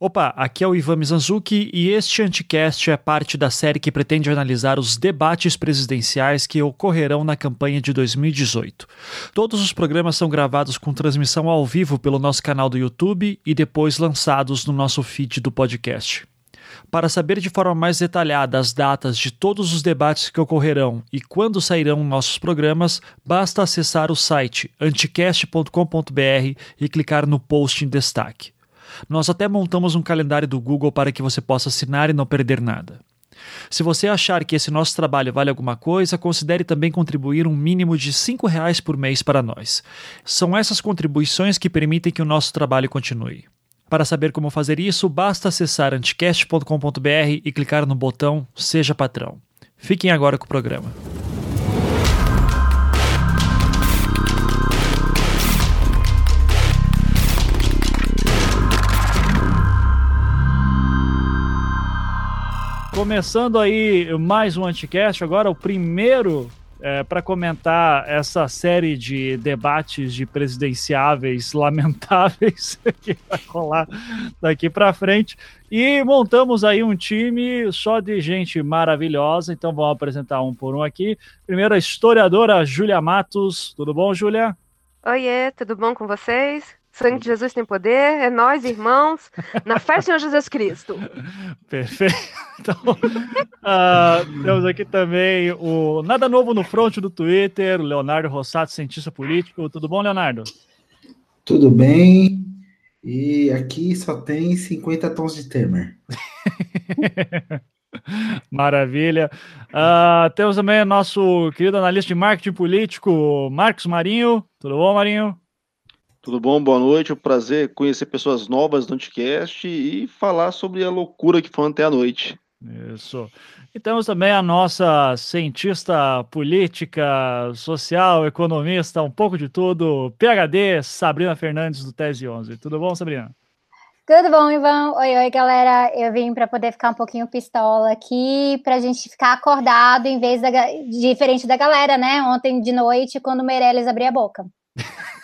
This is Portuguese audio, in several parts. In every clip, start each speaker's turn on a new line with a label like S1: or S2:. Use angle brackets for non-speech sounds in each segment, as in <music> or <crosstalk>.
S1: Opa, aqui é o Ivan Mizanzuki e este Anticast é parte da série que pretende analisar os debates presidenciais que ocorrerão na campanha de 2018. Todos os programas são gravados com transmissão ao vivo pelo nosso canal do YouTube e depois lançados no nosso feed do podcast. Para saber de forma mais detalhada as datas de todos os debates que ocorrerão e quando sairão nossos programas, basta acessar o site anticast.com.br e clicar no post em destaque. Nós até montamos um calendário do Google para que você possa assinar e não perder nada. Se você achar que esse nosso trabalho vale alguma coisa, considere também contribuir um mínimo de R$ reais por mês para nós. São essas contribuições que permitem que o nosso trabalho continue. Para saber como fazer isso, basta acessar anticast.com.br e clicar no botão Seja Patrão. Fiquem agora com o programa. Começando aí mais um Anticast, agora o primeiro é, para comentar essa série de debates de presidenciáveis <laughs> lamentáveis que vai rolar daqui para frente. E montamos aí um time só de gente maravilhosa, então vamos apresentar um por um aqui. Primeiro a historiadora Júlia Matos. Tudo bom, Júlia?
S2: Oiê, tudo bom com vocês? Sangue de Jesus tem poder, é nós, irmãos, na fé do Senhor Jesus Cristo. <laughs>
S1: Perfeito. Então, uh, temos aqui também o Nada Novo no Front do Twitter, Leonardo Rossato, cientista político. Tudo bom, Leonardo?
S3: Tudo bem. E aqui só tem 50 tons de Temer. <laughs>
S1: Maravilha. Uh, temos também o nosso querido analista de marketing político, Marcos Marinho. Tudo bom, Marinho?
S4: Tudo bom? Boa noite. É um prazer conhecer pessoas novas do Anticast e falar sobre a loucura que foi ontem à noite.
S1: Isso. E temos também a nossa cientista política, social, economista, um pouco de tudo, PhD, Sabrina Fernandes, do Tese 11. Tudo bom, Sabrina?
S5: Tudo bom, Ivan? Oi, oi, galera. Eu vim para poder ficar um pouquinho pistola aqui, para a gente ficar acordado em vez da diferente da galera, né? Ontem de noite, quando o Meirelles abria a boca. <laughs>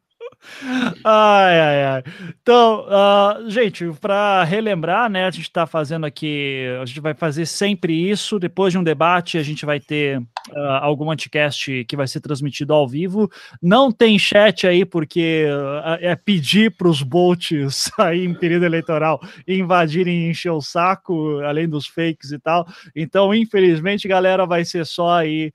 S1: ai, ai, ai. Então, uh, gente, para relembrar, né, a gente está fazendo aqui, a gente vai fazer sempre isso. Depois de um debate, a gente vai ter uh, algum anticast que vai ser transmitido ao vivo. Não tem chat aí, porque uh, é pedir para os bolts <laughs> aí em período eleitoral invadirem e encher o saco, além dos fakes e tal. Então, infelizmente, galera, vai ser só aí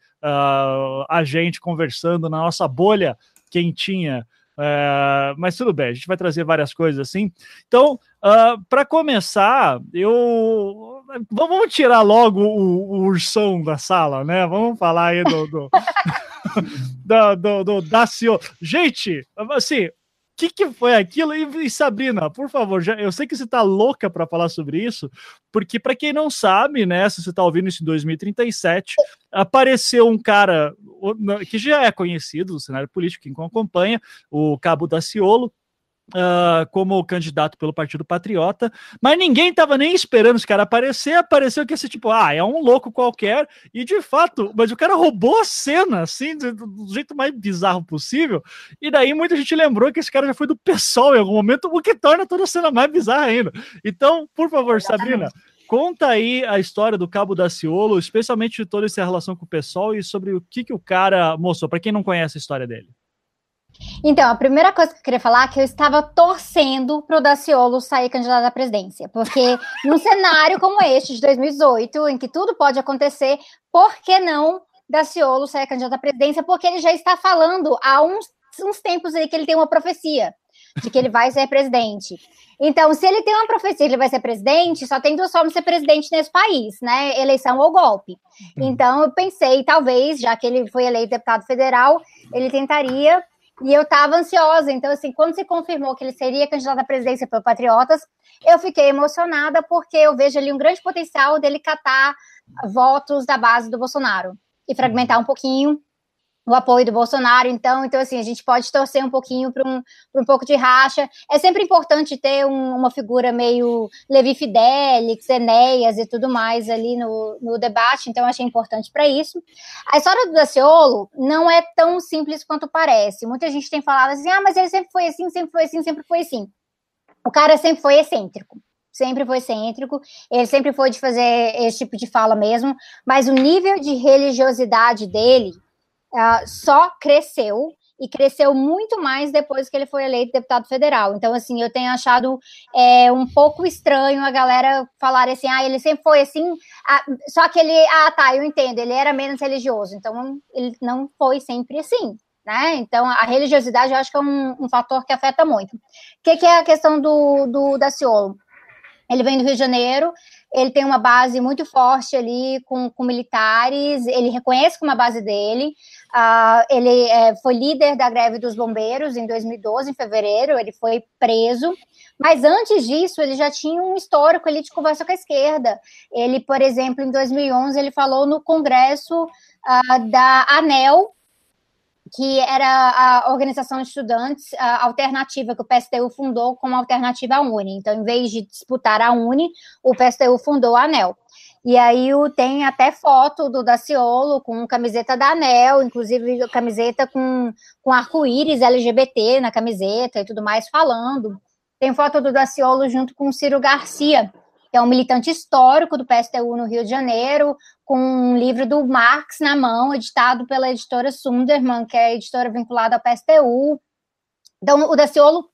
S1: a gente conversando na nossa bolha quentinha é, mas tudo bem, a gente vai trazer várias coisas assim. Então, uh, ah, para começar, eu vamos tirar logo o, o, ursão da sala, né? Vamos falar aí do do, <laughs> do, do, do Dacio. Gente, assim, que, que foi aquilo? E, Sabrina, por favor, já, eu sei que você tá louca para falar sobre isso, porque para quem não sabe, né, se você tá ouvindo isso em 2037, apareceu um cara que já é conhecido no cenário político, quem acompanha, o Cabo Daciolo, uh, como candidato pelo Partido Patriota, mas ninguém estava nem esperando esse cara aparecer. Apareceu que esse tipo, ah, é um louco qualquer, e de fato, mas o cara roubou a cena, assim, do, do jeito mais bizarro possível. E daí muita gente lembrou que esse cara já foi do PSOL em algum momento, o que torna toda a cena mais bizarra ainda. Então, por favor, Sabrina. Conta aí a história do Cabo Daciolo, especialmente de toda essa relação com o pessoal e sobre o que, que o cara mostrou, para quem não conhece a história dele.
S5: Então, a primeira coisa que eu queria falar é que eu estava torcendo para o Daciolo sair candidato à presidência, porque <laughs> num cenário como este de 2018, em que tudo pode acontecer, por que não Daciolo sair candidato à presidência? Porque ele já está falando há uns, uns tempos aí que ele tem uma profecia de que ele vai ser presidente. Então, se ele tem uma profecia que ele vai ser presidente, só tem duas formas de ser presidente nesse país, né? Eleição ou golpe. Uhum. Então, eu pensei, talvez, já que ele foi eleito deputado federal, ele tentaria e eu estava ansiosa. Então, assim, quando se confirmou que ele seria candidato à presidência pelo Patriotas, eu fiquei emocionada porque eu vejo ali um grande potencial dele catar votos da base do Bolsonaro e fragmentar um pouquinho o apoio do Bolsonaro, então, então assim, a gente pode torcer um pouquinho para um, um pouco de racha. É sempre importante ter um, uma figura meio Levi Fidelix, Enéas e tudo mais ali no, no debate, então achei importante para isso. A história do Daciolo não é tão simples quanto parece. Muita gente tem falado assim, ah, mas ele sempre foi assim, sempre foi assim, sempre foi assim. O cara sempre foi excêntrico sempre foi excêntrico, ele sempre foi de fazer esse tipo de fala mesmo, mas o nível de religiosidade dele uh, só cresceu e cresceu muito mais depois que ele foi eleito deputado federal. Então, assim, eu tenho achado é, um pouco estranho a galera falar assim, ah, ele sempre foi assim, ah, só que ele, ah, tá, eu entendo, ele era menos religioso, então ele não foi sempre assim. Né? Então, a religiosidade eu acho que é um, um fator que afeta muito. O que, que é a questão do, do Daciolo? Ele vem do Rio de Janeiro, ele tem uma base muito forte ali com, com militares, ele reconhece como a base dele. Uh, ele é, foi líder da greve dos bombeiros em 2012, em fevereiro, ele foi preso. Mas antes disso, ele já tinha um histórico ali de conversa com a esquerda. Ele, por exemplo, em 2011, ele falou no Congresso uh, da ANEL, que era a organização de estudantes a alternativa que o PSTU fundou como alternativa à Uni. Então, em vez de disputar a Uni, o PSTU fundou a ANEL. E aí tem até foto do Daciolo com camiseta da ANEL, inclusive camiseta com, com arco-íris LGBT na camiseta e tudo mais, falando. Tem foto do Daciolo junto com Ciro Garcia, que é um militante histórico do PSTU no Rio de Janeiro, com um livro do Marx na mão, editado pela editora Sunderman, que é a editora vinculada ao PSTU. Então, o Daciolo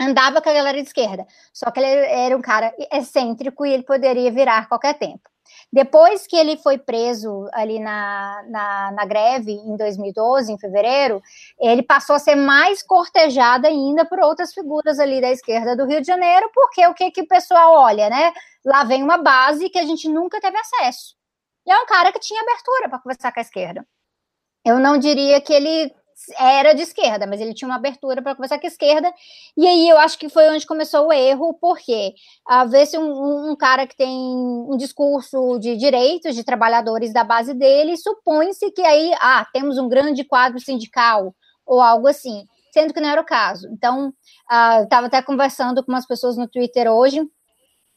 S5: andava com a galera de esquerda, só que ele era um cara excêntrico e ele poderia virar qualquer tempo. Depois que ele foi preso ali na, na, na, greve em 2012, em fevereiro, ele passou a ser mais cortejado ainda por outras figuras ali da esquerda do Rio de Janeiro, porque o que, que o pessoal olha, né? Lá vem uma base que a gente nunca teve acesso. E é um cara que tinha abertura para conversar com a esquerda. Eu não diria que ele era de esquerda, mas ele tinha uma abertura para conversar com a esquerda, e aí eu acho que foi onde começou o erro, porque a ver se um, um, cara que tem um discurso de direitos de trabalhadores da base dele, supõe-se que aí, ah, temos um grande quadro sindical, ou algo assim, sendo que não era o caso. Então, eu estava até conversando com umas pessoas no Twitter hoje,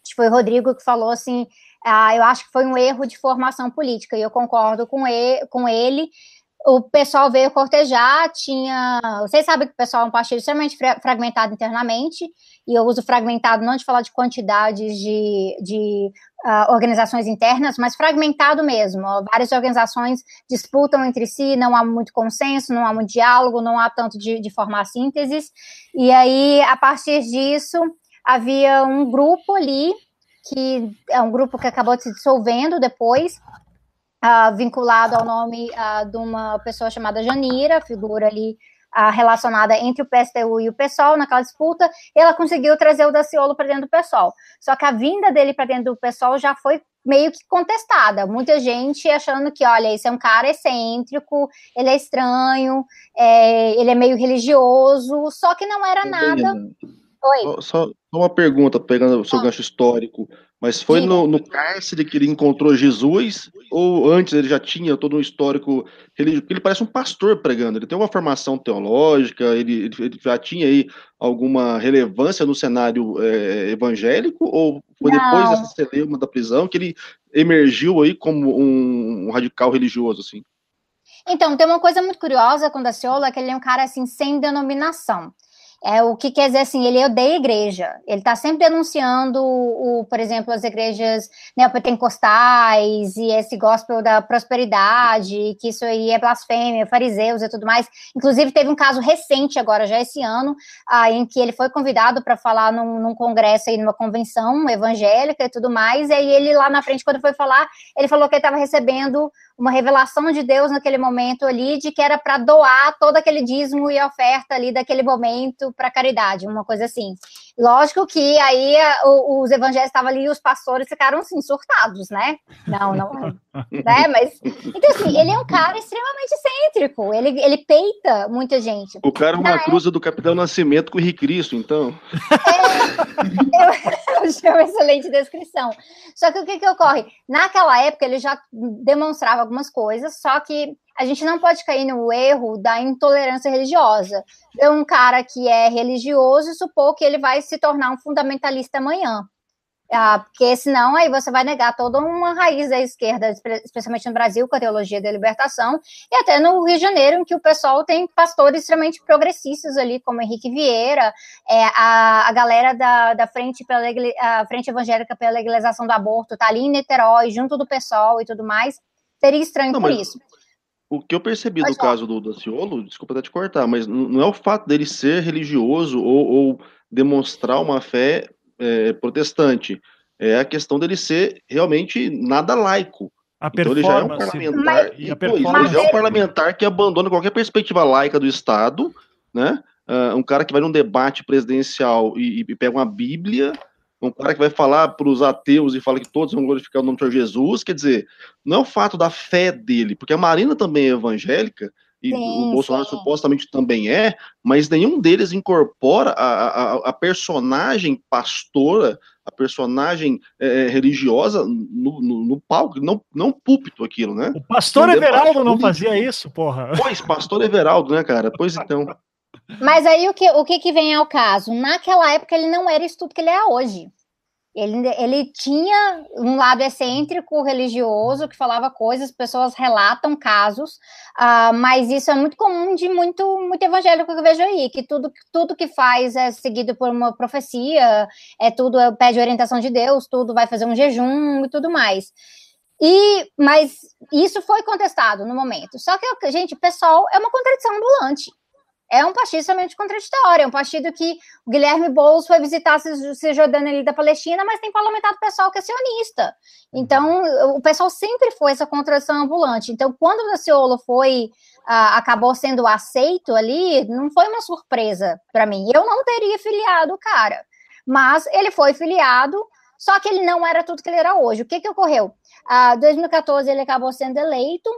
S5: que foi o Rodrigo que falou assim, ah, eu acho que foi um erro de formação política, e eu concordo com ele, com ele. O pessoal veio cortejar, tinha. Vocês sabem que o pessoal é um partido extremamente fragmentado internamente, e eu uso fragmentado não de falar de quantidades de, de uh, organizações internas, mas fragmentado mesmo. Várias organizações disputam entre si, não há muito consenso, não há muito diálogo, não há tanto de, de formar sínteses. E aí, a partir disso, havia um grupo ali que é um grupo que acabou se dissolvendo depois, uh, vinculado ao nome uh, de uma pessoa chamada Janira, figura ali uh, relacionada entre o PSTU e o PSOL naquela disputa, e ela conseguiu trazer o Daciolo para dentro do PSOL. Só que a vinda dele para dentro do PSOL já foi meio que contestada. Muita gente achando que, olha, esse é um cara excêntrico, ele é estranho, é, ele é meio religioso, só que não era nada.
S4: Oi. Só, uma pergunta, pegando o seu gancho histórico. Mas foi no, no, cárcere que ele encontrou Jesus? Ou antes ele já tinha todo um histórico religioso? Ele parece um pastor pregando, ele tem uma formação teológica, ele, ele já tinha aí alguma relevância no cenário é, evangélico? Ou foi Não. depois dessa celeuma da prisão que ele emergiu aí como um, um radical religioso, assim?
S5: Então, tem uma coisa muito curiosa com o Daciolo, é que ele é um cara, assim, sem denominação. É, o que quer dizer assim, ele odeia a igreja. Ele está sempre denunciando, o, por exemplo, as igrejas neopentecostais e esse gospel da prosperidade, que isso aí é blasfêmia, fariseus e tudo mais. Inclusive, teve um caso recente agora, já esse ano, ah, em que ele foi convidado para falar num, num congresso aí, numa convenção evangélica e tudo mais, e aí ele lá na frente, quando foi falar, ele falou que ele estava recebendo uma revelação de Deus naquele momento ali, de que era para doar todo aquele dízimo e oferta ali daquele momento para caridade, uma coisa assim. Lógico que aí os evangelhos estavam ali e os pastores ficaram assim, surtados, né? Não, não é. <laughs> né? Mas, então assim, ele é um cara extremamente excêntrico, ele, ele peita muita gente.
S4: O cara é uma cruza do Capitão Nascimento com o Henrique Cristo, então.
S5: É, eu, <laughs> eu chamo excelente descrição. Só que o que que ocorre? Naquela época ele já demonstrava algumas coisas, só que a gente não pode cair no erro da intolerância religiosa. É um cara que é religioso e supor que ele vai se tornar um fundamentalista amanhã. Ah, porque senão aí você vai negar toda uma raiz da esquerda, especialmente no Brasil, com a teologia da libertação, e até no Rio de Janeiro, em que o pessoal tem pastores extremamente progressistas ali, como Henrique Vieira, é, a, a galera da, da frente, pela, a frente Evangélica pela Legalização do Aborto, tá ali em Niterói, junto do pessoal e tudo mais. Seria estranho não, por isso.
S4: O que eu percebi do caso do Daciolo, desculpa até te cortar, mas não é o fato dele ser religioso ou, ou demonstrar uma fé é, protestante. É a questão dele ser realmente nada laico.
S1: A então ele já é um parlamentar,
S4: mas, e ele já é um parlamentar que abandona qualquer perspectiva laica do Estado, né? Uh, um cara que vai num debate presidencial e, e pega uma Bíblia, um cara que vai falar para os ateus e fala que todos vão glorificar o nome do Senhor Jesus, quer dizer, não é o fato da fé dele, porque a Marina também é evangélica, e sim, o Bolsonaro sim. supostamente também é, mas nenhum deles incorpora a, a, a personagem pastora, a personagem é, religiosa no, no, no, palco, não, não púlpito aquilo, né?
S1: O pastor Everaldo não fazia isso, porra.
S4: Pois, pastor Everaldo, né, cara? Pois então.
S5: Mas aí o que, o que, que vem ao caso? Naquela época ele não era isso tudo que ele é hoje. Ele, ele tinha um lado excêntrico, religioso, que falava coisas, pessoas relatam casos, uh, mas isso é muito comum de muito, muito evangélico que eu vejo aí, que tudo, tudo que faz é seguido por uma profecia, é tudo é, pede orientação de Deus, tudo vai fazer um jejum e tudo mais. E, mas isso foi contestado no momento. Só que, gente, pessoal é uma contradição ambulante é um partido extremamente contraditório, é um partido que o Guilherme Boulos foi visitar Cisjordânia ali da Palestina, mas tem parlamentar do pessoal que é sionista. Então, o pessoal sempre foi essa contradição ambulante. Então, quando o Daciolo foi, uh, acabou sendo aceito ali, não foi uma surpresa para mim. Eu não teria filiado o cara, mas ele foi filiado, só que ele não era tudo que ele era hoje. O que, que ocorreu? Em uh, 2014, ele acabou sendo eleito,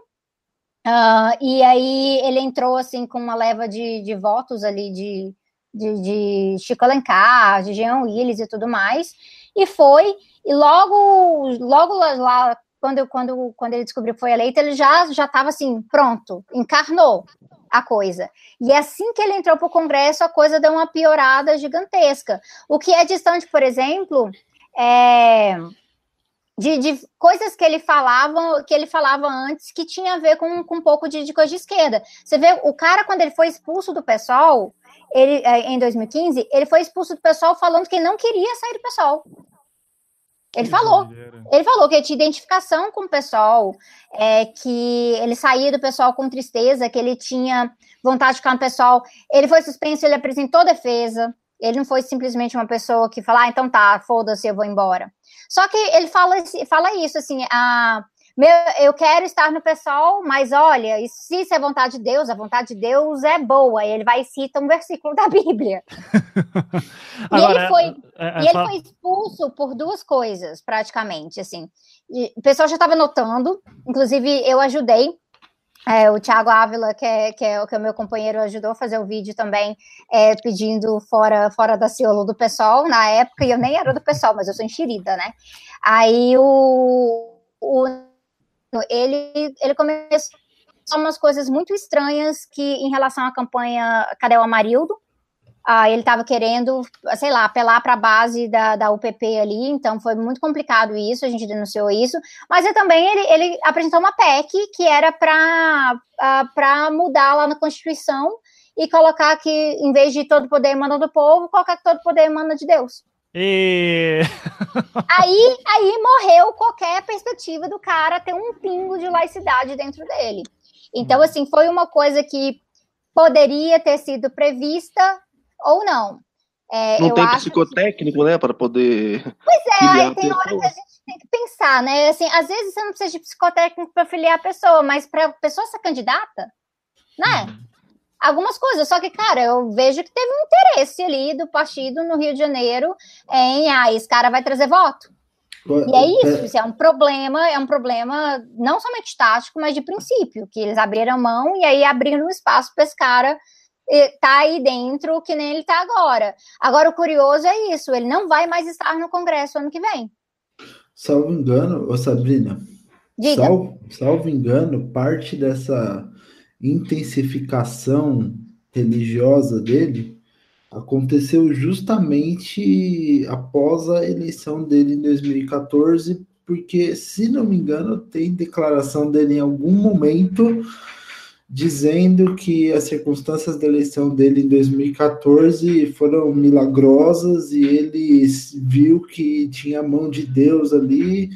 S5: Uh, e aí ele entrou assim com uma leva de, de votos ali de, de, de Chico Alencar, de Jean Willis e tudo mais, e foi, e logo, logo lá, quando, quando, quando ele descobriu que foi eleito, ele já já estava assim, pronto, encarnou a coisa. E assim que ele entrou para o Congresso, a coisa deu uma piorada gigantesca. O que é distante, por exemplo, é de, de, coisas que ele falava, que ele falava antes, que tinha a ver com, com um pouco de, de coisa de esquerda. Você vê, o cara, quando ele foi expulso do pessoal, ele, é, em 2015, ele foi expulso do pessoal falando que ele não queria sair do pessoal. Ele que falou. Ele falou que ele tinha identificação com o pessoal, é, que ele saía do pessoal com tristeza, que ele tinha vontade de ficar no pessoal. Ele foi suspenso, ele apresentou defesa. Ele não foi simplesmente uma pessoa que fala, ah, então tá, foda-se, eu vou embora. Só que ele fala, fala isso, assim, ah, meu, eu quero estar no pessoal, mas olha, se isso é vontade de Deus, a vontade de Deus é boa. E ele vai e cita um versículo da Bíblia. Agora, <laughs> e ele, foi, é, é, e ele foi expulso por duas coisas, praticamente, assim. E o pessoal já estava notando, inclusive eu ajudei é, o Thiago Ávila, que é, que é, que é o meu companheiro, ajudou a fazer o vídeo também, é, pedindo fora, fora da Ciolo do pessoal, na época, e eu nem era do pessoal, mas eu sou enxerida, né? Aí o, o ele, ele começou umas coisas muito estranhas que em relação à campanha Cadê o Amarildo? Ah, ele estava querendo, sei lá, apelar para a base da, da UPP ali, então foi muito complicado isso, a gente denunciou isso, mas eu também ele, ele apresentou uma PEC que era para uh, mudar lá na Constituição e colocar que, em vez de todo poder emana do povo, colocar que todo poder emana de Deus.
S1: E... <laughs>
S5: aí, aí morreu qualquer perspectiva do cara ter um pingo de laicidade dentro dele. Então, assim, foi uma coisa que poderia ter sido prevista, ou não.
S4: É, não tem psicotécnico, que... né, para poder.
S5: Pois é, aí tem hora que a gente tem que pensar, né? Assim, às vezes você não precisa de psicotécnico para filiar a pessoa, mas para a pessoa ser candidata, né? Hum. Algumas coisas, só que, cara, eu vejo que teve um interesse ali do partido no Rio de Janeiro em, ah, esse cara vai trazer voto. E é isso, isso é um problema, é um problema não somente tático, mas de princípio, que eles abriram mão e aí abriram um espaço para esse cara tá aí dentro que nem ele tá agora. Agora, o curioso é isso, ele não vai mais estar no Congresso ano que vem.
S3: Salvo engano, ô Sabrina, Diga. Salvo, salvo engano, parte dessa intensificação religiosa dele aconteceu justamente após a eleição dele em 2014, porque, se não me engano, tem declaração dele em algum momento dizendo que as circunstâncias da eleição dele em 2014 foram milagrosas e ele viu que tinha a mão de Deus ali.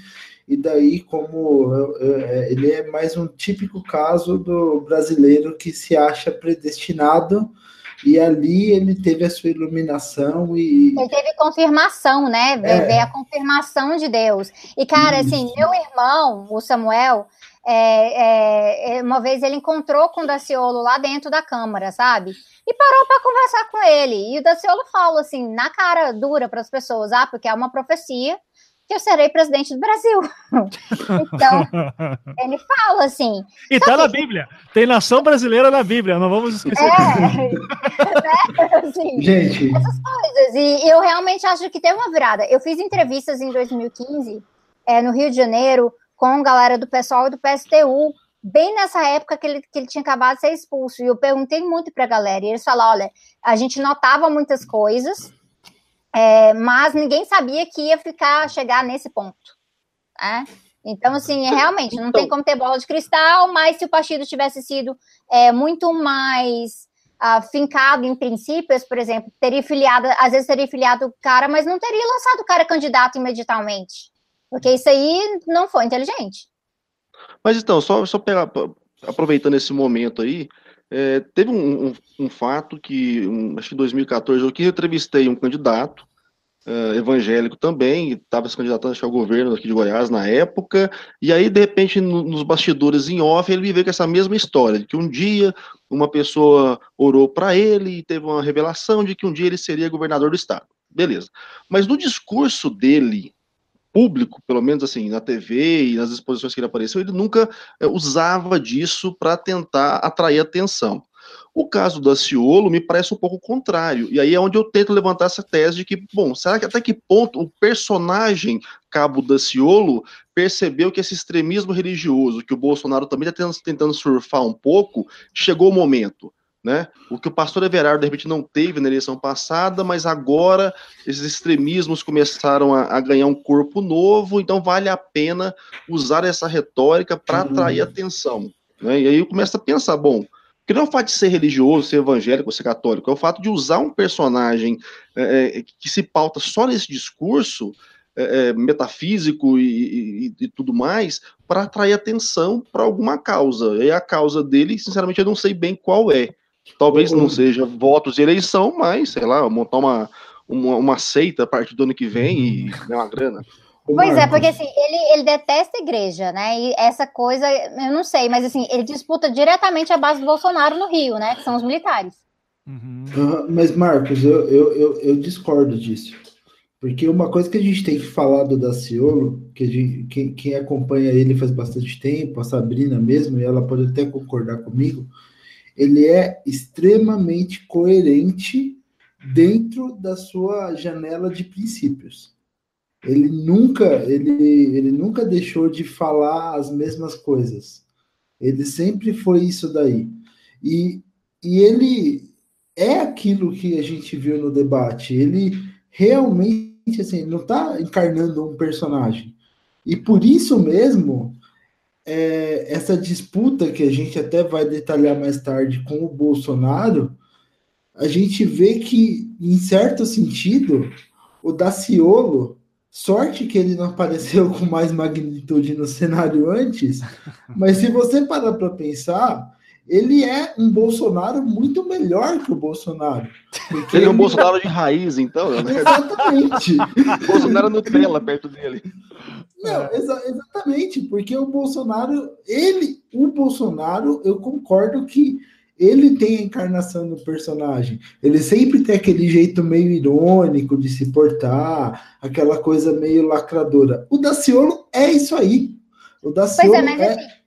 S3: E daí, como é, ele é mais um típico caso do brasileiro que se acha predestinado e ali ele teve a sua iluminação e.
S5: Ele teve confirmação, né? É. a confirmação de Deus. E, cara, assim, meu irmão, o Samuel, é, é, uma vez ele encontrou com o Daciolo lá dentro da Câmara, sabe? E parou para conversar com ele. E o Daciolo fala assim, na cara dura para as pessoas: ah, porque é uma profecia que eu serei presidente do Brasil. <laughs> então, ele fala assim.
S1: E tá que... na Bíblia. Tem nação brasileira na Bíblia, não vamos esquecer. É,
S3: né? <laughs> assim, Gente.
S5: Essas coisas. E eu realmente acho que teve uma virada. Eu fiz entrevistas em 2015, é, no Rio de Janeiro, com galera do pessoal e do PSTU, bem nessa época que ele, que ele tinha acabado de ser expulso. E eu perguntei muito pra galera. E eles falaram: olha, a gente notava muitas coisas é, mas ninguém sabia que ia ficar, chegar nesse ponto. Né? Então, assim, realmente, não tem então como ter bola de cristal, mas se o partido tivesse sido é, muito mais uh, fincado em princípios, por exemplo, teria filiado, às vezes teria filiado o cara, mas não teria lançado o cara candidato imediatamente. Porque isso aí não foi inteligente.
S4: Mas então, só, só pegar, aproveitando esse momento aí, é, teve um, um, um, fato que, um, acho que em 2014, eu que entrevistei um candidato uh, evangélico também, estava se candidatando ao governo aqui de Goiás na época, e aí, de repente, no, nos bastidores em off, ele me veio com essa mesma história, de que um dia uma pessoa orou para ele e teve uma revelação de que um dia ele seria governador do estado. Beleza. Mas no discurso dele, público, pelo menos assim, na TV e nas exposições que ele apareceu, ele nunca é, usava disso para tentar atrair atenção. O caso da Ciolo me parece um pouco contrário, e aí é onde eu tento levantar essa tese de que, bom, será que até que ponto o personagem Cabo da Ciolo percebeu que esse extremismo religioso que o Bolsonaro também está tentando surfar um pouco, chegou o momento? Né? O que o pastor Everardo de repente não teve na eleição passada, mas agora esses extremismos começaram a, a ganhar um corpo novo, então vale a pena usar essa retórica para atrair atenção. Né? E aí eu começo a pensar, bom, que não é o fato de ser religioso, ser evangélico, ser católico, é o fato de usar um personagem é, é que se pauta só nesse discurso é, é metafísico e, e, e, tudo mais para atrair atenção para alguma causa. E a causa dele, sinceramente, eu não sei bem qual é. Talvez não seja votos de eleição, mas, sei lá, montar uma, uma, uma seita a partir do ano que vem e ganhar uma grana.
S5: Pois é, porque assim, ele, ele detesta a igreja, né? E essa coisa, eu não sei, mas assim, ele disputa diretamente a base do Bolsonaro no Rio, né? Que são os militares.
S3: Uhum. Uh, mas, Marcos, eu, eu, eu, eu, discordo disso. Porque uma coisa que a gente tem que falar do Daciolo, que gente, quem, quem acompanha ele faz bastante tempo, a Sabrina mesmo, e ela pode até concordar comigo, ele é extremamente coerente dentro da sua janela de princípios. Ele nunca, ele, ele nunca deixou de falar as mesmas coisas. Ele sempre foi isso daí. E, e ele é aquilo que a gente viu no debate. Ele realmente assim, não está encarnando um personagem. E por isso mesmo, é, essa disputa que a gente até vai detalhar mais tarde com o Bolsonaro, a gente vê que, em certo sentido, o Daciolo, sorte que ele não apareceu <laughs> com mais magnitude no cenário antes, mas se você parar para pensar, ele é um Bolsonaro muito melhor que o Bolsonaro.
S4: Ele é um Bolsonaro de raiz, então. Né?
S3: Exatamente. <laughs>
S4: Bolsonaro Nutella perto dele.
S3: Não, exa exatamente, porque o Bolsonaro, ele, o Bolsonaro, eu concordo que ele tem a encarnação do personagem. Ele sempre tem aquele jeito meio irônico de se portar, aquela coisa meio lacradora. O Daciolo é isso aí. O Daciolo pois é, mas é... assim,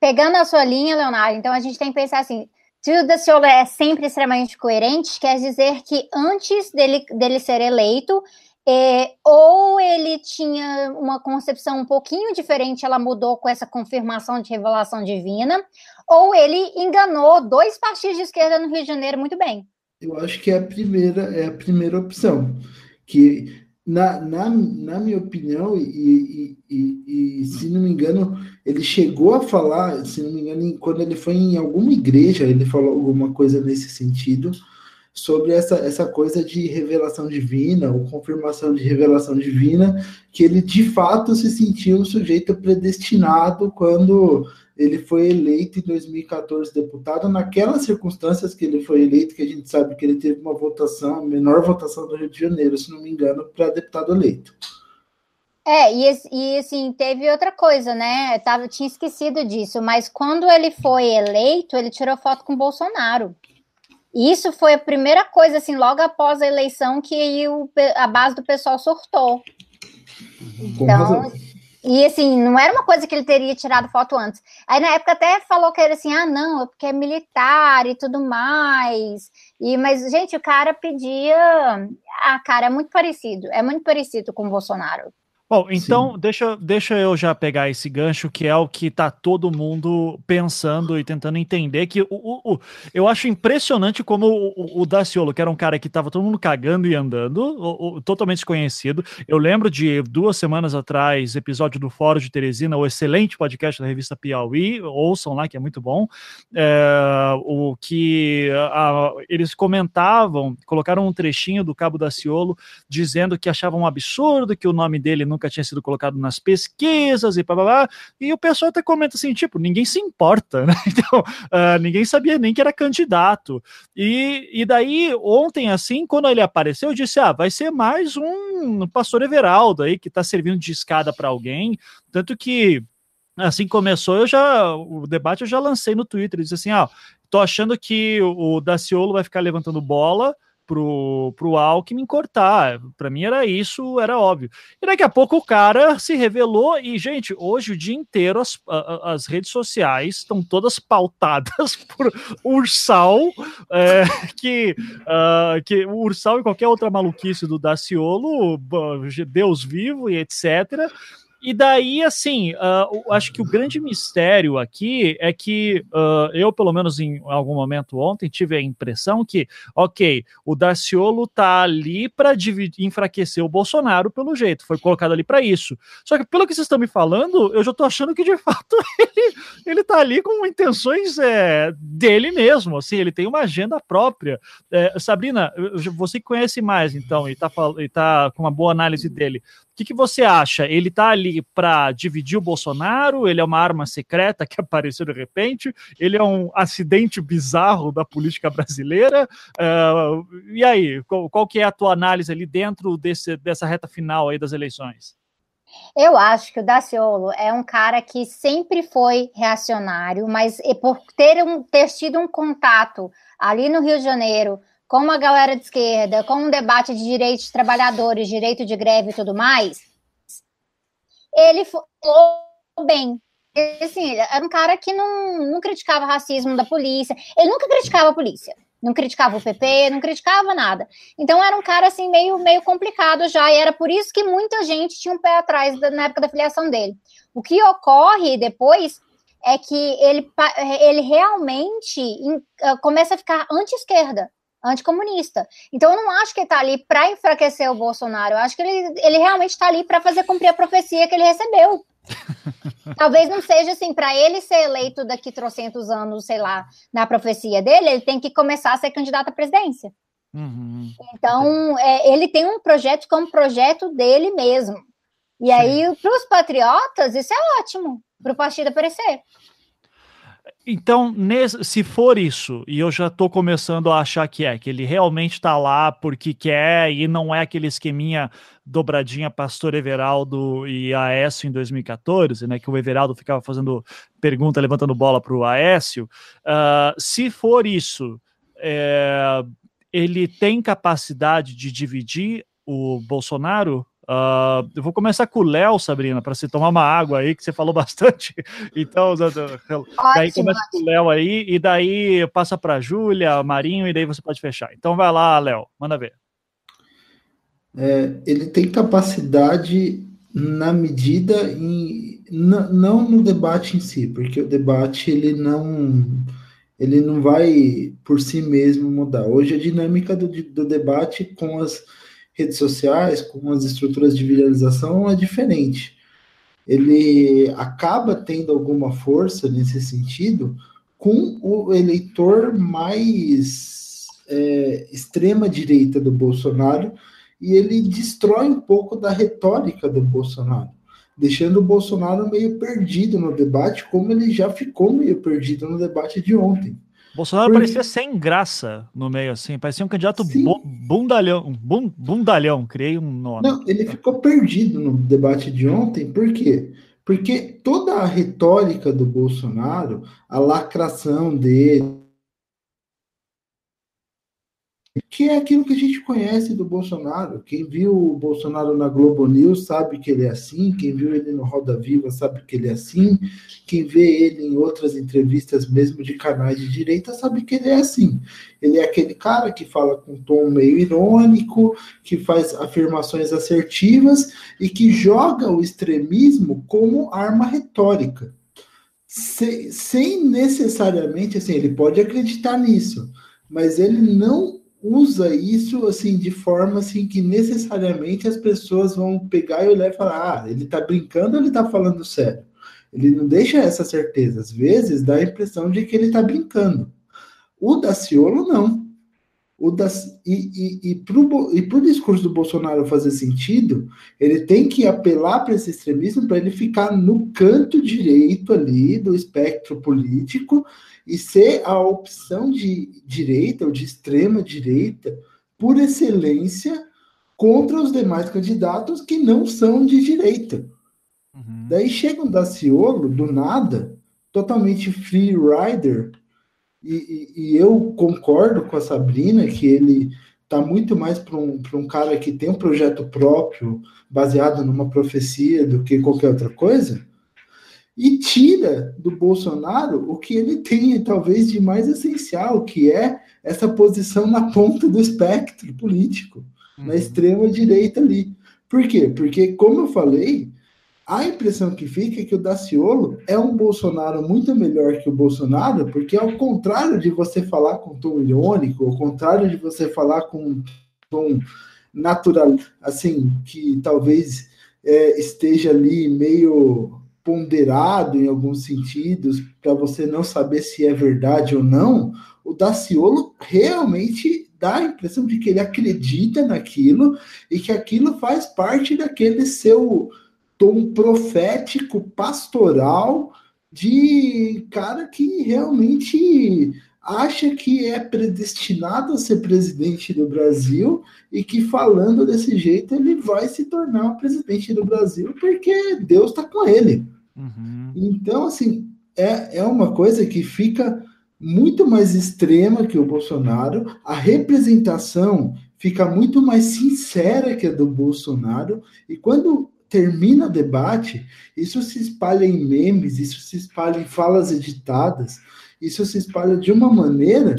S5: pegando a sua linha, Leonardo, então a gente tem que pensar assim, se o Daciolo é sempre extremamente coerente, quer dizer que antes dele, dele ser eleito, é, ou ele tinha uma concepção um pouquinho diferente, ela mudou com essa confirmação de revelação divina, ou ele enganou dois partidos de esquerda no Rio de Janeiro muito bem.
S3: Eu acho que é a primeira, é a primeira opção. Que, na, na, na minha opinião, e, e, e, e se não me engano, ele chegou a falar, se não me engano, quando ele foi em alguma igreja, ele falou alguma coisa nesse sentido, sobre essa, essa coisa de revelação divina, ou confirmação de revelação divina, que ele de fato se sentiu um sujeito predestinado quando ele foi eleito em 2014 deputado, naquelas circunstâncias que ele foi eleito, que a gente sabe que ele teve uma votação, a menor votação do Rio de Janeiro, se não me engano, para deputado eleito.
S5: É, e, e assim, teve outra coisa, né? Eu tava, tinha esquecido disso, mas quando ele foi eleito, ele tirou foto com o Bolsonaro. E isso foi a primeira coisa, assim, logo após a eleição, que o, a base do pessoal surtou. Então, e assim, não era uma coisa que ele teria tirado foto antes. Aí na época até falou que era assim, ah, não, é porque é militar e tudo mais. E, mas, gente, o cara pedia. Ah, cara, é muito parecido, é muito parecido com o Bolsonaro.
S1: Bom, então deixa, deixa eu já pegar esse gancho, que é o que tá todo mundo pensando e tentando entender. Que o, o, o eu acho impressionante como o, o, Daciolo, que era um cara que tava todo mundo cagando e andando, o, totalmente desconhecido. Eu lembro de duas semanas atrás, episódio do Fórum de Teresina, o excelente podcast da revista Piauí, ouçam lá, que é muito bom. É, o que a, eles comentavam, colocaram um trechinho do Cabo Daciolo dizendo que achavam um absurdo que o nome dele não nunca tinha sido colocado nas pesquisas e blá, e o pessoal até comenta assim, tipo, ninguém se importa, né? <laughs> Então, uh, ninguém sabia nem que era candidato. E, e daí, ontem, assim, quando ele apareceu, eu disse, ah, vai ser mais um pastor Everaldo aí, que tá servindo de escada para alguém, tanto que assim começou, eu já o debate eu já lancei no Twitter, disse assim, ah, tô achando que o Daciolo vai ficar levantando bola pro, pro Alckmin cortar. Para mim era isso, era óbvio. E daqui a pouco o cara se revelou e, gente, hoje o dia inteiro as, as redes sociais estão todas pautadas <laughs> por Ursal, é, que, uh, que o Ursal e qualquer outra maluquice do Daciolo, Deus vivo e etc., e daí, assim, uh, acho que o grande mistério aqui é que uh, eu, pelo menos em algum momento ontem, tive a impressão que, ok, o Daciolo tá ali para enfraquecer o Bolsonaro pelo jeito, foi colocado ali para isso. Só que pelo que vocês estão me falando, eu já tô achando que de <laughs> fato ele, ele tá ali com intenções é, dele mesmo, assim, ele tem uma agenda própria. É, Sabrina, você que conhece mais, então, e tá, e tá com uma boa análise dele, que, que você acha? Ele está ali para dividir o Bolsonaro? Ele é uma arma secreta que <laughs> apareceu de repente? Ele é um acidente bizarro da política brasileira? Uh, e aí, qual, qual, que é a tua análise ali dentro desse, dessa reta final aí das eleições?
S5: Eu acho que o Daciolo é um cara que sempre foi reacionário, mas por ter, um, ter tido um contato ali no Rio de Janeiro com uma galera de esquerda, com um debate de direitos de trabalhadores, direito de greve e tudo mais, ele falou bem. Assim, era um cara que não, não criticava racismo da polícia, ele nunca criticava a polícia, não criticava o PP, não criticava nada. Então era um cara assim meio, meio complicado já, e era por isso que muita gente tinha um pé atrás da, na época da filiação dele. O que ocorre depois é que ele, ele realmente ah, começa a ficar anti-esquerda anticomunista. Então eu não acho que ele está ali para enfraquecer o Bolsonaro, eu acho que ele, ele realmente está ali para fazer cumprir a profecia que ele recebeu. <laughs> Talvez não seja assim, para ele ser eleito daqui trocentos anos, sei lá, na profecia dele, ele tem que começar a ser candidato à presidência. Uhum. Então, é, ele tem um projeto como projeto dele mesmo. E Sim. aí, para os patriotas, isso é ótimo, para o partido aparecer.
S1: Então, nesse, se for isso, e eu já estou começando a achar que é, que ele realmente está lá porque quer e não é aquele esqueminha dobradinha Pastor Everaldo e Aécio em 2014, né, que o Everaldo ficava fazendo pergunta, levantando bola para o Aécio. Uh, se for isso, é, ele tem capacidade de dividir o Bolsonaro Uh, eu vou começar com o Léo, Sabrina, para você tomar uma água aí, que você falou <laughs> bastante. Então, Ótimo. daí começa com o Léo aí, e daí passa para a Júlia, Marinho, e daí você pode fechar. Então vai lá, Léo, manda ver.
S3: É, ele tem capacidade na medida em não no debate em si, porque o debate ele não ele não vai por si mesmo mudar. Hoje a dinâmica do, do debate com as redes sociais, com as estruturas de viralização é diferente. Ele acaba tendo alguma força nesse sentido com o eleitor mais é, extrema direita do Bolsonaro e ele destrói um pouco da retórica do Bolsonaro deixando o Bolsonaro meio perdido no debate, como ele já ficou meio perdido no debate de ontem.
S1: Bolsonaro Porque... parecia sem graça no meio, assim, parecia um candidato bundalhão, bundalhão, criei um nome.
S3: Não, ele ficou perdido no debate de ontem, por quê? Porque toda a retórica do Bolsonaro, a lacração dele, que é aquilo que a gente conhece do Bolsonaro. Quem viu o Bolsonaro na Globo News sabe que ele é assim, quem viu ele no Roda Viva sabe que ele é assim, quem vê ele em outras entrevistas, mesmo de canais de direita, sabe que ele é assim. Ele é aquele cara que fala com tom meio irônico, que faz afirmações assertivas e que joga o extremismo como arma retórica. Sem, sem necessariamente, assim, ele pode acreditar nisso, mas ele não usa isso assim de forma assim que necessariamente as pessoas vão pegar e olhar e falar: ah, ele está brincando ou ele está falando sério? Ele não deixa essa certeza. Às vezes dá a impressão de que ele está brincando. O Daciolo não. O da, e e, e para o discurso do Bolsonaro fazer sentido, ele tem que apelar para esse extremismo para ele ficar no canto direito ali do espectro político e ser a opção de direita ou de extrema direita por excelência contra os demais candidatos que não são de direita. Uhum. Daí chega um Daciolo, do nada, totalmente free rider, e, e, e, eu concordo com a Sabrina que ele está muito mais para um, um cara que tem um projeto próprio, baseado numa profecia, do que qualquer outra coisa e tira do Bolsonaro o que ele tem, talvez, de mais essencial, que é essa posição na ponta do espectro político, uhum. na extrema direita ali. Por quê? Porque, como eu falei, a impressão que fica é que o Daciolo é um Bolsonaro muito melhor que o Bolsonaro, porque ao contrário de você falar com tom irônico, ao contrário de você falar com tom natural, assim, que talvez é, esteja ali meio ponderado em alguns sentidos, para você não saber se é verdade ou não, o Daciolo realmente dá a impressão de que ele acredita naquilo e que aquilo faz parte daquele seu tom profético, pastoral, de cara que realmente acha que é predestinado a ser presidente do Brasil e que falando desse jeito ele vai se tornar o presidente do Brasil porque Deus está com ele. Uhum. Então, assim, é, é uma coisa que fica muito mais extrema que o Bolsonaro, a representação fica muito mais sincera que a do Bolsonaro, e quando termina o debate, isso se espalha em memes, isso se espalha em falas editadas, isso se espalha de uma maneira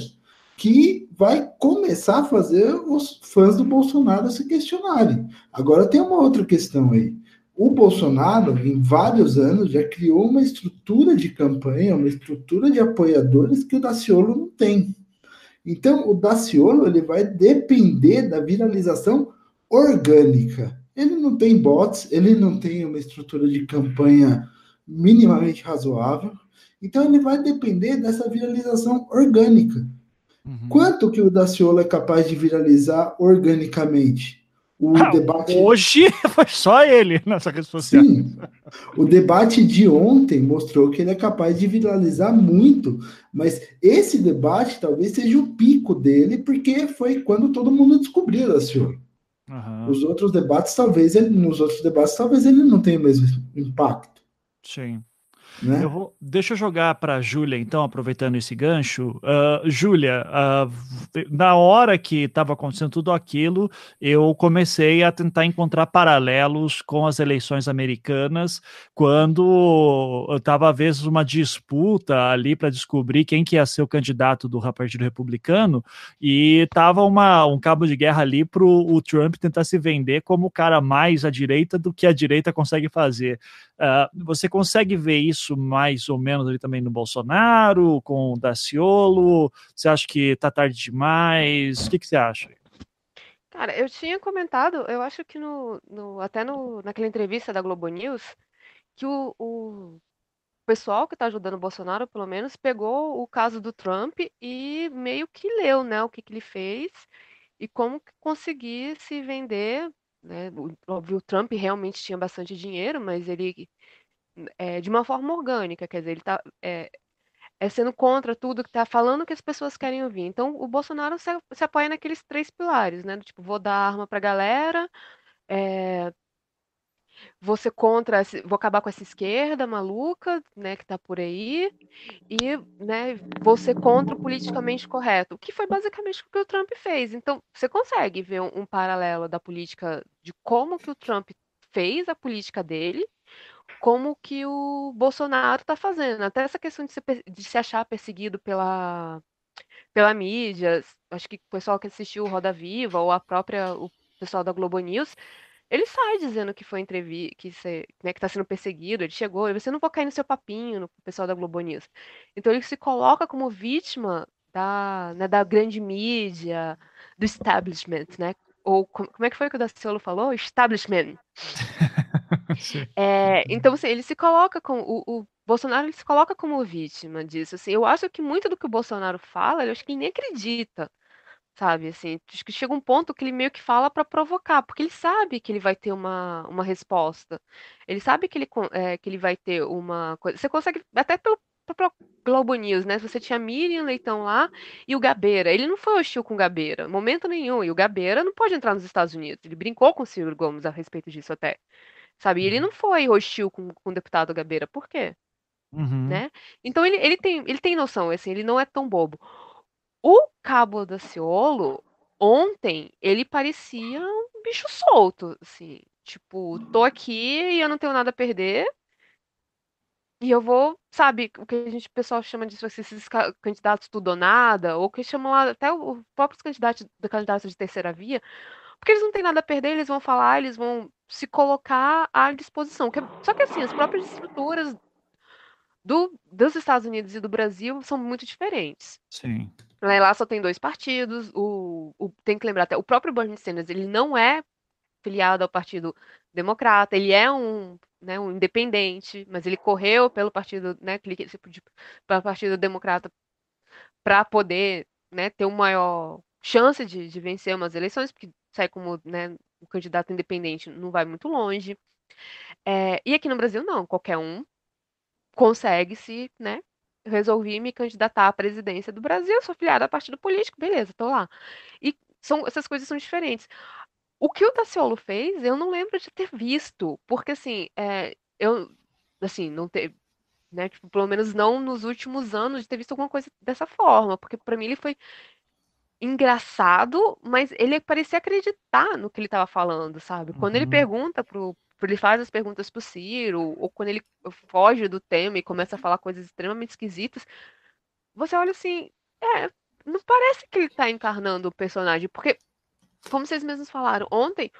S3: que vai começar a fazer os fãs do Bolsonaro se questionarem. Agora tem uma outra questão aí o Bolsonaro, em vários anos, já criou uma estrutura de campanha, uma estrutura de apoiadores que o Daciolo não tem. Então, o Daciolo ele vai depender da viralização orgânica. Ele não tem bots, ele não tem uma estrutura de campanha minimamente razoável. Então, ele vai depender dessa viralização orgânica. Uhum. Quanto que o Daciolo é capaz de viralizar organicamente?
S1: O ah, debate. Hoje <laughs> foi só ele nessa rede social. Sim.
S3: O debate de ontem mostrou que ele é capaz de viralizar muito, mas esse debate talvez seja o pico dele, porque foi quando todo mundo descobriu senhor. Uhum. Os outros debates, talvez ele, nos outros debates, talvez ele não tenha o mesmo impacto.
S1: Sim. Né? Eu vou, deixa eu jogar para Júlia, então, aproveitando esse gancho. Uh, Júlia, uh, na hora que estava acontecendo tudo aquilo, eu comecei a tentar encontrar paralelos com as eleições americanas, quando estava, às vezes, uma disputa ali para descobrir quem que ia ser o candidato do Partido Republicano, e estava um cabo de guerra ali para o Trump tentar se vender como o cara mais à direita do que a direita consegue fazer. Uh, você consegue ver isso mais ou menos ali também no Bolsonaro, com o Daciolo? Você acha que tá tarde demais? O que, que você acha?
S2: Cara, eu tinha comentado, eu acho que no, no até no, naquela entrevista da Globo News, que o, o pessoal que está ajudando o Bolsonaro, pelo menos, pegou o caso do Trump e meio que leu, né, o que, que ele fez e como conseguir se vender, né? Óbvio, o Trump realmente tinha bastante dinheiro, mas ele é, de uma forma orgânica, quer dizer, ele está é, é, sendo contra tudo que está falando que as pessoas querem ouvir. Então, o Bolsonaro se, se apoia naqueles três pilares, né? Do tipo, vou dar arma para a galera, é, você contra, vou acabar com essa esquerda maluca, né, que tá por aí, e, né, você contra o politicamente correto, o que foi basicamente o que o Trump fez. Então, você consegue ver um, um paralelo da política, de como que o Trump fez a política dele, como que o Bolsonaro está fazendo. Até essa questão de se, de se achar perseguido pela, pela mídia, acho que o pessoal que assistiu o Roda Viva, ou a própria, o pessoal da Globo News, ele sai dizendo que foi entrevista, que né, que tá sendo perseguido, ele chegou, você não vou cair no seu papinho, no pessoal da Globo News. Então ele se coloca como vítima da, né, da grande mídia, do establishment, né? Ou como é que foi que o Daciolo falou? Establishment. <laughs> é, então, assim, ele se coloca com o, o, Bolsonaro se coloca como vítima disso. Assim, eu acho que muito do que o Bolsonaro fala, eu acho que ele nem acredita sabe? Assim, acho que chega um ponto que ele meio que fala para provocar, porque ele sabe que ele vai ter uma, uma resposta. Ele sabe que ele, é, que ele vai ter uma coisa. Você consegue, até pelo próprio Globo News, né? Você tinha Miriam Leitão lá e o Gabeira. Ele não foi hostil com o Gabeira, momento nenhum. E o Gabeira não pode entrar nos Estados Unidos. Ele brincou com o Ciro Gomes a respeito disso até. Sabe? E ele uhum. não foi hostil com, com o deputado Gabeira. Por quê? Uhum. Né? Então ele, ele, tem, ele tem noção, assim, ele não é tão bobo. O Cabo da Ciolo, ontem, ele parecia um bicho solto, assim. Tipo, tô aqui e eu não tenho nada a perder. E eu vou, sabe, o que a gente, o pessoal chama de esses candidatos tudo ou nada, ou que chamam até os próprios candidatos, candidatos de terceira via, porque eles não têm nada a perder, eles vão falar, eles vão se colocar à disposição. É, só que assim, as próprias estruturas do, dos Estados Unidos e do Brasil são muito diferentes.
S1: Sim.
S2: Lá só tem dois partidos. O, o, tem que lembrar até, o próprio Bernie Sanders, ele não é filiado ao Partido Democrata, ele é um, né, um independente, mas ele correu pelo partido, né, para o Partido Democrata para poder né, ter uma maior chance de, de vencer umas eleições, porque sair como né, um candidato independente não vai muito longe. É, e aqui no Brasil, não, qualquer um consegue se né, resolvi me candidatar à presidência do Brasil, sou filiada a partido político, beleza, tô lá. E são, essas coisas são diferentes. O que o Daciolo fez, eu não lembro de ter visto, porque assim, é, eu, assim, não ter, né, tipo, pelo menos não nos últimos anos de ter visto alguma coisa dessa forma, porque para mim ele foi engraçado, mas ele parecia acreditar no que ele estava falando, sabe? Quando ele uhum. pergunta pro, ele faz as perguntas pro Ciro, ou quando ele foge do tema e começa a falar coisas extremamente esquisitas, você olha assim, é, não parece que ele tá encarnando o personagem, porque, como vocês mesmos falaram, ontem,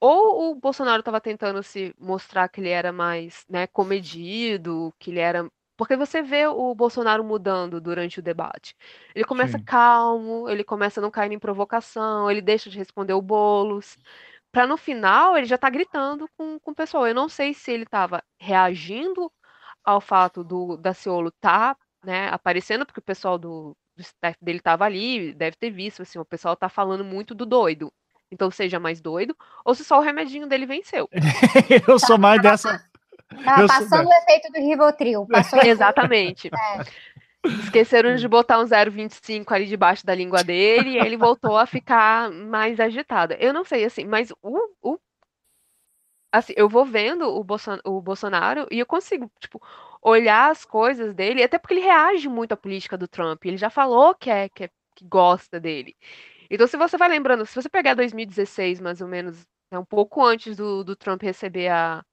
S2: ou o Bolsonaro estava tentando se mostrar que ele era mais, né, comedido, que ele era porque você vê o Bolsonaro mudando durante o debate. Ele começa Sim. calmo, ele começa a não cair em provocação, ele deixa de responder o Bolos para no final ele já tá gritando com, com o pessoal. Eu não sei se ele estava reagindo ao fato do Daciolo tá, né, aparecendo, porque o pessoal do, do staff dele tava ali, deve ter visto, assim, o pessoal tá falando muito do doido. Então seja mais doido, ou se só o remedinho dele venceu. <laughs>
S1: eu sou mais dessa.
S5: Tava passando o efeito do Rivotril.
S2: Exatamente. É. Esqueceram de botar um 0,25 ali debaixo da língua dele e ele voltou a ficar mais agitado. Eu não sei, assim, mas o. o assim, eu vou vendo o, Bolson, o Bolsonaro e eu consigo, tipo, olhar as coisas dele, até porque ele reage muito à política do Trump. Ele já falou que é, que, é, que gosta dele. Então, se você vai lembrando, se você pegar 2016, mais ou menos, é um pouco antes do, do Trump receber a,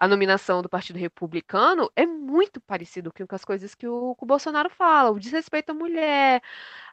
S2: a nominação do Partido Republicano é muito parecido com as coisas que o, que o Bolsonaro fala, o desrespeito à mulher,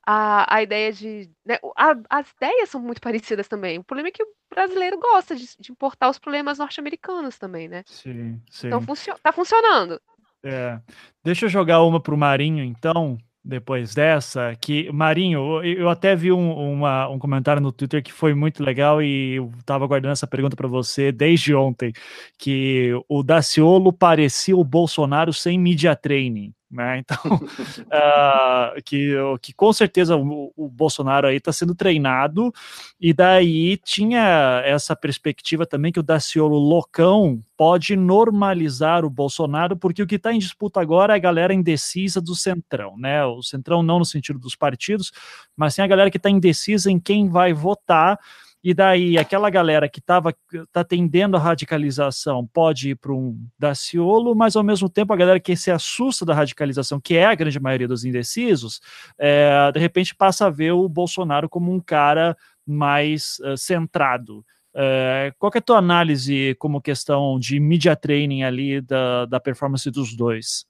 S2: a, a ideia de. Né, a, as ideias são muito parecidas também. O problema é que o brasileiro gosta de, de importar os problemas norte-americanos também, né?
S1: Sim, sim.
S2: Então funcio tá funcionando.
S1: É. Deixa eu jogar uma para o Marinho, então depois dessa, que, Marinho, eu até vi um, uma, um comentário no Twitter que foi muito legal e eu estava guardando essa pergunta para você desde ontem, que o Daciolo parecia o Bolsonaro sem media training. Né? Então, uh, <laughs> que, que com certeza o, o Bolsonaro aí está sendo treinado, e daí tinha essa perspectiva também que o Daciolo loucão pode normalizar o Bolsonaro, porque o que está em disputa agora é a galera indecisa do Centrão, né? O Centrão não no sentido dos partidos, mas sim a galera que está indecisa em quem vai votar e daí aquela galera que estava tá tendendo à radicalização pode ir para um Daciolo, mas ao mesmo tempo a galera que se assusta da radicalização, que é a grande maioria dos indecisos, é, de repente passa a ver o Bolsonaro como um cara mais uh, centrado. Uh, qual é a tua análise como questão de media training ali da, da performance dos dois?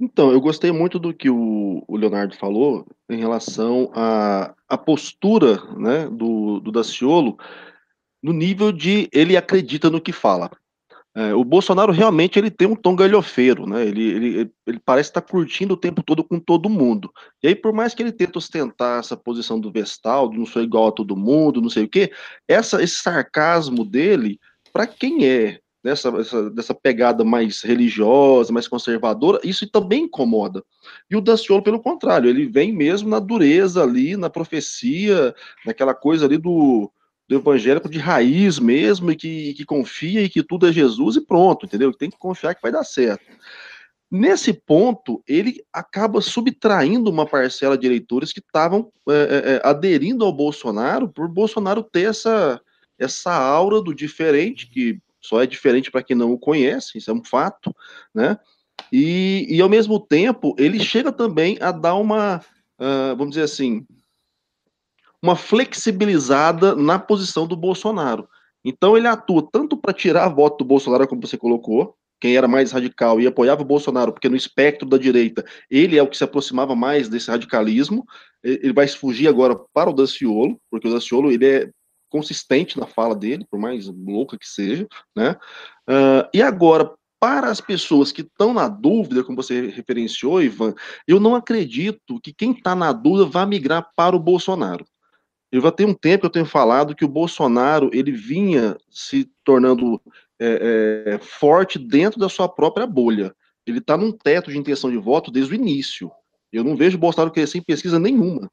S4: Então, eu gostei muito do que o, Leonardo falou em relação à, à postura né, do, do Daciolo no nível de ele acredita no que fala. É, o Bolsonaro realmente ele tem um tom galhofeiro, né? Ele, ele, ele parece estar curtindo o tempo todo com todo mundo. E aí, por mais que ele tente ostentar essa posição do Vestal, não sou igual a todo mundo, não sei o quê, essa, esse sarcasmo dele, para quem é dessa, essa, dessa pegada mais religiosa, mais conservadora, isso também incomoda. E o Daciolo, pelo contrário, ele vem mesmo na dureza ali, na profecia, naquela coisa ali do, do evangélico de raiz mesmo, e que, que confia e que tudo é Jesus e pronto, entendeu? Tem que confiar que vai dar certo. Nesse ponto, ele acaba subtraindo uma parcela de eleitores que estavam é, é, é aderindo ao Bolsonaro por Bolsonaro ter essa, essa aura do diferente, que só é diferente para quem não o conhece, isso é um fato, né? E, e ao mesmo tempo, ele chega também a dar uma, uh, vamos dizer assim, uma flexibilizada na posição do Bolsonaro. Então ele atua tanto para tirar a voto do Bolsonaro, como você colocou, quem era mais radical e apoiava o Bolsonaro, porque no espectro da direita ele é o que se aproximava mais desse radicalismo. Ele vai fugir agora para o Daciolo, porque o Daciolo ele é consistente na fala dele, por mais louca que seja, né? Uh, e agora, para as pessoas que estão na dúvida, como você referenciou, Ivan, eu não acredito que quem está na dúvida vá migrar para o Bolsonaro. Eu já tenho um tempo que eu tenho falado que o Bolsonaro ele vinha se tornando é, é, forte dentro da sua própria bolha. Ele está num teto de intenção de voto desde o início. Eu não vejo o Bolsonaro crescer em pesquisa nenhuma.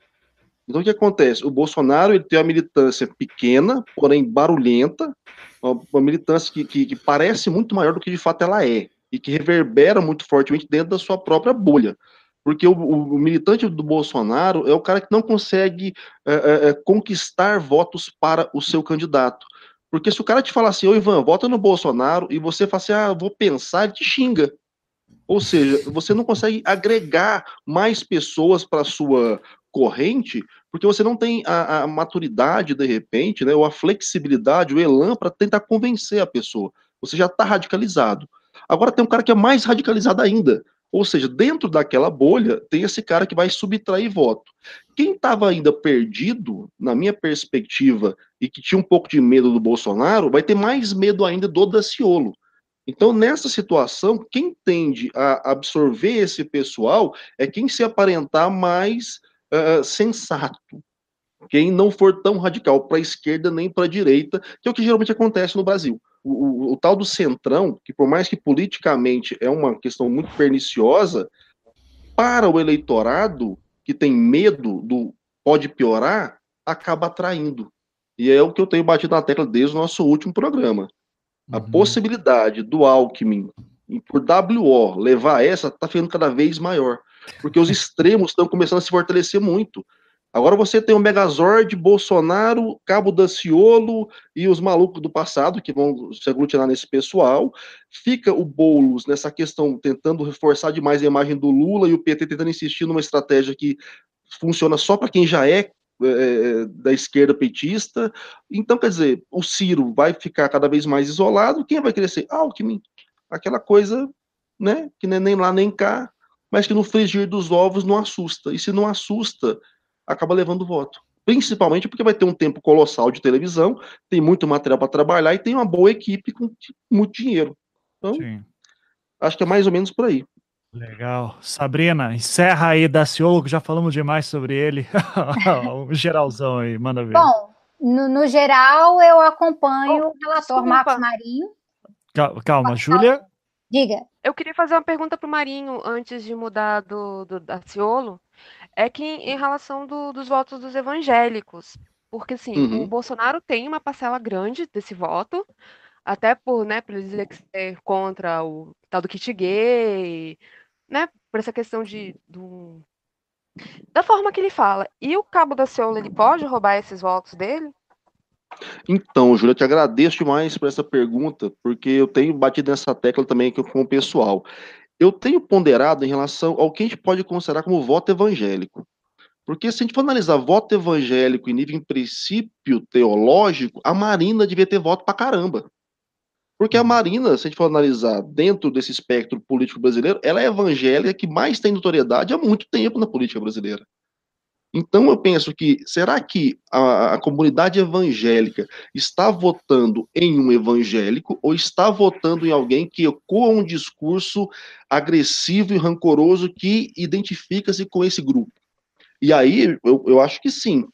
S4: Então, o que acontece? O Bolsonaro ele tem uma militância pequena, porém barulhenta, uma militância que, que, que, parece muito maior do que de fato ela é, e que reverbera muito fortemente dentro da sua própria bolha. Porque o, o militante do Bolsonaro é o cara que não consegue é, é, é, conquistar votos para o seu candidato. Porque se o cara te falar assim, ô Ivan, vota no Bolsonaro, e você fala assim, ah, vou pensar, ele te xinga. Ou seja, você não consegue agregar mais pessoas para sua corrente, porque você não tem a, a, maturidade, de repente, né, ou a flexibilidade, o elan para tentar convencer a pessoa. Você já está radicalizado. Agora tem um cara que é mais radicalizado ainda. Ou seja, dentro daquela bolha, tem esse cara que vai subtrair voto. Quem estava ainda perdido, na minha perspectiva, e que tinha um pouco de medo do Bolsonaro, vai ter mais medo ainda do Daciolo. Então, nessa situação, quem tende a absorver esse pessoal é quem se aparentar mais uh, sensato. Quem não for tão radical para a esquerda nem para a direita, que é o que geralmente acontece no Brasil. O, o, o, tal do centrão, que por mais que politicamente é uma questão muito perniciosa, para o eleitorado que tem medo do pode piorar, acaba atraindo. E é o que eu tenho batido na tecla desde o nosso último programa. A uhum. possibilidade do Alckmin, por WO, levar essa, está ficando cada vez maior porque os extremos estão começando a se fortalecer muito. Agora você tem o Megazord, Bolsonaro, Cabo Daciolo e os malucos do passado que vão se aglutinar nesse pessoal. Fica o Boulos nessa questão tentando reforçar demais a imagem do Lula e o PT tentando insistir numa estratégia que funciona só para quem já é é, é, da esquerda petista. Então, quer dizer, o Ciro vai ficar cada vez mais isolado. Quem vai crescer? Ah, Alckmin. Aquela coisa, né, que nem lá nem cá, mas que no frigir dos ovos não assusta. E se não assusta, acaba levando voto. Principalmente porque vai ter um tempo colossal de televisão, tem muito material para trabalhar e tem uma boa equipe com muito dinheiro. Então, Sim. acho que é mais ou menos por aí.
S1: Legal. Sabrina, encerra aí Daciolo, que já falamos demais sobre ele. o <laughs> <laughs> geralzão aí, manda ver.
S5: Bom, no, no geral, eu acompanho oh, o relator desculpa. Marcos Marinho.
S1: Calma, calma Júlia.
S5: Diga.
S2: Eu queria fazer uma pergunta para o Marinho antes de mudar do, do Daciolo. É que em relação do, dos votos dos evangélicos, porque assim, uhum. o Bolsonaro tem uma parcela grande desse voto, até por, né, por ele dizer que é contra o tal do kit gay, né, por essa questão de do, da forma que ele fala. E o Cabo da Ciolo, ele pode roubar esses votos dele?
S4: Então, Júlia, eu te agradeço demais por essa pergunta, porque eu tenho batido nessa tecla também com o pessoal. Eu tenho ponderado em relação ao que a gente pode considerar como voto evangélico. Porque se a gente for analisar voto evangélico em nível em princípio teológico, a Marina devia ter voto pra caramba. Porque a Marina, se a gente for analisar dentro desse espectro político brasileiro, ela é evangélica que mais tem notoriedade há muito tempo na política brasileira. Então eu penso que será que a, a, comunidade evangélica está votando em um evangélico ou está votando em alguém que ecoa um discurso agressivo e rancoroso que identifica-se com esse grupo? E aí eu, eu acho que sim.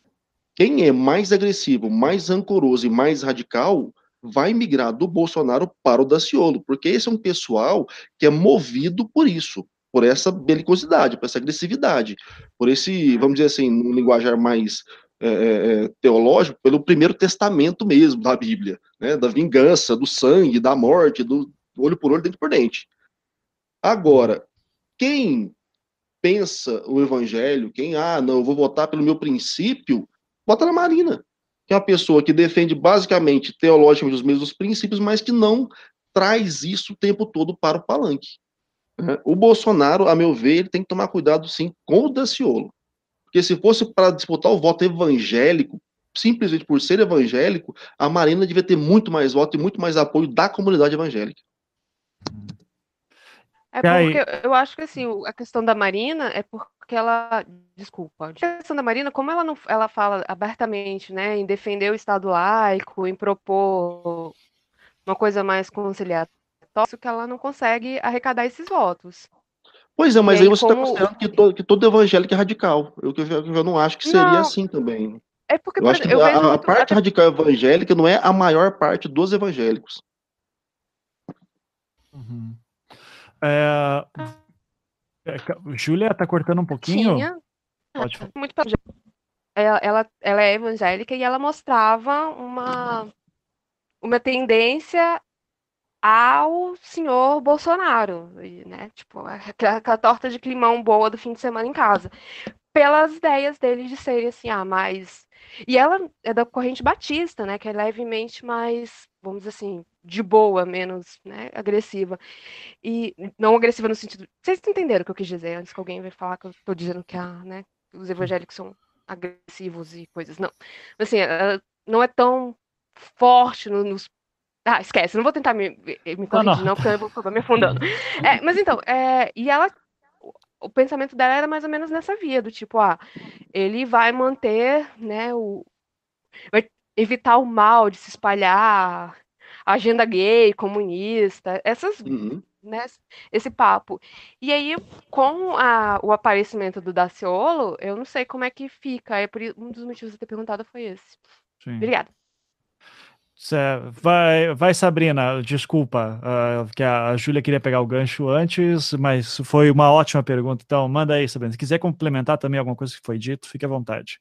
S4: Quem é mais agressivo, mais rancoroso e mais radical vai migrar do Bolsonaro para o Daciolo, porque esse é um pessoal que é movido por isso, por essa belicosidade, por essa agressividade, por esse, vamos dizer assim, num linguajar mais é, é, é, teológico, pelo primeiro testamento mesmo da Bíblia, né, da vingança, do sangue, da morte, do olho por olho, dente por dente. Agora, quem pensa o evangelho, quem, ah, não, eu vou votar pelo meu princípio, vota na Marina que é uma pessoa que defende basicamente teologicamente os mesmos princípios, mas que não traz isso o tempo todo para o palanque. Né? O Bolsonaro, a meu ver, ele tem que tomar cuidado sim com o Daciolo. Porque se fosse para disputar o voto evangélico, simplesmente por ser evangélico, a Marina devia ter muito mais voto e muito mais apoio da comunidade evangélica.
S2: É porque eu acho que assim, a questão da Marina é porque ela, desculpa, a questão da Marina, como ela não, ela fala abertamente, né, em defender o Estado laico, em propor uma coisa mais conciliatória, que ela não consegue arrecadar esses votos.
S4: Pois é, mas aí, aí, você está como... considerando que todo, que todo evangélico é radical. Eu, eu, eu não acho que seria não, assim também.
S2: É porque
S4: eu acho que eu a, a parte radical evangélica não é a maior parte dos evangélicos.
S1: Uhum. É... é Júlia, tá cortando um pouquinho? Tinha.
S2: Pode falar. Muito ela, ela, ela é evangélica e ela mostrava uma, uma tendência ao senhor Bolsonaro, né? Tipo, <laughs> aquela, torta de climão boa do fim de semana em casa. Pelas ideias dele de serem assim, ah, mais. E ela é da corrente batista, né? Que é levemente mais, vamos dizer assim, de boa, menos né, agressiva. E não agressiva no sentido. Vocês entenderam o que eu quis dizer antes que alguém vai falar que eu estou dizendo que a, né, os evangélicos são agressivos e coisas. Não. Assim, ela não é tão forte no, nos. Ah, esquece, não vou tentar me, me corrigir, não, não. porque eu vou acabar me afundando. <laughs> É, mas então, é, e ela. O pensamento dela era mais ou menos nessa via, do tipo, ah, ele vai manter, né, o. Vai evitar o mal de se espalhar agenda gay, comunista, essas, uhum. né, esse papo. E aí, com a, o aparecimento do Daciolo, eu não sei como é que fica. É por, um dos motivos de ter perguntado foi esse. Sim. Obrigada.
S1: Vai, vai, Sabrina, desculpa, uh, que a Júlia queria pegar o gancho antes, mas foi uma ótima pergunta. Então, manda aí, Sabrina. Se quiser complementar também alguma coisa que foi dito, fique à vontade.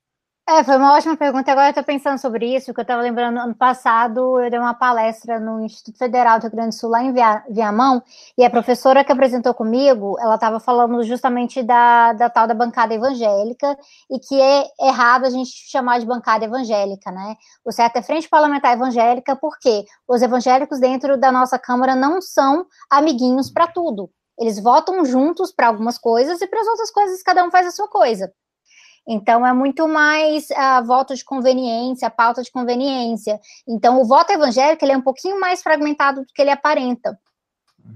S5: É, foi uma ótima pergunta. Agora eu estou pensando sobre isso, que eu estava lembrando, ano passado eu dei uma palestra no Instituto Federal do Rio Grande do Sul, lá em Via, Viamão, e a professora que apresentou comigo, ela estava falando justamente da, da tal da bancada evangélica, e que é errado a gente chamar de bancada evangélica, né? O certo é frente parlamentar evangélica, porque os evangélicos dentro da nossa Câmara não são amiguinhos para tudo. Eles votam juntos para algumas coisas e para as outras coisas cada um faz a sua coisa. Então, é muito mais uh, voto de conveniência, pauta de conveniência. Então, o voto evangélico ele é um pouquinho mais fragmentado do que ele aparenta,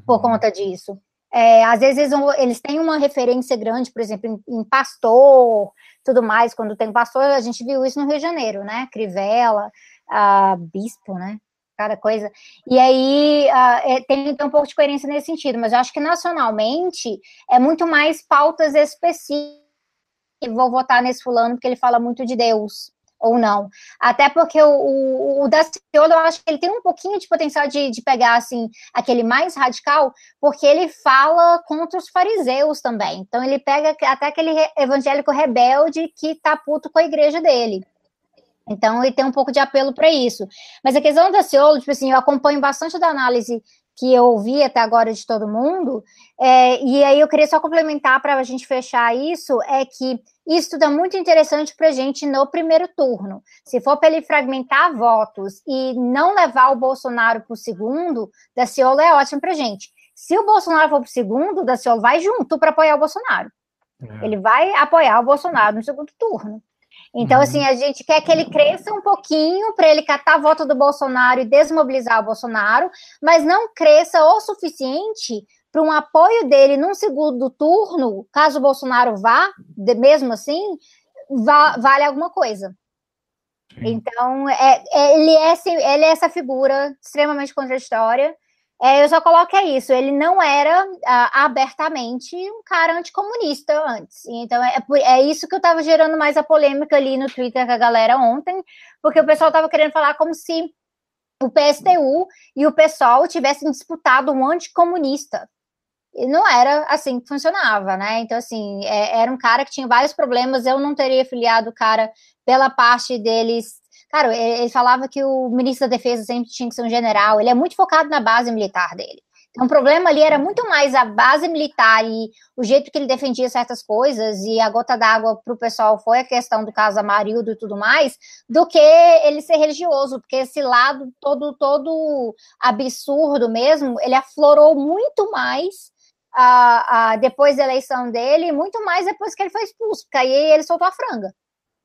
S5: por uhum. conta disso. É, às vezes eles têm uma referência grande, por exemplo, em, em, pastor, tudo mais. Quando tem pastor, a gente viu isso no Rio de Janeiro, né? Crivella, bispo, né? Cada coisa. E aí uh, é, tem, tem um pouco de coerência nesse sentido, mas eu acho que nacionalmente é muito mais pautas específicas. Vou votar nesse fulano porque ele fala muito de Deus ou não. Até porque o, o, o Daciolo, eu acho que ele tem um pouquinho de potencial de, de pegar, assim, aquele mais radical, porque ele fala contra os fariseus também. Então, ele pega até aquele evangélico rebelde que tá puto com a igreja dele. Então, ele tem um pouco de apelo para isso. Mas a questão do Daciolo, tipo assim, eu acompanho bastante da análise que eu ouvi até agora de todo mundo, é, e aí eu queria só complementar para a gente fechar isso, é que isso tudo é muito interessante para a gente no primeiro turno. Se for para ele fragmentar votos e não levar o Bolsonaro para o segundo, Daciolo é ótimo para a gente. Se o Bolsonaro for para o segundo, Daciolo vai junto para apoiar o Bolsonaro. É. Ele vai apoiar o Bolsonaro no segundo turno. Então, uhum. assim, a gente quer que ele cresça um pouquinho para ele catar voto do Bolsonaro e desmobilizar o Bolsonaro, mas não cresça o suficiente para um apoio dele num segundo turno, caso o Bolsonaro vá, de, mesmo assim, vá, vale alguma coisa. Sim. Então, é, é, ele, é, ele é essa figura extremamente contraditória. É, eu só coloco é isso, ele não era ah, abertamente um cara anticomunista antes. Então é, é isso que eu estava gerando mais a polêmica ali no Twitter com a galera ontem, porque o pessoal estava querendo falar como se o PSTU e o PSOL tivessem disputado um anticomunista. E não era assim que funcionava, né? Então, assim, é, era um cara que tinha vários problemas. Eu não teria filiado o cara pela parte deles Cara, ele falava que o ministro da Defesa sempre tinha que ser um general, ele é muito focado na base militar dele. Então, o problema ali era muito mais a base militar e o jeito que ele defendia certas coisas, e a gota d'água para o pessoal foi a questão do caso Amarildo e tudo mais, do que ele ser religioso, porque esse lado todo, todo absurdo mesmo, ele aflorou muito mais uh, uh, depois da eleição dele, muito mais depois que ele foi expulso, porque aí ele soltou a franga.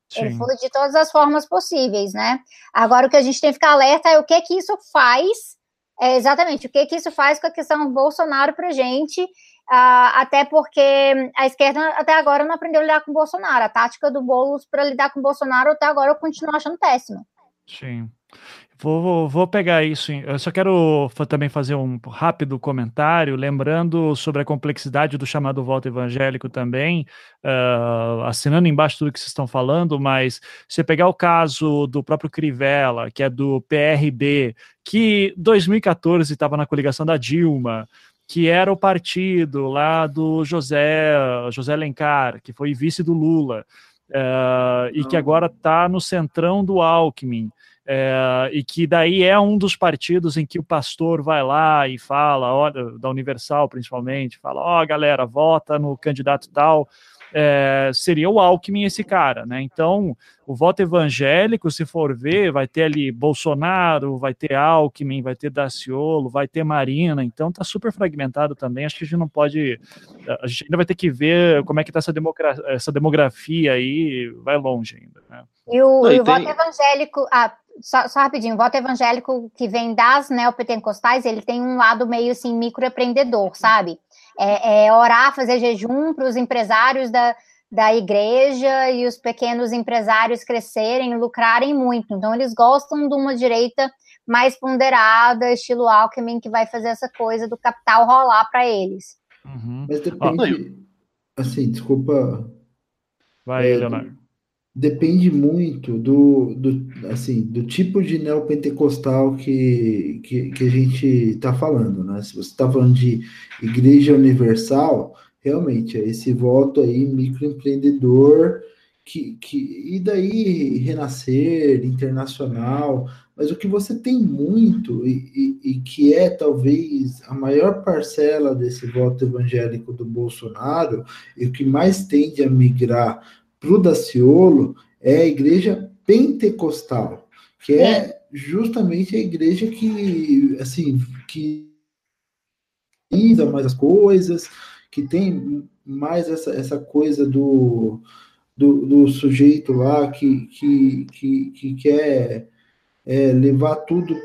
S5: Sim. Ele falou de todas as formas possíveis, né? Agora, o que a gente tem que ficar alerta é o que que isso faz, é exatamente, o que que isso faz com a questão do Bolsonaro pra gente, uh, até porque a esquerda até agora não aprendeu a lidar com o Bolsonaro. A tática do Boulos para lidar com o Bolsonaro até agora eu continuo achando péssima.
S1: Sim. Vou, vou, vou, pegar isso. Eu só quero também fazer um rápido comentário, lembrando sobre a complexidade do chamado voto evangélico também, uh, assinando embaixo tudo que vocês estão falando, mas se pegar o caso do próprio Crivella, que é do PRB, que 2014 estava na coligação da Dilma, que era o partido lá do José, José Lencar, que foi vice do Lula, uh, e que agora está no centrão do Alckmin. É, e que daí é um dos partidos em que o pastor vai lá e fala, ó, da Universal principalmente, fala, ó, oh, galera, vota no candidato tal, é, seria o Alckmin esse cara, né? Então, o voto evangélico, se for ver, vai ter ali Bolsonaro, vai ter Alckmin, vai ter Daciolo, vai ter Marina, então tá super fragmentado também, acho que a gente não pode, a gente ainda vai ter que ver como é que tá essa, demogra essa demografia aí, vai longe ainda, né?
S5: E o, e o tem... voto evangélico, ah, só, só, rapidinho, o voto evangélico que vem das neopentecostais, ele tem um lado meio assim microempreendedor, sabe? É, é orar, fazer jejum para os empresários da, da igreja e os pequenos empresários crescerem, lucrarem muito. Então, eles gostam de uma direita mais ponderada, estilo Alckmin, que vai fazer essa coisa do capital rolar para eles.
S3: Uhum. Mas depende, assim, desculpa.
S1: Vai, é, Leonardo
S3: depende muito do, do, assim, do tipo de neopentecostal que, que, que a gente está falando, né? Se você está falando de igreja universal, realmente, é esse voto aí microempreendedor, que, que, e daí renascer, internacional, mas o que você tem muito, e, e, e que é talvez a maior parcela desse voto evangélico do Bolsonaro, e o que mais tende a migrar para o Daciolo é a igreja pentecostal, que é, é justamente a igreja que, assim, que mais as coisas, que tem mais essa, essa coisa do, do, do sujeito lá que, que, que, que quer é, levar tudo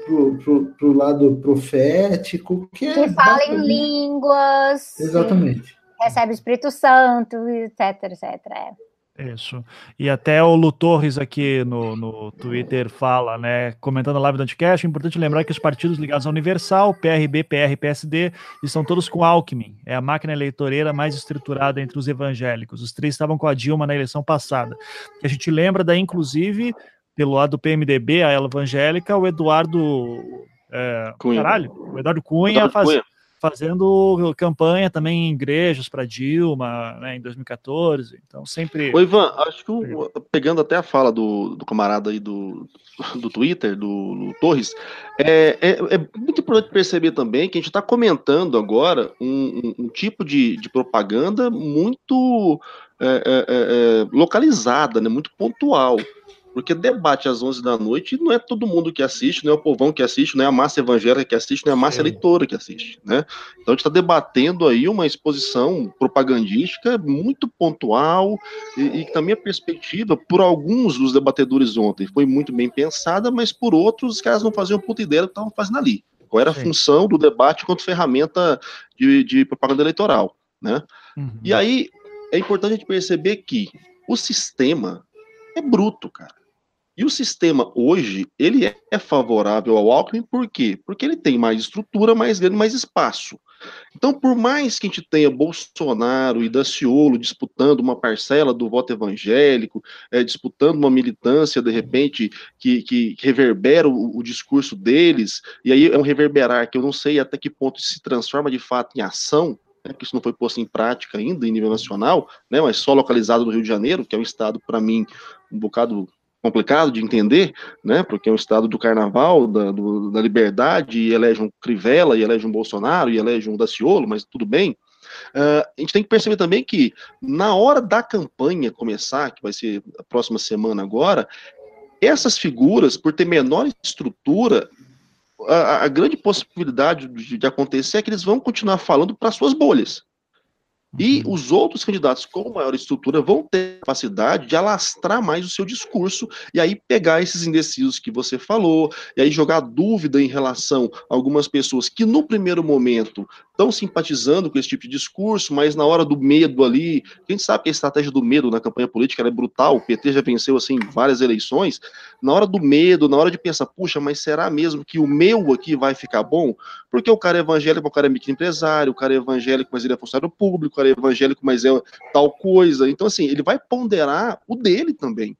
S3: para o lado profético, que, é
S5: que fala em línguas.
S3: Exatamente.
S5: Recebe o Espírito Santo, etc, etc.
S1: É. Isso. E até o Lu Torres aqui no, no Twitter fala, né, comentando a live do Anticast, é importante lembrar que os partidos ligados à Universal, PRB, PR PSD, estão todos com Alckmin. É a máquina eleitoreira mais estruturada entre os evangélicos. Os três estavam com a Dilma na eleição passada. A gente lembra da, inclusive, pelo lado do PMDB, a ela evangélica, o Eduardo. É, Cunha. Caralho, o Eduardo Cunha, Eduardo faz, Cunha, fazendo campanha também em igrejas para Dilma né, em 2014. Então, sempre.
S4: Ô, Ivan, acho que o, pegando até a fala do, do camarada aí do, do Twitter, do, do Torres, é, é, é, muito importante perceber também que a gente está comentando agora um, um, um, tipo de, de propaganda muito é, é, é localizada, né, muito pontual. Porque debate às 11 da noite não é todo mundo que assiste, não é o povão que assiste, não é a massa evangélica que assiste, não é a massa Sim. eleitora que assiste, né? Então a gente está debatendo aí uma exposição propagandística muito pontual e, e que, na minha perspectiva, por alguns dos debatedores ontem foi muito bem pensada, mas por outros os caras não faziam puta ideia do que estavam fazendo ali. Qual era a Sim. função do debate quanto ferramenta de, de propaganda eleitoral, né? Uhum. E aí é importante a gente perceber que o sistema é bruto, cara. E o sistema hoje, ele é favorável ao Alckmin, por quê? Porque ele tem mais estrutura, mais grande, mais espaço. Então, por mais que a gente tenha Bolsonaro e Daciolo disputando uma parcela do voto evangélico, é, disputando uma militância, de repente, que, que, que reverbera o, o, discurso deles, e aí é um reverberar que eu não sei até que ponto se transforma de fato em ação, né, porque isso não foi posto em prática ainda em nível nacional, né, mas só localizado no Rio de Janeiro, que é um estado, para mim, um bocado complicado de entender, né? Porque é um estado do carnaval, da, do, da liberdade, e elege um Crivella, e elege um Bolsonaro, e elege um Daciolo, mas tudo bem. Uh, a gente tem que perceber também que na hora da campanha começar, que vai ser a próxima semana agora, essas figuras, por ter menor estrutura, a, a grande possibilidade de, de, acontecer é que eles vão continuar falando para suas bolhas. E uhum. os outros candidatos com maior estrutura vão ter capacidade de alastrar mais o seu discurso e aí pegar esses indecisos que você falou, e aí jogar dúvida em relação a algumas pessoas que no primeiro momento estão simpatizando com esse tipo de discurso, mas na hora do medo ali, a gente sabe que a estratégia do medo na campanha política é brutal, o PT já venceu assim várias eleições, na hora do medo, na hora de pensar, puxa, mas será mesmo que o meu aqui vai ficar bom? Porque o cara é evangélico, o cara é microempresário, o cara é evangélico, mas ele é funcionário público, o cara é evangélico, mas é tal coisa. Então, assim, ele vai ponderar o dele também.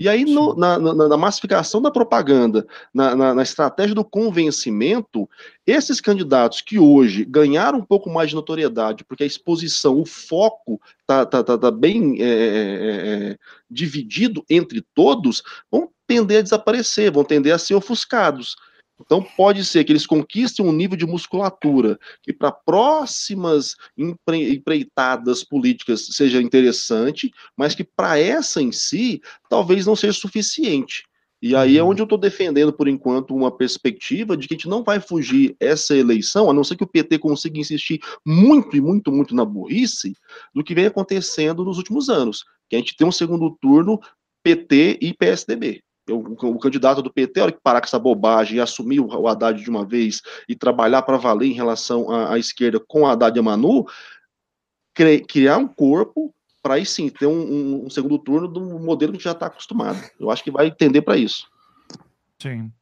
S4: E aí, no, na, na, na, massificação da propaganda, na, na, estratégia do convencimento, esses candidatos que hoje ganharam um pouco mais de notoriedade, porque a exposição, o foco está tá, tá, tá, bem é, é, é, dividido entre todos, vão tender a desaparecer, vão tender a ser ofuscados. Então, pode ser que eles conquistem um nível de musculatura que, para próximas empreitadas políticas, seja interessante, mas que, para essa em si, talvez não seja suficiente. E aí é uhum. onde eu estou defendendo, por enquanto, uma perspectiva de que a gente não vai fugir essa eleição, a não ser que o PT consiga insistir muito e muito, muito na burrice, do que vem acontecendo nos últimos anos. Que a gente tem um segundo turno PT e PSDB o, candidato do PT, a hora que parar com essa bobagem e assumir o, Haddad de uma vez e trabalhar para valer em relação à, à, esquerda com a Haddad e a Manu, criar um corpo para aí sim ter um, um, um, segundo turno do modelo que já está acostumado. Eu acho que vai entender para isso.
S1: Sim.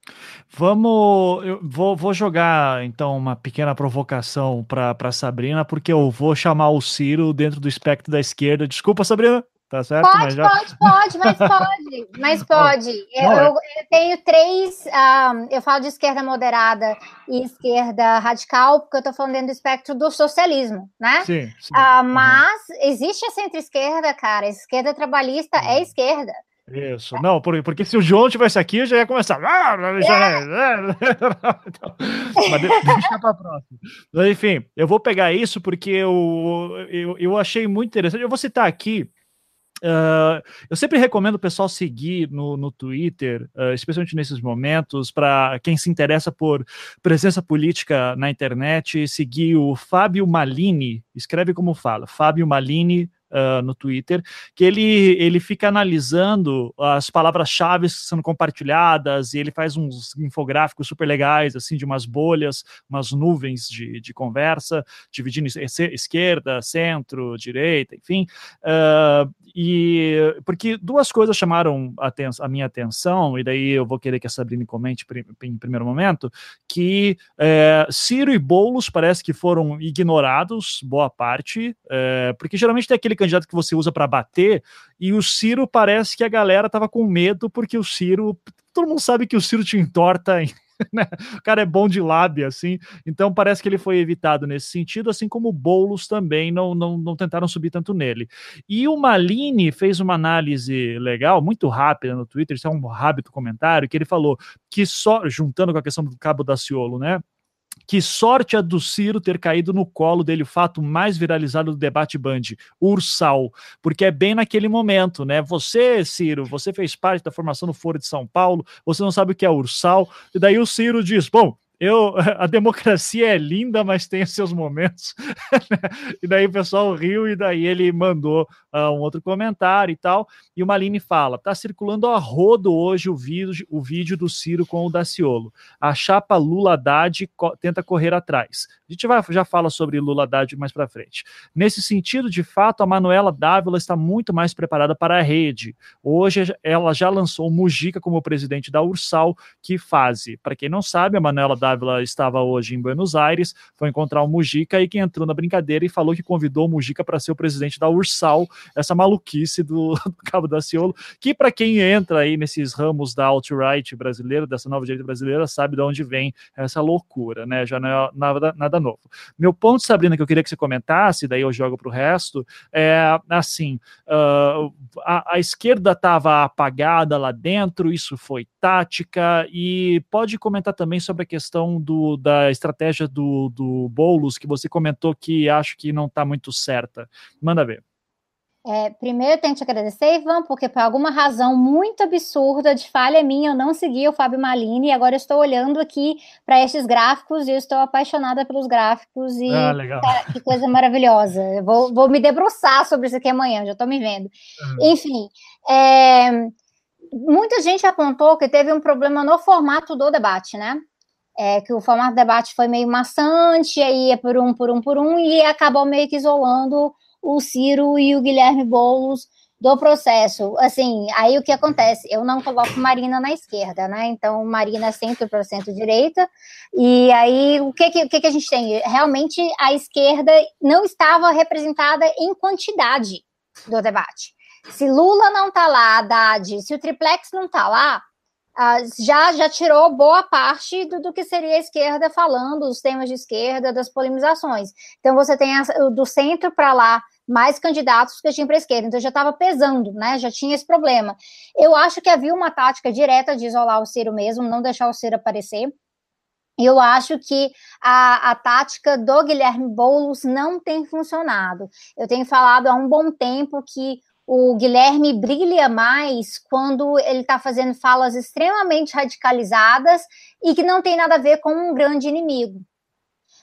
S1: Vamos. Eu vou, vou jogar então uma pequena provocação para Sabrina, porque eu vou chamar o Ciro dentro do espectro da esquerda. Desculpa, Sabrina. Tá certo?
S5: Pode, mas já... pode, pode, mas <laughs> pode, mas pode. Eu, é. eu, eu tenho três, um, ah, eu falo de esquerda moderada e esquerda radical, porque eu estou falando dentro do espectro do socialismo, né? Sim. sim. Uh, mas uhum. existe a centro-esquerda, cara. A esquerda trabalhista uhum. é esquerda.
S1: Isso, não, porque se o João tivesse aqui, eu já ia começar. Ah. É. <laughs> Mas deixa para próxima. Mas, enfim, eu vou pegar isso porque eu, eu, eu achei muito interessante. Eu vou citar aqui Uh, eu sempre recomendo o pessoal seguir no, no Twitter, uh, especialmente nesses momentos, para quem se interessa por presença política na internet, seguir o Fábio Malini, escreve como fala, Fábio Malini uh, no Twitter, que ele, ele fica analisando as palavras-chave sendo compartilhadas e ele faz uns infográficos super legais, assim, de umas bolhas, umas nuvens de, de conversa, dividindo esquerda, centro, direita, enfim. Uh, e porque duas coisas chamaram a, a, minha atenção, e daí eu vou querer que a Sabrina comente em primeiro momento, que é, Ciro e Boulos parece que foram ignorados, boa parte, é, porque geralmente tem aquele candidato que você usa para bater, e o Ciro parece que a galera estava com medo, porque o Ciro, todo mundo sabe que o Ciro te entorta em <laughs> né? O cara é bom de lábia, assim. Então parece que ele foi evitado nesse sentido, assim como Boulos também não, não, não tentaram subir tanto nele. E o Malini fez uma análise legal, muito rápida no Twitter, isso é um rápido comentário, que ele falou que só, juntando com a questão do Cabo da Ciolo, né? Que sorte a do Ciro ter caído no colo dele, o fato mais viralizado do debate Band, Ursal, porque é bem naquele momento, né? Você, Ciro, você fez parte da formação do Foro de São Paulo, você não sabe o que é Ursal, e daí o Ciro diz: bom, eu, <laughs> a democracia é linda, mas tem seus momentos. <laughs> e daí o pessoal riu e daí ele mandou uh, um outro comentário e tal. E o Maline fala: tá circulando a rodo hoje o vídeo, o vídeo do Ciro com o Daciolo. A chapa Lula Haddad co tenta correr atrás. A gente vai, já fala sobre Lula Haddad mais para frente. Nesse sentido, de fato, a Manuela Dávila está muito mais preparada para a rede. Hoje ela já lançou Mujica como presidente da Ursal, que fase. Para quem não sabe, a Manuela Dávila estava hoje em Buenos Aires, foi encontrar o Mujica e quem entrou na brincadeira e falou que convidou o Mujica para ser o presidente da Ursal, essa maluquice do, <laughs> do Cabo Daciolo, que para quem entra aí nesses ramos da alt-right brasileira, dessa nova direita brasileira, sabe de onde vem essa loucura, né? Já não é nada, nada novo. Meu ponto, Sabrina, que eu queria que você comentasse, daí eu jogo para o resto, é assim: uh, a, a esquerda estava apagada lá dentro, isso foi tática, e pode comentar também sobre a questão do, da estratégia do, do Boulos, que você comentou que acho que não está muito certa. Manda ver.
S5: É, primeiro, eu tenho que te agradecer, Ivan, porque por alguma razão muito absurda de falha minha, eu não segui o Fábio Malini e agora estou olhando aqui para estes gráficos e eu estou apaixonada pelos gráficos e
S1: ah, legal.
S5: que coisa maravilhosa. Eu vou, vou me debruçar sobre isso aqui amanhã, já estou me vendo. Uhum. Enfim, é, muita gente apontou que teve um problema no formato do debate, né? É, que o formato do debate foi meio maçante, aí ia por um, por um, por um, e acabou meio que isolando o Ciro e o Guilherme Boulos do processo. Assim, aí o que acontece? Eu não coloco Marina na esquerda, né? Então, Marina é 100% direita. E aí, o que, que, o que, que a gente tem? Realmente, a esquerda não estava representada em quantidade do debate. Se Lula não tá lá, Haddad, se o triplex não tá lá, já, já tirou boa parte do, do, que seria a esquerda falando, os temas de esquerda, das polemizações. Então você tem a, do centro para lá mais candidatos que tinha para a esquerda, então já estava pesando, né? Já tinha esse problema. Eu acho que havia uma tática direta de isolar o Ciro mesmo, não deixar o Ciro aparecer. E eu acho que a, a tática do Guilherme Boulos não tem funcionado. Eu tenho falado há um bom tempo que o Guilherme brilha mais quando ele está fazendo falas extremamente radicalizadas e que não tem nada a ver com um grande inimigo.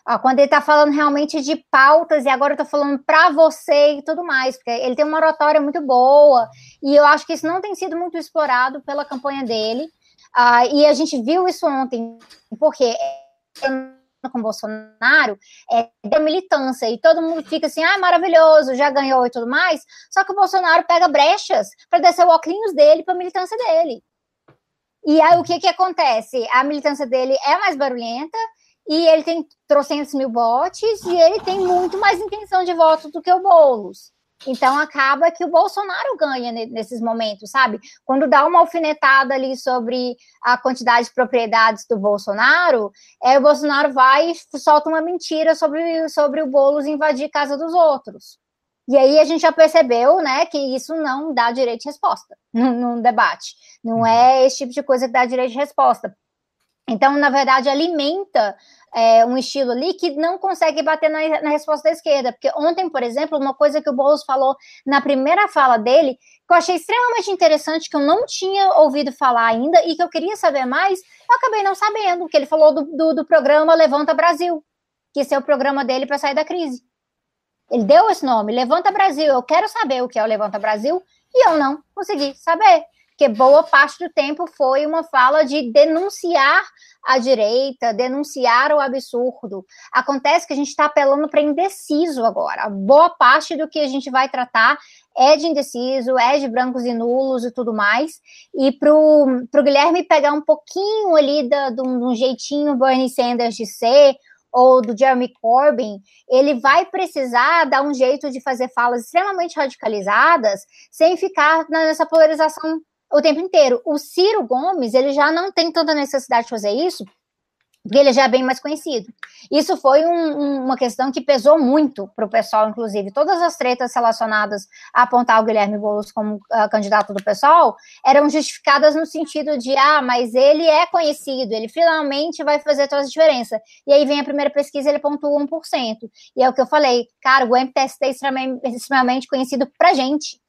S5: Ah, quando ele está falando realmente de pautas, e agora eu estou falando para você e tudo mais, porque ele tem uma oratória muito boa, e eu acho que isso não tem sido muito explorado pela campanha dele. Ah, e a gente viu isso ontem, porque com Bolsonaro é da militância e todo mundo fica assim, ah, maravilhoso, já ganhou e tudo mais. Só que o Bolsonaro pega brechas para descer o óculos dele para a militância dele. E aí o que que acontece? A militância dele é mais barulhenta e ele tem trocentos mil votos e ele tem muito mais intenção de voto do que o Boulos. Então acaba que o Bolsonaro ganha nesses momentos, sabe? Quando dá uma alfinetada ali sobre a quantidade de propriedades do Bolsonaro, é, o Bolsonaro vai e solta uma mentira sobre, sobre o Boulos invadir casa dos outros. E aí a gente já percebeu, né, que isso não dá direito de resposta <laughs> num, debate. Não é esse tipo de coisa que dá direito de resposta. Então, na verdade, alimenta é, um estilo ali que não consegue bater na, na, resposta da esquerda. Porque ontem, por exemplo, uma coisa que o Boulos falou na primeira fala dele, que eu achei extremamente interessante, que eu não tinha ouvido falar ainda e que eu queria saber mais, eu acabei não sabendo, que ele falou do, do, do programa Levanta Brasil, que esse é o programa dele para sair da crise. Ele deu esse nome, Levanta Brasil. Eu quero saber o que é o Levanta Brasil e eu não consegui saber. Porque boa parte do tempo foi uma fala de denunciar a direita, denunciar o absurdo. Acontece que a gente está apelando para indeciso agora. Boa parte do que a gente vai tratar é de indeciso, é de brancos e nulos e tudo mais. E para o Guilherme pegar um pouquinho ali de um jeitinho Bernie Sanders de ser, ou do Jeremy Corbyn, ele vai precisar dar um jeito de fazer falas extremamente radicalizadas sem ficar nessa polarização o tempo inteiro. O Ciro Gomes, ele já não tem tanta necessidade de fazer isso, porque ele já é bem mais conhecido. Isso foi um, uma questão que pesou muito para o pessoal, inclusive. Todas as tretas relacionadas a apontar o Guilherme Boulos como uh, candidato do pessoal eram justificadas no sentido de, ah, mas ele é conhecido, ele finalmente vai fazer toda a diferença. E aí vem a primeira pesquisa, ele pontua 1%. E é o que eu falei, cara, o MTST é extremamente, extremamente conhecido para gente.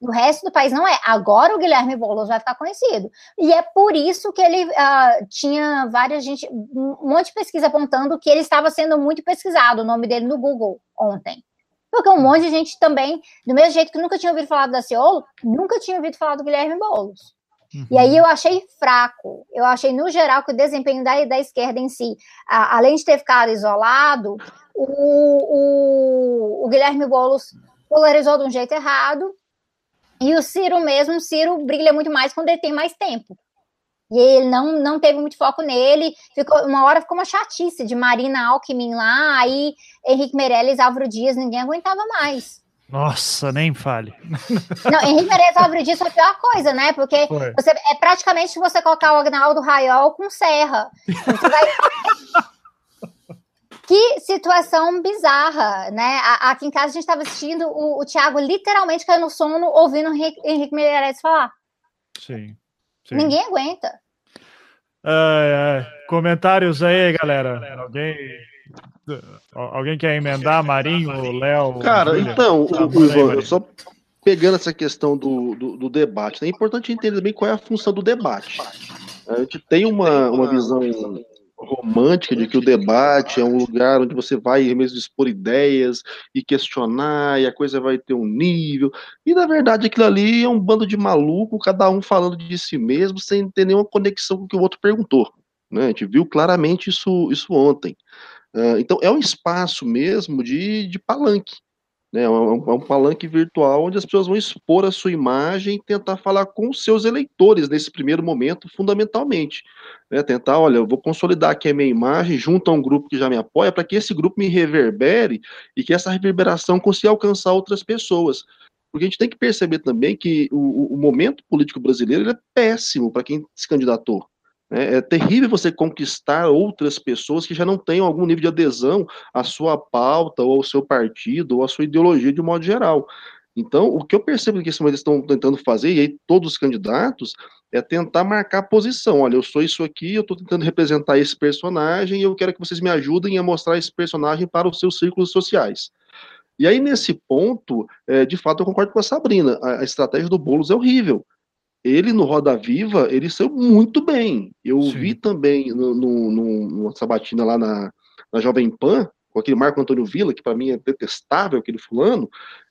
S5: No resto do país não é. Agora o Guilherme Boulos vai ficar conhecido. E é por isso que ele uh, tinha várias gente, um monte de pesquisa apontando que ele estava sendo muito pesquisado, o nome dele no Google ontem. Porque um monte de gente também, do mesmo jeito que nunca tinha ouvido falar do Daciolo, nunca tinha ouvido falar do Guilherme Boulos. Uhum. E aí eu achei fraco. Eu achei, no geral, que o desempenho da, da esquerda em si, a, além de ter ficado isolado, o, o, o Guilherme Boulos polarizou de um jeito errado e o Ciro mesmo, o Ciro brilha muito mais quando ele tem mais tempo. E ele não, não teve muito foco nele. Ficou, uma hora ficou uma chatice de Marina Alckmin lá, aí Henrique Meirelles, Álvaro Dias, ninguém aguentava mais.
S1: Nossa, nem fale. <laughs>
S5: Não, Henrique Meirelles Álvaro Dias foi a pior coisa, né? Porque você, é praticamente você colocar o Agnaldo Raiol com serra. Você vai... Que situação bizarra, né? Aqui em casa a gente estava assistindo o, o Thiago literalmente caiu no sono ouvindo o Henrique, Henrique Meirelles falar.
S1: Sim,
S5: sim. Ninguém aguenta.
S1: comentários aí, galera. Alguém, alguém quer emendar? Marinho, Léo?
S4: Cara, Julia? então, tá, o, Ivan, só pegando essa questão do, do, do, debate, né? é importante entender bem qual é a função do debate. A gente tem uma, uma visão romântica de que o debate é um lugar onde você vai mesmo expor ideias e questionar, e a coisa vai ter um nível. E na verdade aquilo ali é um bando de maluco, cada um falando de si mesmo, sem ter nenhuma conexão com o que o outro perguntou. Né? A gente viu claramente isso, isso ontem. Uh, então é um espaço mesmo de, de palanque. Né, é, um, é um palanque virtual onde as pessoas vão expor a sua imagem e tentar falar com os seus eleitores nesse primeiro momento, fundamentalmente. Né, tentar, olha, eu vou consolidar aqui a minha imagem junto a um grupo que já me apoia, para que esse grupo me reverbere e que essa reverberação consiga alcançar outras pessoas. Porque a gente tem que perceber também que o, o momento político brasileiro é péssimo para quem se candidatou. É, é, terrível você conquistar outras pessoas que já não tenham algum nível de adesão à sua pauta, ou ao seu partido, ou à sua ideologia de um modo geral. Então, o que eu percebo que eles estão tentando fazer, e aí todos os candidatos, é tentar marcar posição. Olha, eu sou isso aqui, eu estou tentando representar esse personagem, e eu quero que vocês me ajudem a mostrar esse personagem para os seus círculos sociais. E aí, nesse ponto, é, de fato, eu concordo com a Sabrina. A, a estratégia do Boulos é horrível ele no Roda Viva, ele saiu muito bem. Eu Sim. vi também no, no, no, numa sabatina lá na, na Jovem Pan, com aquele Marco Antônio Villa, que para mim é detestável, aquele fulano,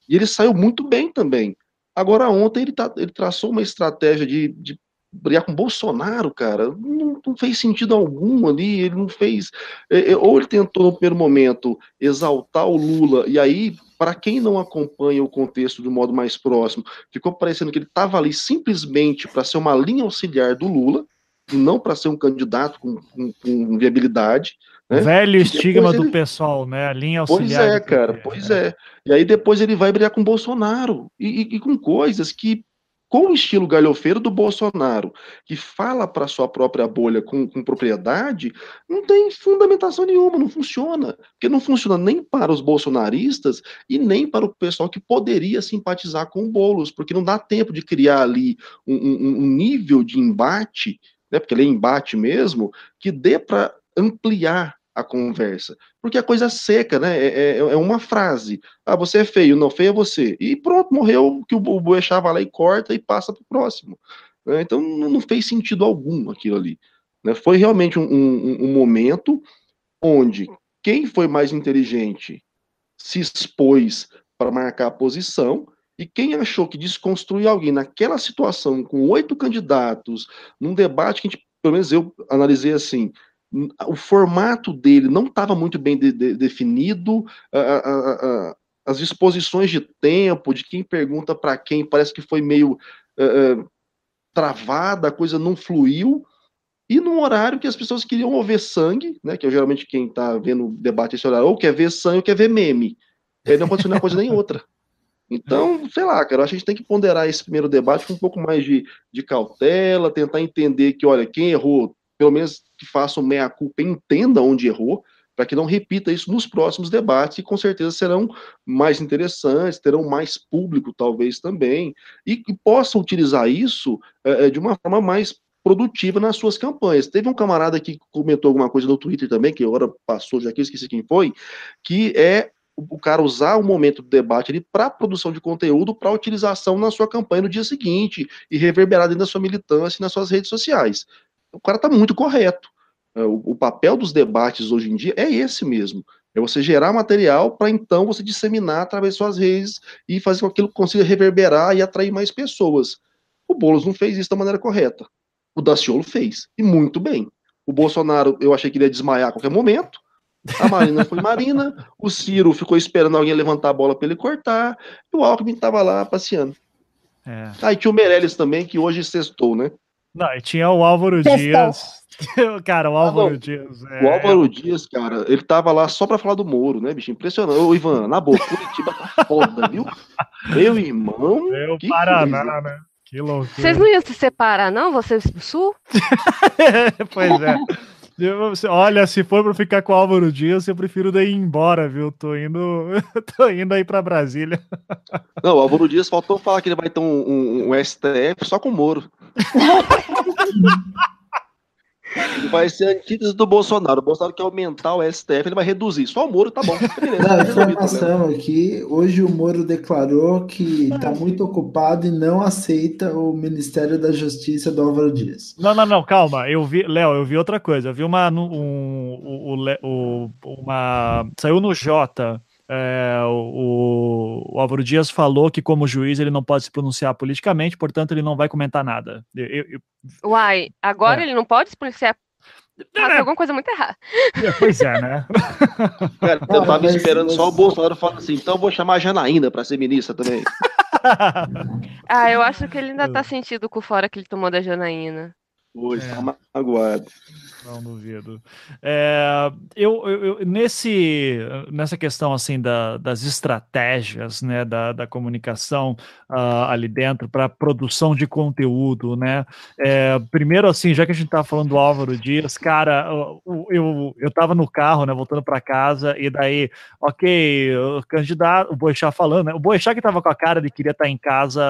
S4: e ele saiu muito bem também. Agora, ontem ele, tá, ele traçou uma estratégia de, de brigar com Bolsonaro, cara, não, não, fez sentido algum ali, ele não fez. É, é, ou ele tentou no primeiro momento exaltar o Lula, e aí para quem não acompanha o contexto de um modo mais próximo, ficou parecendo que ele estava ali simplesmente para ser uma linha auxiliar do Lula, e não para ser um candidato com, com, com viabilidade.
S1: Né? Velho estigma ele... do pessoal, né? A linha auxiliar.
S4: Pois é, cara, pois é. é. E aí depois ele vai brigar com Bolsonaro e, e, e com coisas que com o estilo galhofeiro do Bolsonaro, que fala para sua própria bolha com, com, propriedade, não tem fundamentação nenhuma, não funciona. Porque não funciona nem para os bolsonaristas e nem para o pessoal que poderia simpatizar com o Boulos, porque não dá tempo de criar ali um, um, um nível de embate, né, porque ele é embate mesmo, que dê para ampliar a conversa. Porque a coisa é seca, né? É, é, é, uma frase. Ah, você é feio, não, feio é você. E pronto, morreu que o Boechat vai lá e corta e passa para o próximo. Né? Então não fez sentido algum aquilo ali. Né? Foi realmente um, um, um momento onde quem foi mais inteligente se expôs para marcar a posição, e quem achou que desconstruir alguém naquela situação, com oito candidatos, num debate que a gente, pelo menos eu analisei assim, o formato dele não estava muito bem de, de, definido, a, a, a, as disposições de tempo, de quem pergunta para quem, parece que foi meio uh, travada, a coisa não fluiu, e num horário que as pessoas queriam ver sangue, né, que é geralmente quem está vendo o debate esse horário, ou quer ver sangue ou quer ver meme. Aí não aconteceu nem coisa nem outra. Então, sei lá, cara, acho que a gente tem que ponderar esse primeiro debate com um pouco mais de, de cautela, tentar entender que, olha, quem errou, pelo menos que faça o meia-culpa, entenda onde errou, para que não repita isso nos próximos debates, que com certeza serão mais interessantes, terão mais público, talvez também, e, e possa utilizar isso é, de uma forma mais produtiva nas suas campanhas. Teve um camarada que comentou alguma coisa no Twitter também, que agora passou, já que eu esqueci quem foi, que é o cara usar o momento do debate ali para produção de conteúdo, para utilização na sua campanha no dia seguinte e reverberar dentro da sua militância e nas suas redes sociais. O cara está muito correto. É, o, o, papel dos debates hoje em dia é esse mesmo. É você gerar material para então você disseminar através de suas redes e fazer com que aquilo consiga reverberar e atrair mais pessoas. O Boulos não fez isso da maneira correta. O Daciolo fez. E muito bem. O Bolsonaro, eu achei que ele ia desmaiar a qualquer momento. A Marina foi Marina, <laughs> o Ciro ficou esperando alguém levantar a bola para ele cortar, e o Alckmin estava lá passeando. É. Aí tinha o Meirelles também, que hoje sextou, né?
S1: Não, e tinha o Álvaro Sextou. Dias. <laughs> cara, o Álvaro ah, Dias.
S4: É... O Álvaro Dias, cara, ele tava lá só pra falar do Moro, né, bicho? Impressionante. Ô, Ivan, na boa, Curitiba tá <laughs> foda, viu? Meu irmão.
S1: Meu Paraná, coisa. né? Que loucura.
S2: Vocês não iam se separar, não? Vocês do Sul? <laughs>
S1: pois é. Olha, se for para ficar com o Álvaro Dias, eu prefiro daí ir embora, viu? Tô indo, tô indo aí para Brasília.
S4: Não, o Álvaro Dias faltou falar que ele vai ter um, um, um STF só com o Moro. <laughs> vai ser a antítese do Bolsonaro. O Bolsonaro quer aumentar o STF, ele vai reduzir. Só o Moro tá bom.
S3: Beleza, a informação aqui, hoje o Moro declarou que está muito ocupado e não aceita o Ministério da Justiça do Álvaro Dias.
S1: Não, não, não, calma. Eu vi, Léo, eu vi outra coisa. Eu vi uma, um, um, um, uma, saiu no Jota é, o, o, Álvaro Dias falou que, como juiz, ele não pode se pronunciar politicamente, portanto, ele não vai comentar nada. Eu, eu,
S2: Uai, agora é. ele não pode se pronunciar é. alguma coisa muito errada.
S1: É, pois é, né? <laughs>
S4: Cara, eu tava esperando só o Bolsonaro falar assim, então vou chamar a Janaína para ser ministra também. <laughs>
S2: ah, eu acho que ele ainda tá sentindo com fora que ele tomou da Janaína.
S4: Hoje, é. tá magoado.
S1: Não duvido. É, eu, eu, nesse, nessa questão assim da, das estratégias né, da, da comunicação uh, ali dentro para produção de conteúdo, né? É, primeiro assim, já que a gente tá falando do Álvaro Dias, cara, eu, eu, eu tava no carro, né, voltando para casa e daí, ok, o candidato, o Boixá falando, né, o Boixá que tava com a cara de queria estar tá em casa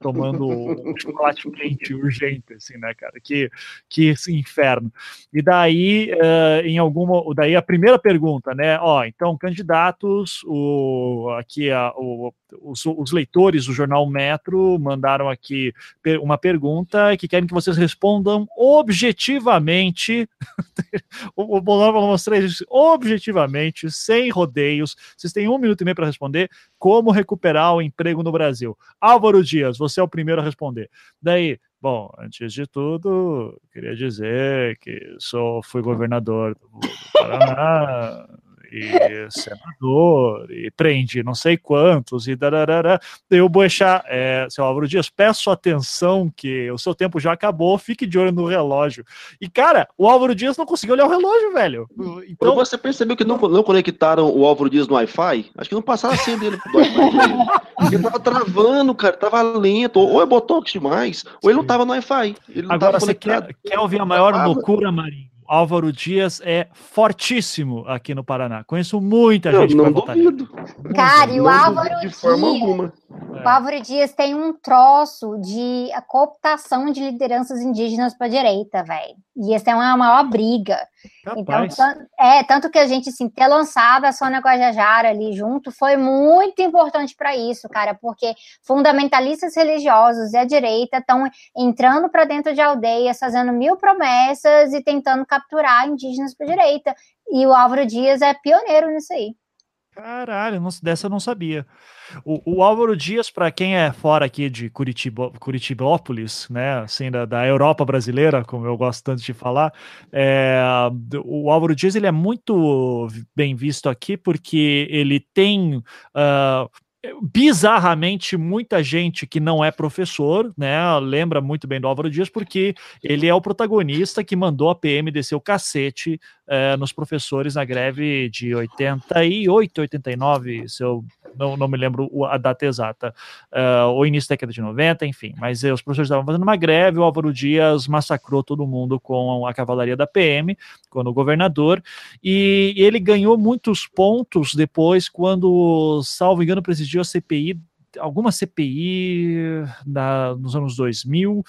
S1: tomando um chocolate quente urgente, assim, né, cara? Que, que inferno. E daí, uh, em alguma. Daí a primeira pergunta, né? Ó, então, candidatos, o, aqui a, o, os, os, leitores do jornal Metro mandaram aqui uma pergunta que querem que vocês respondam objetivamente. <laughs> o, o Bolsonaro falou umas três objetivamente, sem rodeios. Vocês têm um minuto e meio para responder. Como recuperar o emprego no Brasil? Álvaro Dias, você é o primeiro a responder. Daí, Bom, antes de tudo, queria dizer que sou, fui governador do, do Paraná, e senador, e prende não sei quantos, e dararara. Eu vou deixar, é, seu Álvaro Dias, peço atenção que o seu tempo já acabou, fique de olho no relógio. E, cara, o Álvaro Dias não conseguiu olhar o relógio, velho.
S4: Então... Você percebeu que não, não conectaram o Álvaro Dias no Wi-Fi? Acho que não passaram a senha dele pro Wi-Fi. ele tava travando, cara, tava lento, ou é botox demais, ou ele não tava no Wi-Fi.
S1: Agora, você quer, quer ouvir a maior loucura, Marinho? Álvaro Dias é fortíssimo aqui no Paraná. Conheço muita gente
S4: não, não duvido.
S5: Cara, e o Álvaro de forma Dias, alguma. O Álvaro Dias tem um troço de cooptação de lideranças indígenas para a direita, velho. E essa é uma maior briga. Então, é, tanto que a gente, assim, ter lançado a Sônia Guajajara ali junto foi muito importante para isso, cara, porque fundamentalistas religiosos e a direita estão entrando para dentro de aldeias, fazendo mil promessas e tentando capturar indígenas para direita. E o Álvaro Dias é pioneiro nisso aí.
S1: Caralho, dessa eu não sabia. O, o Álvaro Dias, para quem é fora aqui de Curitiba, Curitibópolis, né, assim, da, da Europa brasileira, como eu gosto tanto de falar, é, o Álvaro Dias ele é muito bem visto aqui porque ele tem uh, bizarramente muita gente que não é professor, né, lembra muito bem do Álvaro Dias porque ele é o protagonista que mandou a PM descer o cacete é, nos professores na greve de 88, 89, se eu não, não me lembro a data exata, uh, ou início da década de 90, enfim, mas uh, os professores estavam fazendo uma greve, o Álvaro Dias massacrou todo mundo com a cavalaria da PM, quando o governador, e ele ganhou muitos pontos depois, quando, salvo engano, presidiu a CPI, alguma CPI na, nos anos 2000,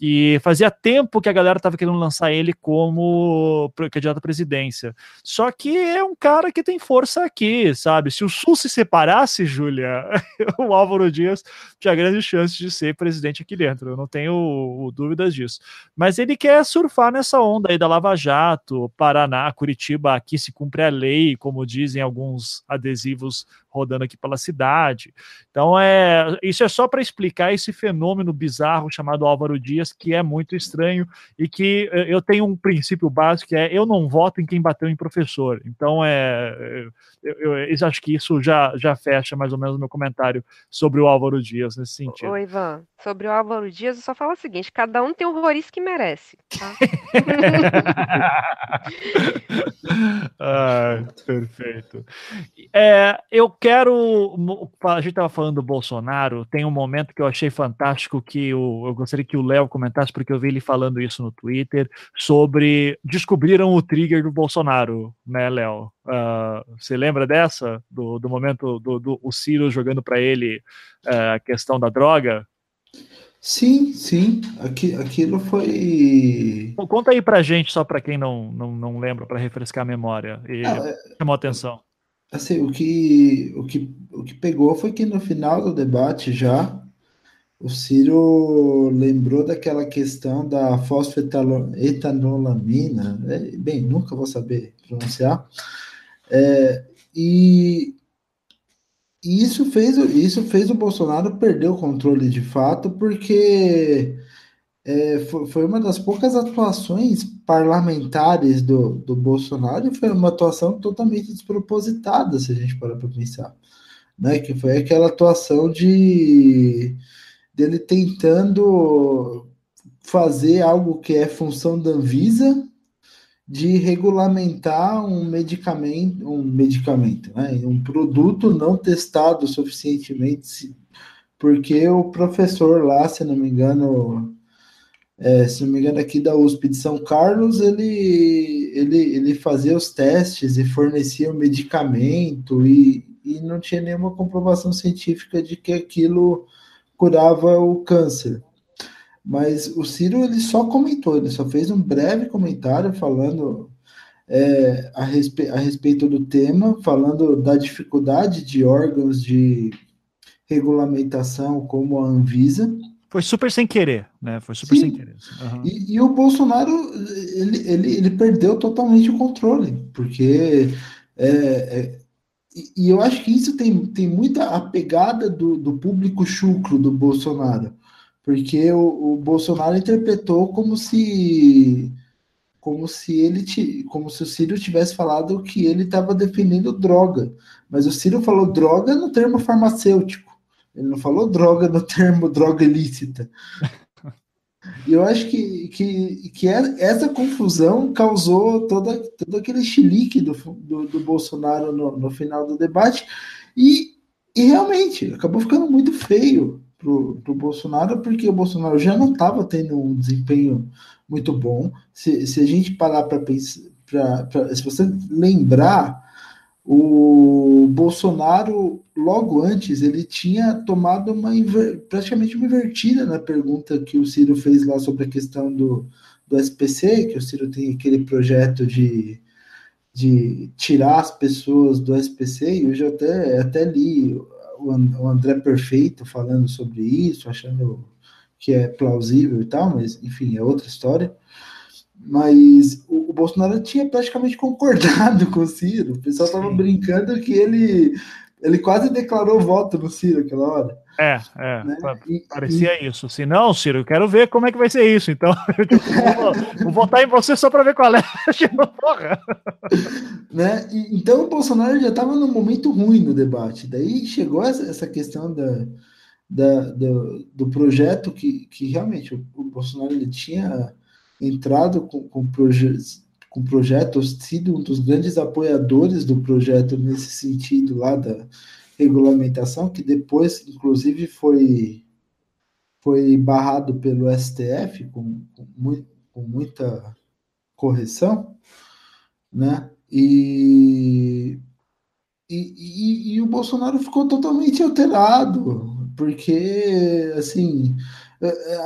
S1: e fazia tempo que a galera estava querendo lançar ele como candidato à presidência. Só que é um cara que tem força aqui, sabe? Se o Sul se separasse, Júlia, <laughs> o Álvaro Dias tinha grandes chances de ser presidente aqui dentro. Eu não tenho dúvidas disso. Mas ele quer surfar nessa onda aí da Lava Jato, Paraná, Curitiba, aqui se cumpre a lei, como dizem alguns adesivos rodando aqui pela cidade. Então, é, isso é só para explicar esse fenômeno bizarro chamado Álvaro Dias, que é muito estranho e que eh, eu tenho um princípio básico que é eu não voto em quem bateu em professor. Então, é, eu, eu, eu acho que isso já, já fecha mais ou menos o meu comentário sobre o Álvaro Dias nesse sentido.
S2: Ô, Ivan, sobre o Álvaro Dias, eu só falo o seguinte: cada um tem o horroriz que merece. Tá? <laughs>
S1: ah, perfeito. É, eu quero. A gente estava falando do Bolsonaro, tem um momento que eu achei fantástico que o, eu gostaria que o Léo comentasse, porque eu vi ele falando isso no Twitter, sobre descobriram o trigger do Bolsonaro, né, Léo? Uh, você lembra dessa? Do, do momento do, do o Ciro jogando para ele uh, a questão da droga?
S3: Sim, sim. Aqui, aquilo foi.
S1: Conta aí pra gente, só para quem não, não, não lembra, para refrescar a memória. E ah, chamou atenção.
S3: Assim, o que, o, que, o que pegou foi que no final do debate já o Ciro lembrou daquela questão da fosfetanolamina, é, bem, nunca vou saber pronunciar, é, e, e, isso, fez, isso fez o Bolsonaro perder o controle de fato, porque é, foi, foi, uma das poucas atuações parlamentares do, do Bolsonaro e foi uma atuação totalmente despropositada, se a gente parar para pensar. Né? Que foi aquela atuação de dele tentando fazer algo que é função da Anvisa de regulamentar um medicamento, um medicamento, né? um produto não testado suficientemente, porque o professor lá, se não me engano, é, se não me engano, aqui da USP de São Carlos, ele, ele, ele fazia os testes e fornecia o medicamento e, e não tinha nenhuma comprovação científica de que aquilo curava o câncer. Mas o Ciro ele só comentou, ele só fez um breve comentário falando é, a, respe a respeito do tema, falando da dificuldade de órgãos de regulamentação como a Anvisa
S1: foi super sem querer, né? Foi super Sim. sem querer.
S3: Uhum. E, e, o Bolsonaro, ele, ele, ele perdeu totalmente o controle, porque. É, é, e eu acho que isso tem, tem muita a pegada do, do público chucro do Bolsonaro, porque o, o Bolsonaro interpretou como se como se ele como se o Ciro tivesse falado que ele estava defendendo droga, mas o Ciro falou droga no termo farmacêutico. Ele não falou droga no termo droga ilícita. E eu acho que, que, que é, essa confusão causou toda, todo aquele chilique do, do, do Bolsonaro no, no, final do debate. E, e realmente acabou ficando muito feio para o Bolsonaro, porque o Bolsonaro já não estava tendo um desempenho muito bom. Se, se a gente parar para pensar, pra, pra, se você lembrar o Bolsonaro, logo antes, ele tinha tomado uma praticamente uma invertida na pergunta que o Ciro fez lá sobre a questão do, do SPC, que o Ciro tem aquele projeto de, de tirar as pessoas do SPC, e eu já até, até li o André Perfeito falando sobre isso, achando que é plausível e tal, mas enfim, é outra história. Mas o, o, Bolsonaro tinha praticamente concordado <laughs> com o Ciro. O pessoal estava brincando que ele, ele quase declarou voto no Ciro aquela hora.
S1: É, é. Né? Parecia e, isso. Se não, Ciro, eu quero ver como é que vai ser isso. Então, <laughs> vou, vou, votar em você só para ver qual é. <laughs> Porra.
S3: né? E, então, o Bolsonaro já estava num momento ruim no debate. Daí chegou essa, essa questão da, da, do, do projeto que, que realmente o, o Bolsonaro ele tinha entrado com, com projetos com projetos, sido um dos grandes apoiadores do projeto nesse sentido lá da regulamentação, que depois, inclusive, foi, foi barrado pelo STF com, com, muito, com muita correção, né? E, e, e, e, o Bolsonaro ficou totalmente alterado, porque, assim,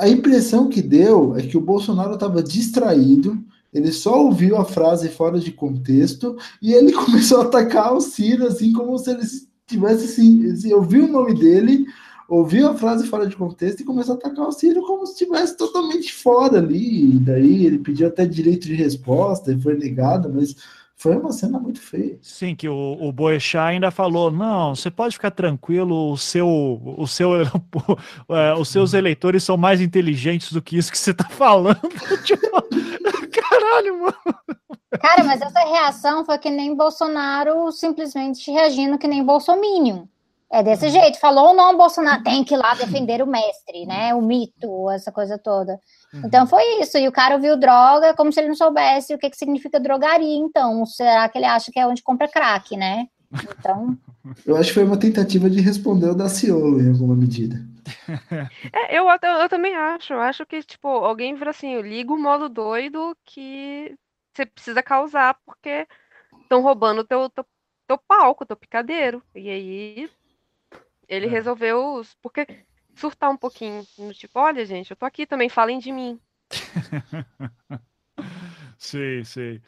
S3: a impressão que deu é que o Bolsonaro estava distraído, ele só ouviu a frase fora de contexto e ele <laughs> começou a atacar o Ciro, assim, como se ele tivesse assim, assim, ouviu o nome dele, ouviu a frase fora de contexto e começou a atacar o Ciro como se estivesse totalmente fora ali. E daí ele pediu até direito de resposta e foi negado, mas foi uma cena muito feia.
S1: Sim, que o, o Boechat ainda falou: não, você pode ficar tranquilo, o seu, o seu, <laughs> é, os seus eleitores são mais inteligentes do que isso que você está falando. <laughs> tipo, caralho, mano.
S5: Cara, mas essa reação foi que nem Bolsonaro simplesmente reagindo que nem Bolsominion. É desse jeito. Falou ou não, Bolsonaro tem que ir lá defender o mestre, né? O mito, essa coisa toda. Uhum. Então foi isso. E o cara ouviu droga como se ele não soubesse o que, que significa drogaria. Então, será que ele acha que é onde compra crack, né? Então. <laughs>
S3: Eu acho que foi uma tentativa de responder o Daciolo em alguma medida. <laughs>
S2: É, eu, eu, eu, também acho. Eu acho que, tipo, alguém vira assim, liga o modo doido que você precisa causar porque estão roubando teu, teu, teu palco, teu picadeiro. E aí ele é. resolveu. Porque surtar um pouquinho. Tipo, olha, gente, eu tô aqui também, falem de mim. <laughs>
S1: sei, sei.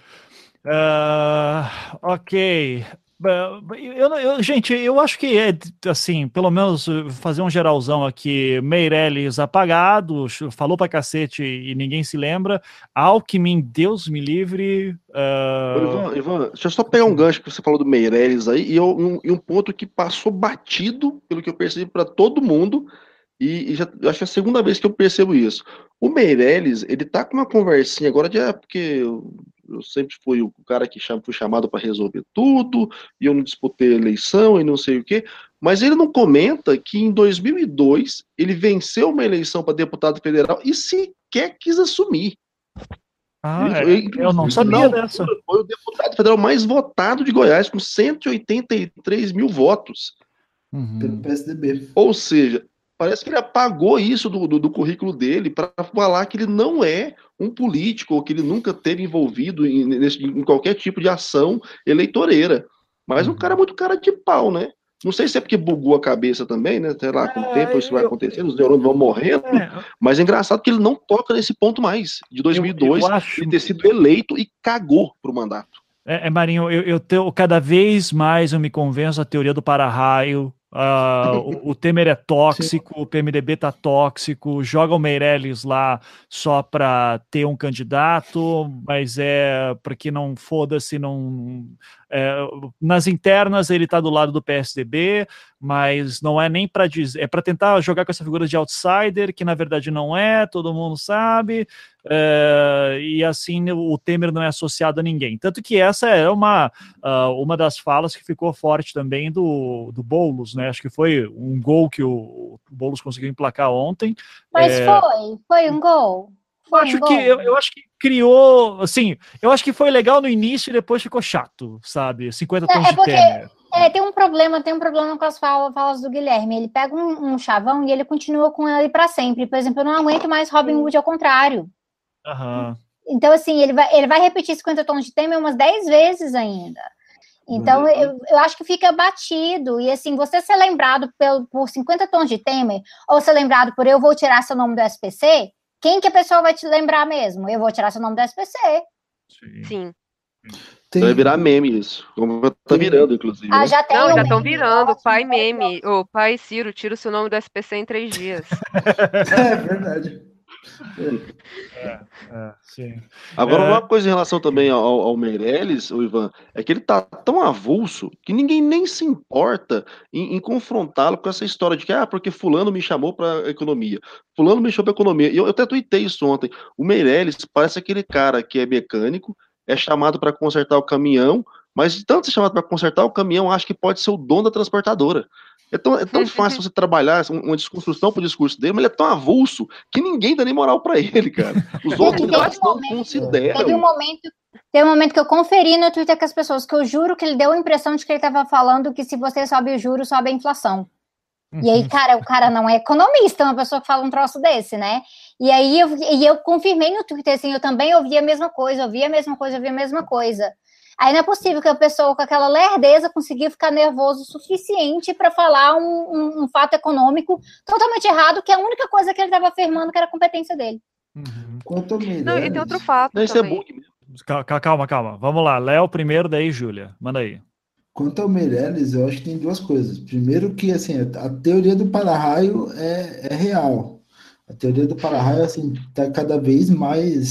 S1: Uh, ok. Eu, eu, gente, eu acho que é assim, pelo menos uh, fazer um geralzão aqui. Meirelles apagado, falou pra cacete e ninguém se lembra. Alckmin, Deus me livre. Uh...
S4: Ivan, Ivan, deixa eu só pegar um gancho que você falou do Meirelles aí, e, eu, um, e um ponto que passou batido, pelo que eu percebi, para todo mundo, e, e já, acho que é a segunda vez que eu percebo isso. O Meirelles, ele tá com uma conversinha agora de, é, porque eu, eu sempre fui o cara que cham, fui chamado para resolver tudo, e eu não disputei a eleição e não sei o quê, mas ele não comenta que em 2002 ele venceu uma eleição para deputado federal e sequer quis assumir.
S1: Ah, ele, é, eu não sabia não, dessa.
S4: Foi o deputado federal mais votado de Goiás, com 183 mil votos.
S3: Uhum. Pelo PSDB.
S4: Ou seja, Parece que ele apagou isso do, do, do currículo dele para falar que ele não é um político, ou que ele nunca teve envolvido em, nesse, em qualquer tipo de ação eleitoreira. Mas um uhum. cara muito cara de pau, né? Não sei se é porque bugou a cabeça também, né? Sei lá, com o tempo isso vai acontecendo, os neurônios vão morrendo. É. Mas é engraçado que ele não toca nesse ponto mais. De 2002, eu, eu acho... ele ter sido eleito e cagou pro mandato.
S1: É, é Marinho, eu, eu tenho, cada vez mais eu me convenço a teoria do para-raio, Uh, o, o, Temer é <laughs> tóxico, Sim. o PMDB tá tóxico, joga o Meirelles lá só para ter um candidato, mas é para que não foda-se, não. É, nas internas ele tá do lado do PSDB, mas não é nem para dizer, é para tentar jogar com essa figura de outsider, que na verdade não é, todo mundo sabe, é, e assim o Temer não é associado a ninguém. Tanto que essa é uma, uh, uma das falas que ficou forte também do, do Boulos, né? Acho que foi um gol que o, o Boulos conseguiu emplacar ontem.
S5: Mas é... foi, foi um gol.
S1: Foi acho que eu, eu, acho que criou, assim, eu acho que foi legal no início e depois ficou chato, sabe? 50 tons é, é porque, de Temer.
S5: É, tem um problema, tem um problema com as falas, falas do Guilherme. Ele pega um, um, chavão e ele continua com ele para sempre. Por exemplo, eu não aguento mais Robin Hood ao contrário.
S1: Uhum.
S5: Então, assim, ele vai, ele vai repetir 50 tons de Temer umas 10 vezes ainda. Então, uhum. eu, eu acho que fica batido. E, assim, você ser lembrado pelo, por 50 tons de Temer, ou ser lembrado por eu vou tirar seu nome do SPC, quem que a pessoa vai te lembrar mesmo? Eu vou tirar seu nome do SPC.
S2: Sim. Sim.
S4: Tem... Vai virar meme isso. Como tá virando, inclusive.
S5: Ah, né? já tem
S2: Não, já estão virando. Pai meme. O pai Ciro, tira o seu nome do SPC em três dias. <laughs>
S3: é verdade.
S4: É, é, sim. Agora, é... uma coisa em relação também ao, ao Meirelles, o Ivan, é que ele tá tão avulso que ninguém nem se importa em, em confrontá-lo com essa história de que, ah, porque fulano me chamou para economia, fulano me chamou para economia. E eu, eu até tuitei isso ontem. O Meirelles parece aquele cara que é mecânico, é chamado para consertar o caminhão, mas de tanto ser chamado para consertar o caminhão, acho que pode ser o dono da transportadora. É tão, é tão <laughs> fácil você trabalhar uma desconstrução pro discurso dele, mas ele é tão avulso que ninguém dá nem moral para ele, cara. Os outros não consideram.
S5: Teve um momento Teve um momento que eu conferi no Twitter com as pessoas que eu juro que ele deu a impressão de que ele estava falando que se você sobe o juro, sobe a inflação. Uhum. E aí, uhum. cara, o cara não é economista, uma pessoa que fala um troço desse, né? E aí eu, e eu confirmei no Twitter, assim, eu também ouvi a mesma coisa, ouvi a mesma coisa, ouvi a mesma coisa. Aí não é possível que a pessoa com aquela lerdeza conseguiu ficar nervoso o suficiente para falar um, um, um, fato econômico totalmente errado, que é a única coisa que ele estava afirmando que era a competência dele.
S2: Uhum. Quanto Não, e tem outro fato. Não,
S1: isso é bug mesmo. Calma, calma. Vamos lá. Léo primeiro, daí Júlia. Manda aí.
S3: Quanto ao Meirelles, eu acho que tem duas coisas. Primeiro que, assim, a teoria do para-raio é, é real. A teoria do para-raio, assim, está cada vez mais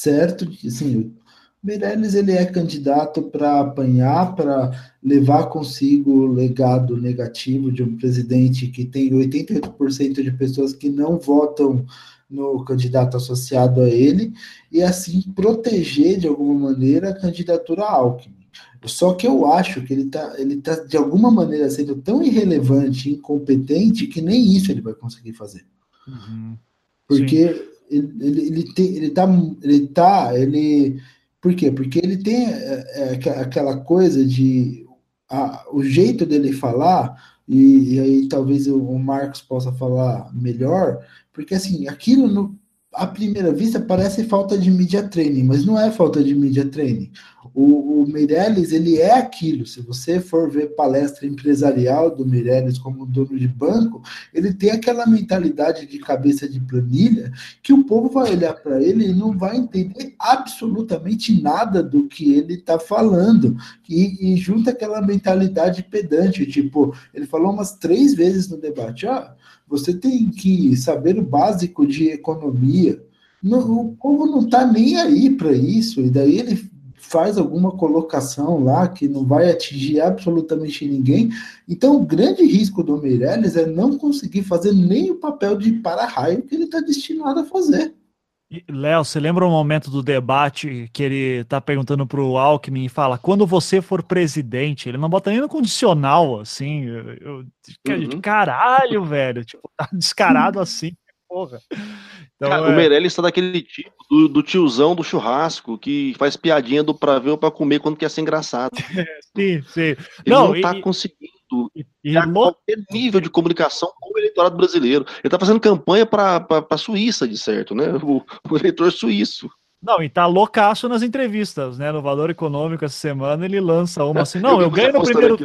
S3: certo. Assim, Meirelles ele é candidato para apanhar, para levar consigo o legado negativo de um presidente que tem 88% de pessoas que não votam no candidato associado a ele, e assim proteger de alguma maneira a candidatura Alckmin. Só que eu acho que ele está ele tá, de alguma maneira sendo tão irrelevante, incompetente, que nem isso ele vai conseguir fazer. Uhum. Porque ele, ele, ele, tem, ele tá. Ele tá. Ele, por quê? Porque ele tem é, aquela coisa de. A, o jeito dele falar, e, e aí talvez o, o, Marcos possa falar melhor, porque assim, aquilo no, à primeira vista parece falta de media training, mas não é falta de media training. O, o Meirelles, ele é aquilo. Se você for ver palestra empresarial do Meirelles como dono de banco, ele tem aquela mentalidade de cabeça de planilha que o povo vai olhar para ele e não vai entender absolutamente nada do que ele está falando. E, e junta aquela mentalidade pedante, tipo, ele falou umas três vezes no debate, ah, você tem que saber o básico de economia. o povo não está nem aí para isso, e daí ele faz alguma colocação lá que não vai atingir absolutamente ninguém. Então, o grande risco do Meirelles é não conseguir fazer nem o papel de para-raio que ele está destinado a fazer.
S1: Léo, você lembra o um momento do debate que ele tá perguntando pro Alckmin e fala: quando você for presidente, ele não bota nem no condicional, assim. Eu, eu, uhum. Caralho, velho. Tipo, tá descarado <laughs> assim, porra.
S4: Então, Cara, é... O Meirelles está daquele tipo do, do, tiozão do churrasco que faz piadinha do pra ver ou pra comer quando quer ser engraçado. <laughs>
S1: sim, sim. Ele
S4: não, não tá e, conseguindo e, e qualquer nível de comunicação com o eleitorado brasileiro. Ele tá fazendo campanha para a Suíça, de certo, né? O, o eleitor suíço.
S1: Não, e tá loucaço nas entrevistas, né? No Valor Econômico essa semana ele lança uma assim, não, eu, eu ganho no primeiro aqui,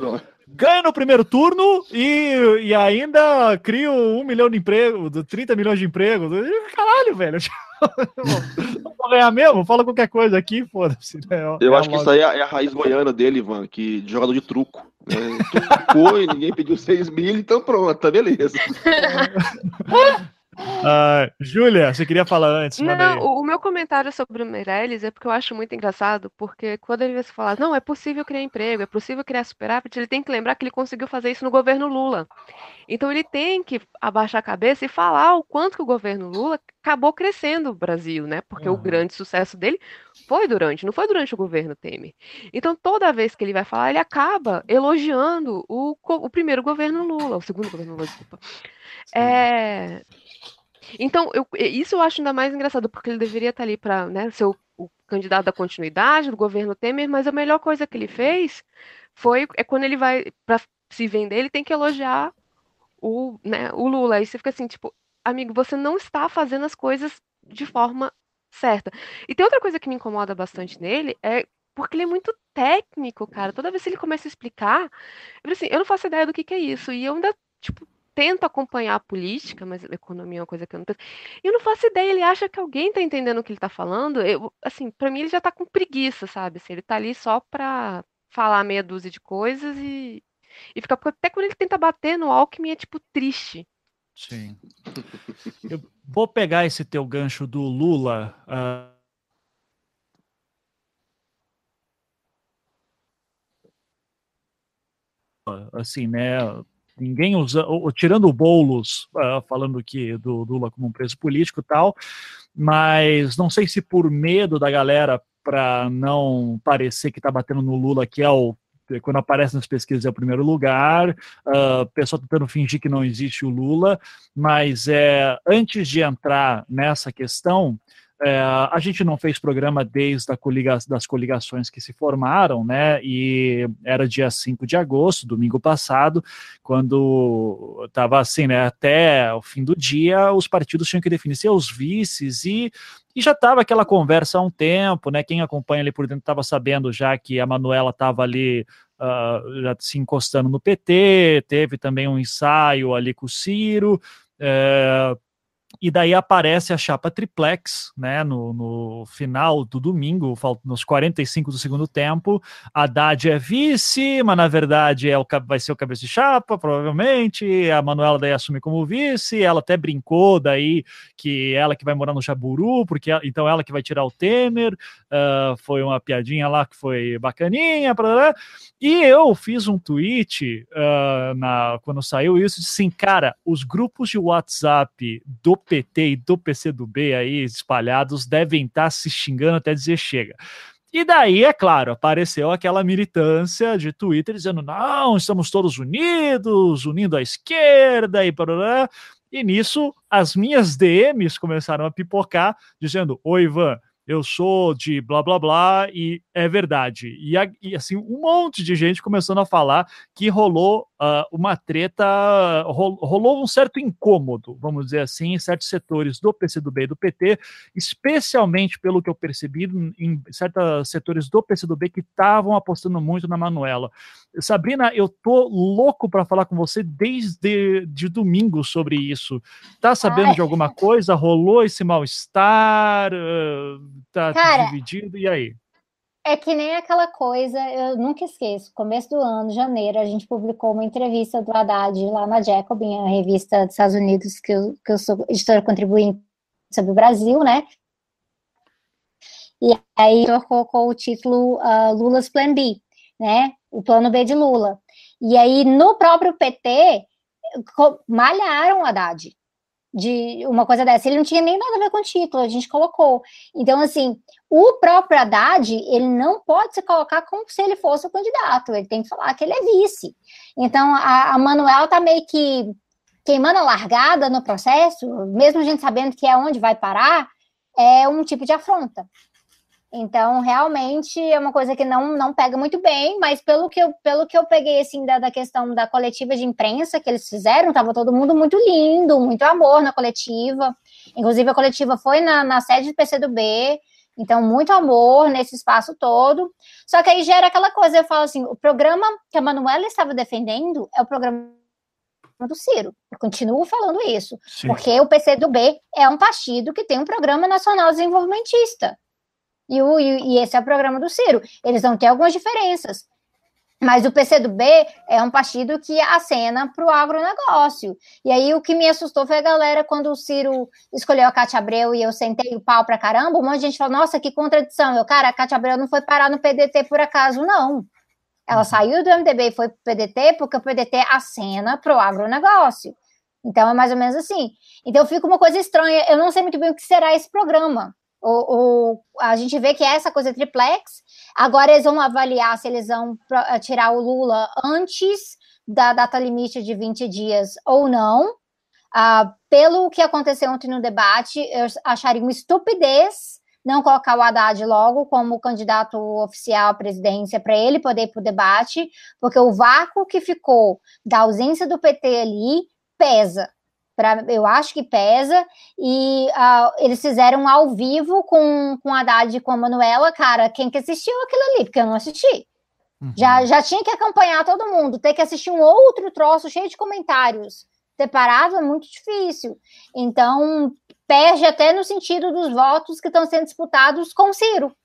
S1: ganho no primeiro turno e, e ainda crio um milhão de empregos, 30 milhões de empregos. Caralho, velho. <laughs> vou ganhar mesmo? Fala qualquer coisa aqui, foda-se. Né?
S4: Eu é acho que isso aí é, é a raiz goiana dele, Ivan, que de jogador de truco. Né? Trucou e ninguém pediu 6 mil, então pronto, tá beleza. <laughs>
S1: Uh, Júlia, você queria falar antes?
S2: Não, o, o, meu comentário sobre o Meirelles é porque eu acho muito engraçado, porque quando ele vai se falar, não, é possível criar emprego, é possível criar superávit, ele tem que lembrar que ele conseguiu fazer isso no governo Lula. Então ele tem que abaixar a cabeça e falar o quanto que o governo Lula acabou crescendo o Brasil, né? Porque uhum. o grande sucesso dele foi durante, não foi durante o governo Temer. Então toda vez que ele vai falar, ele acaba elogiando o, o primeiro governo Lula, o segundo governo Lula, desculpa. É, então, eu, isso eu acho ainda mais engraçado, porque ele deveria estar ali para né, ser o, o, candidato da continuidade do governo Temer, mas a melhor coisa que ele fez foi é quando ele vai para se vender, ele tem que elogiar o, né, o Lula. Aí você fica assim, tipo, amigo, você não está fazendo as coisas de forma certa. E tem outra coisa que me incomoda bastante nele, é porque ele é muito técnico, cara. Toda vez que ele começa a explicar, eu, assim, eu não faço ideia do que, que é isso. E eu ainda, tipo, tento acompanhar a política, mas economia é uma coisa que eu não tenho. Eu não faço ideia, ele acha que alguém está entendendo o que ele está falando. Eu, assim, para mim ele já está com preguiça, sabe? Assim, ele está ali só para falar meia dúzia de coisas e, e ficar. Até quando ele tenta bater no Alckmin é tipo triste.
S1: Sim. Eu, vou pegar esse teu gancho do Lula. Uh, assim, né? Ninguém usa, ou, tirando o Boulos, uh, falando que do, Lula como um preso político e tal, mas não sei se por medo da galera para não parecer que está batendo no Lula, que é o quando aparece nas pesquisas é o primeiro lugar, uh, pessoal tentando fingir que não existe o Lula, mas é, antes de entrar nessa questão, é, a gente não fez programa desde a coliga das coligações que se formaram, né? E era dia 5 de agosto, domingo passado, quando estava assim, né? Até o fim do dia, os partidos tinham que definir seus vices e, e já estava aquela conversa há um tempo, né? Quem acompanha ali por dentro estava sabendo já que a Manuela estava ali Uh, já se encostando no PT, teve também um ensaio ali com o Ciro, uh, e daí aparece a chapa triplex, né, no, no final do domingo, nos 45 do segundo tempo, Haddad é vice, mas na verdade é o, vai ser o cabeça de chapa, provavelmente, a Manuela daí assume como vice, ela até brincou daí que ela que vai morar no Jaburu, porque então ela que vai tirar o Temer, uh, foi uma piadinha lá que foi bacaninha, pra, e eu fiz um tweet uh, na, quando saiu isso, disse assim, cara, os grupos de WhatsApp do PT e do PCdoB aí espalhados devem estar tá se xingando até dizer chega. E daí, é claro, apareceu aquela militância de Twitter dizendo: não, estamos todos unidos, unindo a esquerda e parará. E nisso, as minhas DMs começaram a pipocar, dizendo: Oi, Ivan, eu sou de blá blá blá e é verdade. E, e assim, um monte de gente começando a falar que rolou uh, uma treta, rolou um certo incômodo, vamos dizer assim, em certos setores do PCdoB e do PT, especialmente pelo que eu percebi em certos setores do PCdoB que estavam apostando muito na Manuela. Sabrina, eu tô louco para falar com você desde de domingo sobre isso. Tá sabendo Ai. de alguma coisa? Rolou esse mal-estar? Tá Cara, dividido? E aí?
S5: É que nem aquela coisa, eu nunca esqueço, começo do ano, janeiro, a gente publicou uma entrevista do Haddad lá na Jacobin, a revista dos Estados Unidos, que eu, que eu sou editora contribuinte sobre o Brasil, né? E aí colocou o título uh, Lula's Plan B, né? O plano B de Lula. E aí, no próprio PT, malharam o Haddad de uma coisa dessa. Ele não tinha nem nada a ver com o título, a gente colocou. Então, assim, o próprio Haddad, ele não pode se colocar como se ele fosse o candidato, ele tem que falar que ele é vice. Então, a, a Manuel tá meio que queimando a largada no processo, mesmo a gente sabendo que é onde vai parar, é um tipo de afronta. Então, realmente é uma coisa que não, não pega muito bem, mas pelo que eu, pelo que eu peguei assim da, da questão da coletiva de imprensa que eles fizeram, estava todo mundo muito lindo, muito amor na coletiva. Inclusive, a coletiva foi na, na sede do PCdoB, então, muito amor nesse espaço todo. Só que aí gera aquela coisa, eu falo assim: o programa que a Manuela estava defendendo é o programa do Ciro. Eu continuo falando isso. Sim. Porque o PCdoB é um partido que tem um programa nacional desenvolvimentista. E, o, e, esse é o programa do Ciro. Eles vão ter algumas diferenças. Mas o PCdoB é um partido que acena para o agronegócio. E aí o que me assustou foi a galera, quando o Ciro escolheu a Cátia Abreu e eu sentei o pau para caramba, um monte de gente falou, nossa, que contradição. Eu, cara, a Cátia Abreu não foi parar no PDT por acaso, não. Ela saiu do MDB e foi para o PDT porque o PDT acena para o agronegócio. Então é mais ou menos assim. Então fica uma coisa estranha. Eu não sei muito bem o que será esse programa. O, o, a gente vê que é essa coisa triplex. Agora eles vão avaliar se eles vão eh, tirar o Lula antes da data limite de 20 dias ou não. Ah, pelo que aconteceu ontem no debate, eu acharia uma estupidez não colocar o Haddad logo como candidato oficial à presidência para ele poder ir para o debate, porque o vácuo que ficou da ausência do PT ali pesa. Pra, eu acho que pesa, e uh, eles fizeram ao vivo com, com a Haddad e com a Manuela, cara, quem que assistiu aquilo ali? Porque eu não assisti. Uhum. Já, já tinha que acompanhar todo mundo, ter que assistir um outro troço cheio de comentários separado é muito difícil. Então, perde até no sentido dos votos que estão sendo disputados com Ciro.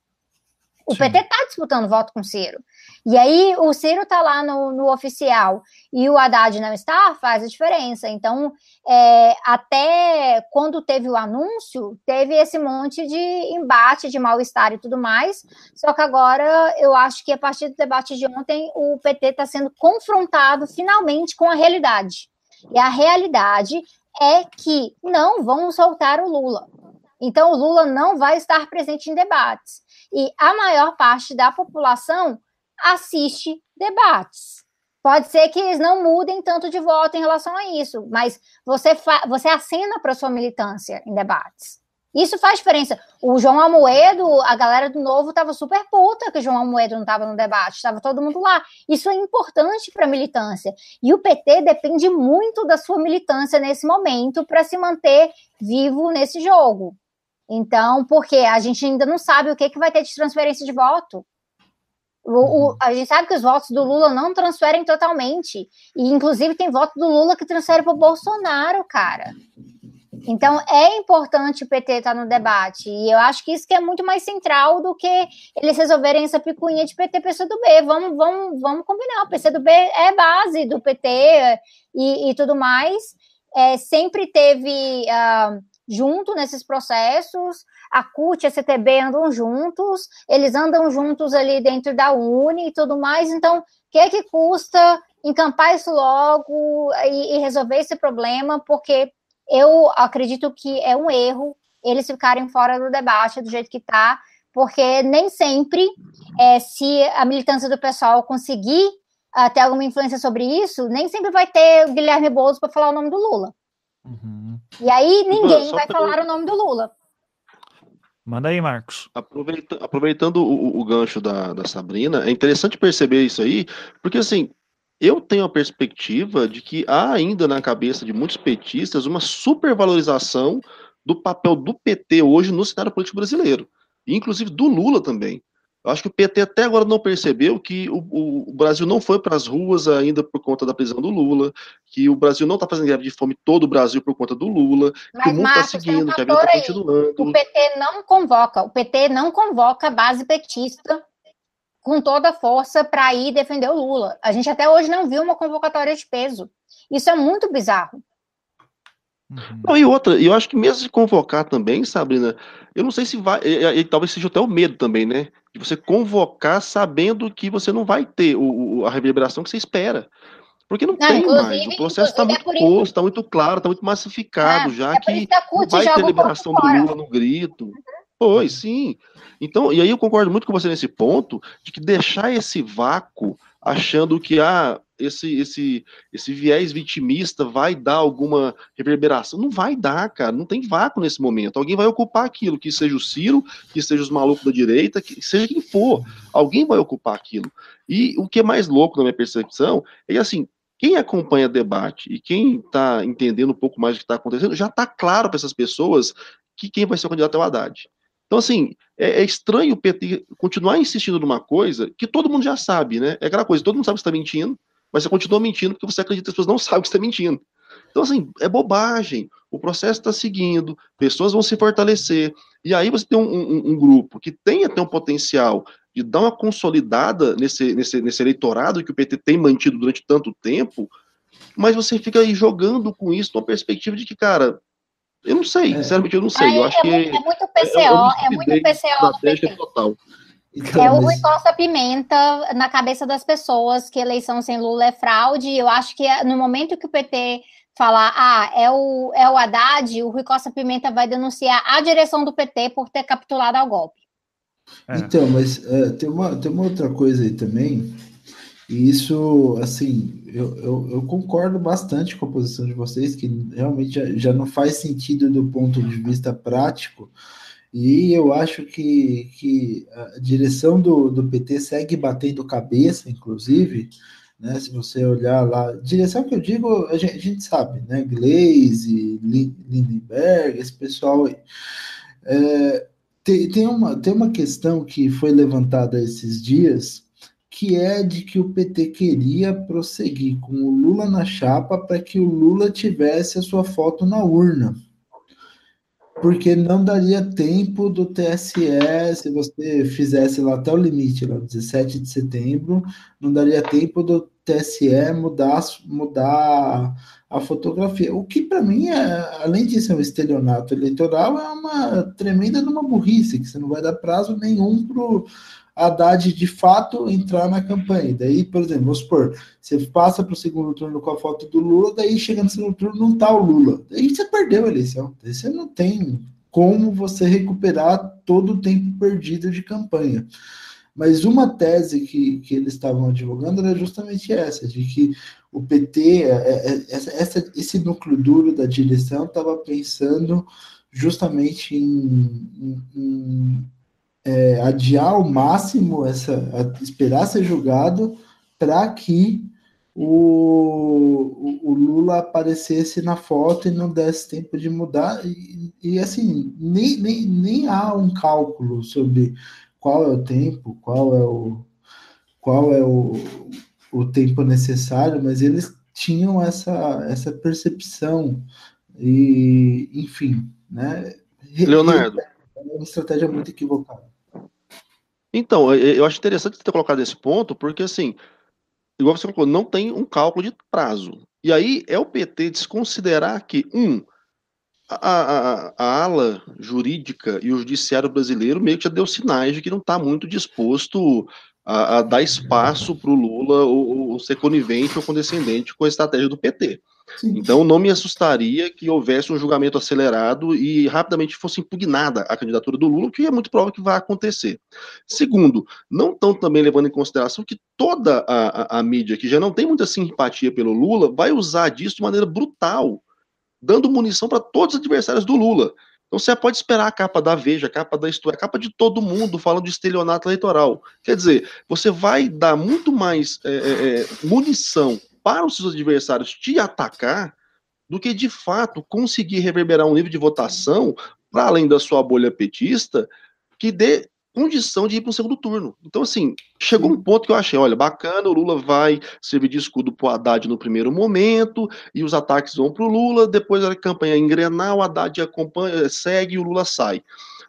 S5: O Sim. PT está disputando voto com o Ciro. E aí o Ciro está lá no, no, oficial e o Haddad não está, faz a diferença. Então, é, até quando teve o anúncio, teve esse monte de embate, de mal-estar e tudo mais. Só que agora eu acho que a partir do debate de ontem, o PT está sendo confrontado finalmente com a realidade. E a realidade é que não vão soltar o Lula. Então, o Lula não vai estar presente em debates. E a maior parte da população assiste debates. Pode ser que eles não mudem tanto de voto em relação a isso, mas você, você acena para sua militância em debates. Isso faz diferença. O João Almoedo, a galera do Novo estava super puta que o João Almoedo não estava no debate, estava todo mundo lá. Isso é importante para a militância. E o PT depende muito da sua militância nesse momento para se manter vivo nesse jogo. Então, porque a gente ainda não sabe o que, que vai ter de transferência de voto. O, o, uhum. a gente sabe que os votos do Lula não transferem totalmente. E, inclusive, tem voto do Lula que transfere para o Bolsonaro, cara. Então, é importante o PT estar tá no debate. E eu acho que isso que é muito mais central do que eles resolverem essa picuinha de PT PCdoB. Vamos, vamos, vamos combinar. O PCdoB é base do PT e, e tudo mais. É, sempre teve. Uh, junto nesses processos, a CUT e a CTB andam juntos, eles andam juntos ali dentro da Uni e tudo mais, então, o que é que custa encampar isso logo e, e resolver esse problema, porque eu acredito que é um erro eles ficarem fora do debate do jeito que está, porque nem sempre, é, se a militância do pessoal conseguir uh, ter alguma influência sobre isso, nem sempre vai ter o Guilherme Boulos para falar o nome do Lula. Uhum. E aí ninguém vai falar o nome do Lula.
S1: Manda aí, Marcos.
S4: Aproveita, aproveitando o, o gancho da, da Sabrina, é interessante perceber isso aí, porque assim, eu tenho a perspectiva de que há ainda na cabeça de muitos petistas uma supervalorização do papel do PT hoje no cenário político brasileiro, inclusive do Lula também. Eu acho que o PT até agora não percebeu que o, o, Brasil não foi para as ruas ainda por conta da prisão do Lula, que o Brasil não está fazendo greve de fome todo o Brasil por conta do Lula, Mas, que o mundo está seguindo, um que a vida está continuando.
S5: O PT não convoca, o PT não convoca a base petista com toda a força para ir defender o Lula. A gente até hoje não viu uma convocatória de peso. Isso é muito bizarro.
S4: Uhum. Não, e outra, eu acho que mesmo se convocar também, Sabrina, eu não sei se vai, e, e, talvez seja até o medo também, né? De você convocar sabendo que você não vai ter o, a reverberação que você espera. Porque não, não tem mais, o processo está muito é posto, está muito claro, está muito massificado, é, já é que, que não vai ter liberação do Lula no grito. Uhum. Pois, sim. Então, e aí eu concordo muito com você nesse ponto, de que deixar esse vácuo achando que ah, esse, esse, esse viés vitimista vai dar alguma reverberação. Não vai dar, cara. Não tem vácuo nesse momento. Alguém vai ocupar aquilo, que seja o Ciro, que seja os malucos da direita, que seja quem for. Alguém vai ocupar aquilo. E o que é mais louco na minha percepção é que, assim, quem acompanha debate e quem está entendendo um pouco mais do que está acontecendo, já está claro para essas pessoas que quem vai ser o candidato é o Haddad. Então, assim, é, é, estranho o PT continuar insistindo numa coisa que todo mundo já sabe, né? É aquela coisa, todo mundo sabe que está mentindo, mas você continua mentindo porque você acredita que as pessoas não sabem que está mentindo. Então, assim, é bobagem. O processo está seguindo, pessoas vão se fortalecer. E aí você tem um, um, um, grupo que tem até um potencial de dar uma consolidada nesse, nesse, nesse eleitorado que o PT tem mantido durante tanto tempo, mas você fica aí jogando com isso numa perspectiva de que, cara, eu não sei, é. sinceramente eu não sei. eu acho
S5: é
S4: que
S5: muito, é muito PCO, é, é muito PCO. Total. Então, é o. Rui Pimenta na cabeça das pessoas que eleição sem Lula é fraude. Eu acho que no momento que o PT falar, ah, é o, é o Haddad, o Rui Costa Pimenta vai denunciar a direção do PT por ter capitulado ao golpe.
S3: É. Então, mas é, tem, uma, tem uma outra coisa aí também, e isso, assim, eu, eu, eu, concordo bastante com a posição de vocês, que realmente já, já não faz sentido do ponto de vista prático, e eu acho que, que a direção do, do PT segue batendo cabeça, inclusive, né? Se você olhar lá, direção que eu digo, a gente, a gente sabe, né? Glaze, Lindenberg, esse pessoal. É, tem, tem, uma, tem uma questão que foi levantada esses dias, que é de que o PT queria prosseguir com o Lula na chapa para que o Lula tivesse a sua foto na urna. Porque não daria tempo do TSE, se você fizesse lá até o limite, lá, 17 de setembro, não daria tempo do TSE mudar, mudar a fotografia. O que, para mim, é, além de ser um estelionato eleitoral, é uma tremenda numa burrice, que você não vai dar prazo nenhum para Haddad de fato entrar na campanha. Daí, por exemplo, vamos supor, você passa para o segundo turno com a foto do Lula, daí chega no segundo turno não está o Lula. Daí você perdeu a eleição. Daí você não tem como você recuperar todo o tempo perdido de campanha. Mas uma tese que, que eles estavam advogando era justamente essa, de que o PT, é, é, essa, esse núcleo duro da direção estava pensando justamente em, em, em é, adiar ao máximo essa, esperar ser julgado para que o, o, Lula aparecesse na foto e não desse tempo de mudar. E, e, assim, nem, nem, nem há um cálculo sobre qual é o tempo, qual é o, qual é o, o tempo necessário, mas eles tinham essa, essa percepção. E, enfim, né?
S4: Leonardo.
S3: É uma estratégia muito equivocada.
S4: Então, eu acho interessante ter colocado esse ponto, porque assim, igual você colocou, não tem um cálculo de prazo. E aí é o PT desconsiderar que, um, a, a, a, ala jurídica e o judiciário brasileiro meio que já deu sinais de que não está muito disposto a, a dar espaço para o Lula ou, ou, ser conivente ou condescendente com a estratégia do PT. Sim. Então não me assustaria que houvesse um julgamento acelerado e rapidamente fosse impugnada a candidatura do Lula, que é muito provável que vai acontecer. Segundo, não estão também levando em consideração que toda a, a, a mídia que já não tem muita simpatia pelo Lula vai usar disso de maneira brutal dando munição para todos os adversários do Lula. Então você pode esperar a capa da Veja, a capa da História, a capa de todo mundo falando de estelionato eleitoral. Quer dizer, você vai dar muito mais é, é, é munição para os seus adversários te atacar do que de fato conseguir reverberar um nível de votação para além da sua bolha petista que dê condição de ir para o segundo turno. Então, assim, chegou um ponto que eu achei, olha, bacana, o Lula vai servir de escudo para o Haddad no primeiro momento, e os ataques vão para o Lula, depois a campanha engrenar, o Haddad acompanha, segue e o Lula sai.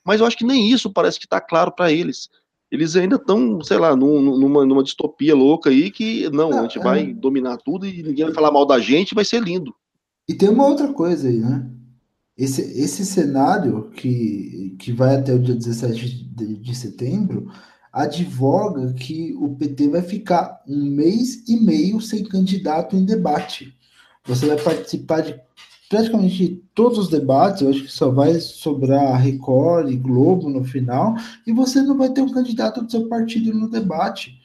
S4: Mas eu acho que nem isso parece que está claro para eles. Eles ainda estão, sei lá, num, numa, numa distopia louca aí que, não, a gente vai é. dominar tudo e ninguém vai falar mal da gente, vai ser lindo.
S3: E tem uma outra coisa aí, né? Esse, esse cenário que, que vai até o dia 17 de, de setembro advoga que o PT vai ficar um mês e meio sem candidato em debate. Você vai participar de praticamente todos os debates, eu acho que só vai sobrar Record e Globo no final, e você não vai ter um candidato do seu partido no debate.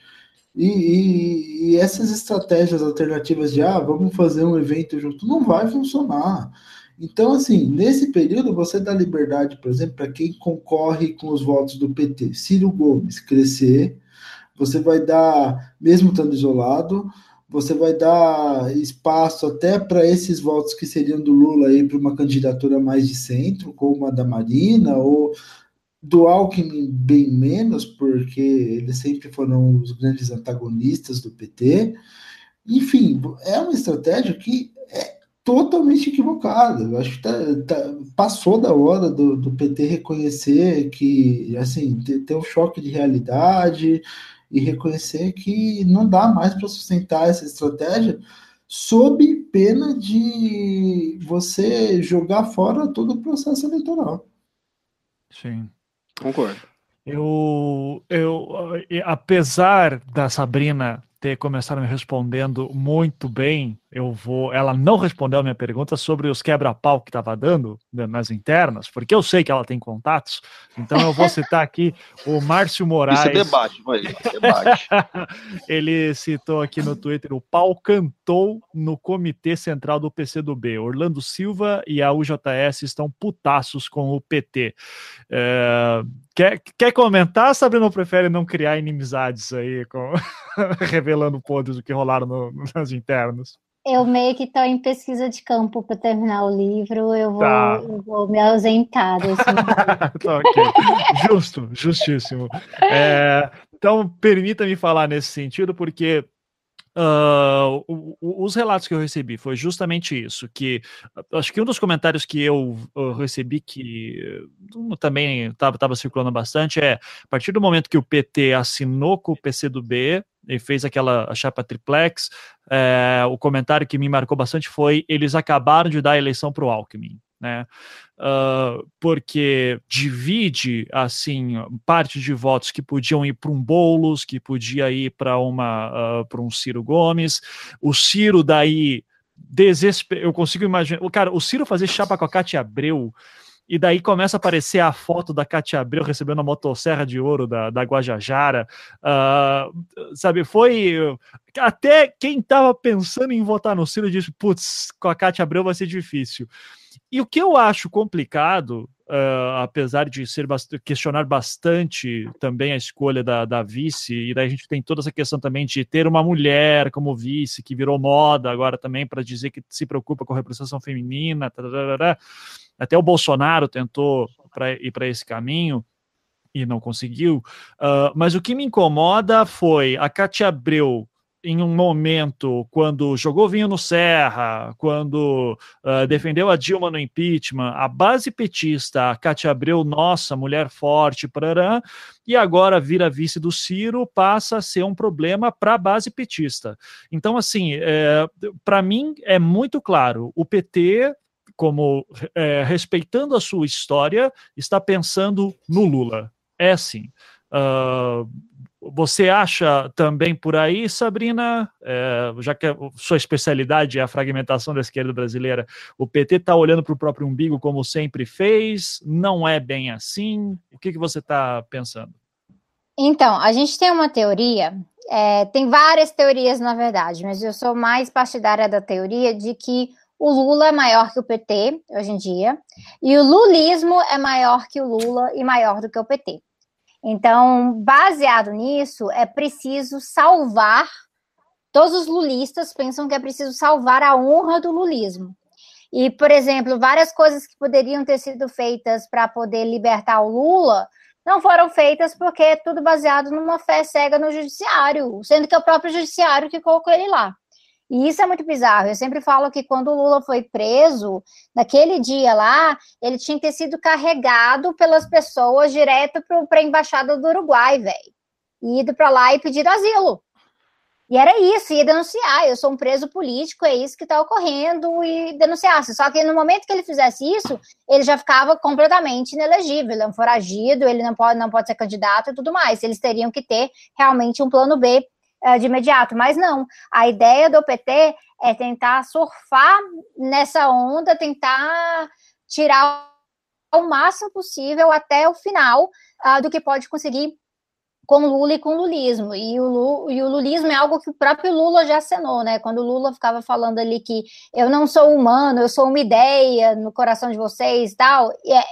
S3: E, e, e essas estratégias alternativas de ah, vamos fazer um evento junto, não vai funcionar. Então, assim, nesse período você dá liberdade, por exemplo, para quem concorre com os votos do PT, Ciro Gomes, crescer, você vai dar, mesmo estando isolado, você vai dar espaço até para esses votos que seriam do Lula aí para uma candidatura mais de centro, como a da Marina, ou do Alckmin bem menos, porque eles sempre foram os grandes antagonistas do PT. Enfim, é uma estratégia que é totalmente equivocada. Eu acho que tá, tá, passou da hora do, do, PT reconhecer que, assim, ter, um choque de realidade e reconhecer que não dá mais para sustentar essa estratégia sob pena de você jogar fora todo o processo eleitoral.
S1: Sim.
S4: Concordo.
S1: Eu, eu, apesar da Sabrina ter começado me respondendo muito bem. Eu vou. Ela não respondeu a minha pergunta sobre os quebra-pau que estava dando né, nas internas, porque eu sei que ela tem contatos. Então eu vou citar aqui o Márcio Moraes. Isso
S4: é debate, mas debate. <laughs>
S1: Ele citou aqui no Twitter: o pau cantou no comitê central do PCdoB. Orlando Silva e a UJS estão putaços com o PT. É, Quer, quer comentar, Sabrina, ou prefere não criar inimizades aí, com... <laughs> revelando podres do que rolaram no, nas internas?
S5: Eu meio que estou em pesquisa de campo para terminar o livro, eu vou, tá. eu vou me ausentar desse <laughs>
S1: tá, okay. Justo, justíssimo. É, então, permita-me falar nesse sentido, porque Uh, os relatos que eu recebi foi justamente isso, que acho que um dos comentários que eu, eu recebi que também estava circulando bastante é a partir do momento que o PT assinou com o PCdoB e fez aquela chapa triplex, é, o comentário que me marcou bastante foi eles acabaram de dar a eleição para o Alckmin né? Uh, porque divide assim parte de votos que podiam ir para um Bolos, que podia ir para uma uh, para um Ciro Gomes. O Ciro daí desesper... eu consigo imaginar, cara, o Ciro fazer chapa com a Cátia Abreu e daí começa a aparecer a foto da Cátia Abreu recebendo a motosserra de ouro da, da Guajajara. Uh, sabe, foi. Até quem estava pensando em votar no Ciro disse: putz, com a Cátia Abreu vai ser difícil. E o que eu acho complicado, uh, apesar de ser bast questionar bastante também a escolha da, da, vice, e daí a gente tem toda essa questão também de ter uma mulher como vice, que virou moda agora também para dizer que se preocupa com a representação feminina, tararara. Até o Bolsonaro tentou pra, ir para esse caminho e não conseguiu. Uh, mas o que me incomoda foi a Cátia Abreu em um momento quando jogou vinho no Serra, quando uh, defendeu a Dilma no impeachment, a base petista, a Cátia Abreu, nossa, mulher forte, parará, e agora vira vice do Ciro, passa a ser um problema para a base petista. Então, assim, é, para mim é muito claro, o PT como é, respeitando a sua história, está pensando no Lula. É assim. Uh, você acha também por aí, Sabrina, é, já que sua especialidade é a fragmentação da esquerda brasileira, o PT está olhando para o próprio umbigo como sempre fez? Não é bem assim? O que, que você está pensando?
S5: Então, a gente tem uma teoria, é, tem várias teorias na verdade, mas eu sou mais partidária da teoria de que o Lula é maior que o PT hoje em dia, e o lulismo é maior que o Lula e maior do que o PT. Então, baseado nisso, é preciso salvar. Todos os lulistas pensam que é preciso salvar a honra do lulismo. E, por exemplo, várias coisas que poderiam ter sido feitas para poder libertar o Lula não foram feitas porque é tudo baseado numa fé cega no judiciário, sendo que é o próprio judiciário que colocou ele lá. E isso é muito bizarro. Eu sempre falo que quando o Lula foi preso, naquele dia lá, ele tinha que ter sido carregado pelas pessoas direto para a embaixada do Uruguai, velho. E ido para lá e pedido asilo. E era isso, ia denunciar. Eu sou um preso político, é isso que está ocorrendo, e denunciasse. Só que no momento que ele fizesse isso, ele já ficava completamente inelegível. Ele é um foragido, ele não pode, não pode ser candidato e tudo mais. Eles teriam que ter realmente um plano B de imediato, mas não. A ideia do PT é tentar surfar nessa onda, tentar tirar o máximo possível até o final uh, do que pode conseguir com Lula e com lulismo. E o, e o lulismo é algo que o próprio Lula já acenou, né? Quando o Lula ficava falando ali que eu não sou humano, eu sou uma ideia no coração de vocês e tal, e é,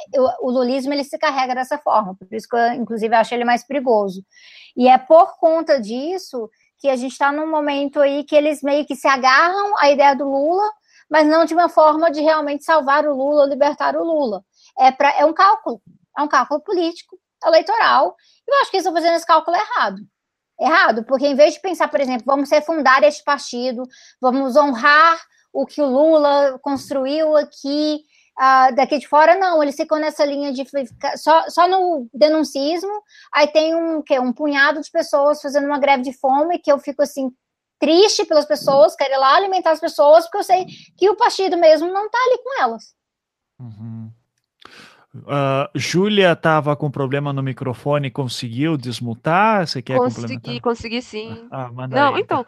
S5: o lulismo ele se carrega dessa forma, por isso que eu, inclusive, acho ele mais perigoso. E é por conta disso que a gente está num momento aí que eles meio que se agarram à ideia do Lula, mas não de uma forma de realmente salvar o Lula, libertar o Lula. É, pra, é um cálculo, é um cálculo político, eleitoral, e eu acho que eles estão fazendo esse cálculo errado. Errado, porque em vez de pensar, por exemplo, vamos refundar este partido, vamos honrar o que o Lula construiu aqui, uh, daqui de fora, não, eles ficam nessa linha de ficar só, só no denuncismo, aí tem um, que, um punhado de pessoas fazendo uma greve de fome, que eu fico assim, triste pelas pessoas, quero ir lá alimentar as pessoas, porque eu sei que o partido mesmo não está ali com elas.
S1: Uhum. Uh, Júlia estava com problema no microfone, conseguiu desmutar? Você quer
S2: consegui,
S1: complementar?
S2: Consegui, sim.
S1: Ah,
S2: Não, aí, então,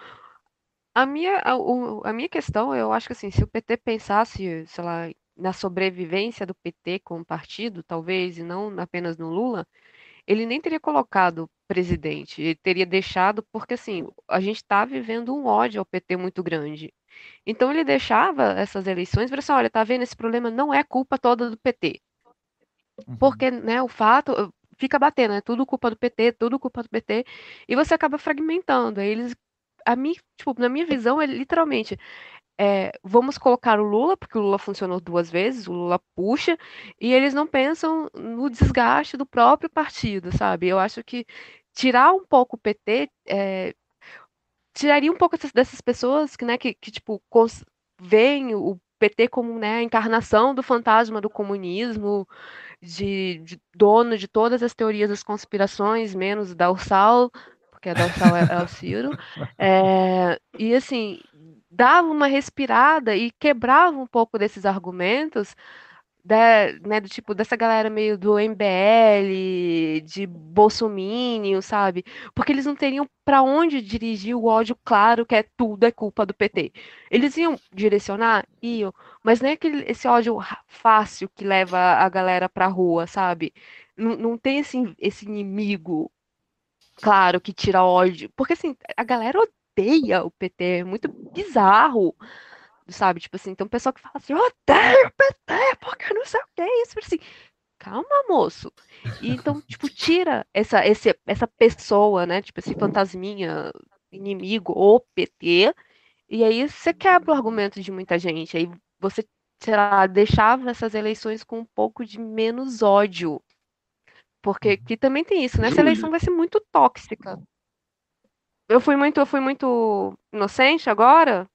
S2: a minha, a, a, minha questão, eu acho que assim, se o PT pensasse, sei lá, na sobrevivência do PT como partido, talvez, e não apenas no Lula, ele nem teria colocado presidente, ele teria deixado, porque assim, a gente está vivendo um ódio ao PT muito grande. Então ele deixava essas eleições para assim, olha, tá vendo, esse problema não é culpa toda do PT. Uhum. Porque, né, o fato fica batendo, é tudo culpa do PT, tudo culpa do PT, e você acaba fragmentando. Aí eles a mim, tipo, na minha visão, é literalmente é, vamos colocar o Lula, porque o Lula funcionou duas vezes, o Lula puxa, e eles não pensam no desgaste do próprio partido, sabe? Eu acho que tirar um pouco o PT, é, tiraria um pouco dessas pessoas que, né, que, que tipo, veem o PT como né, a encarnação do fantasma do comunismo, de, de, dono de todas as teorias das conspirações, menos da Ursal, porque a da Ursal é, é o Ciro. É, e assim, dava uma respirada e quebrava um pouco desses argumentos da, né, do tipo dessa galera meio do MBL, de Bolsominion, sabe? Porque eles não teriam para onde dirigir o ódio claro que é tudo é culpa do PT. Eles iam direcionar, iam, mas não é aquele, esse ódio fácil que leva a galera pra rua, sabe? Não, não tem esse, esse inimigo claro que tira ódio, porque assim, a galera odeia o PT, é muito bizarro sabe? Tipo assim, tem um pessoal que fala assim, odeio PT, porque não sei o que é isso. Assim, calma, moço. E então, tipo, tira essa, esse, essa pessoa, né? Tipo, esse fantasminha, inimigo, ou PT, e aí você quebra o argumento de muita gente. Aí você, sei lá, deixava essas eleições com um pouco de menos ódio. Porque uhum. que também tem isso, né? Essa eleição vai ser muito tóxica. Eu fui muito, eu fui muito inocente agora,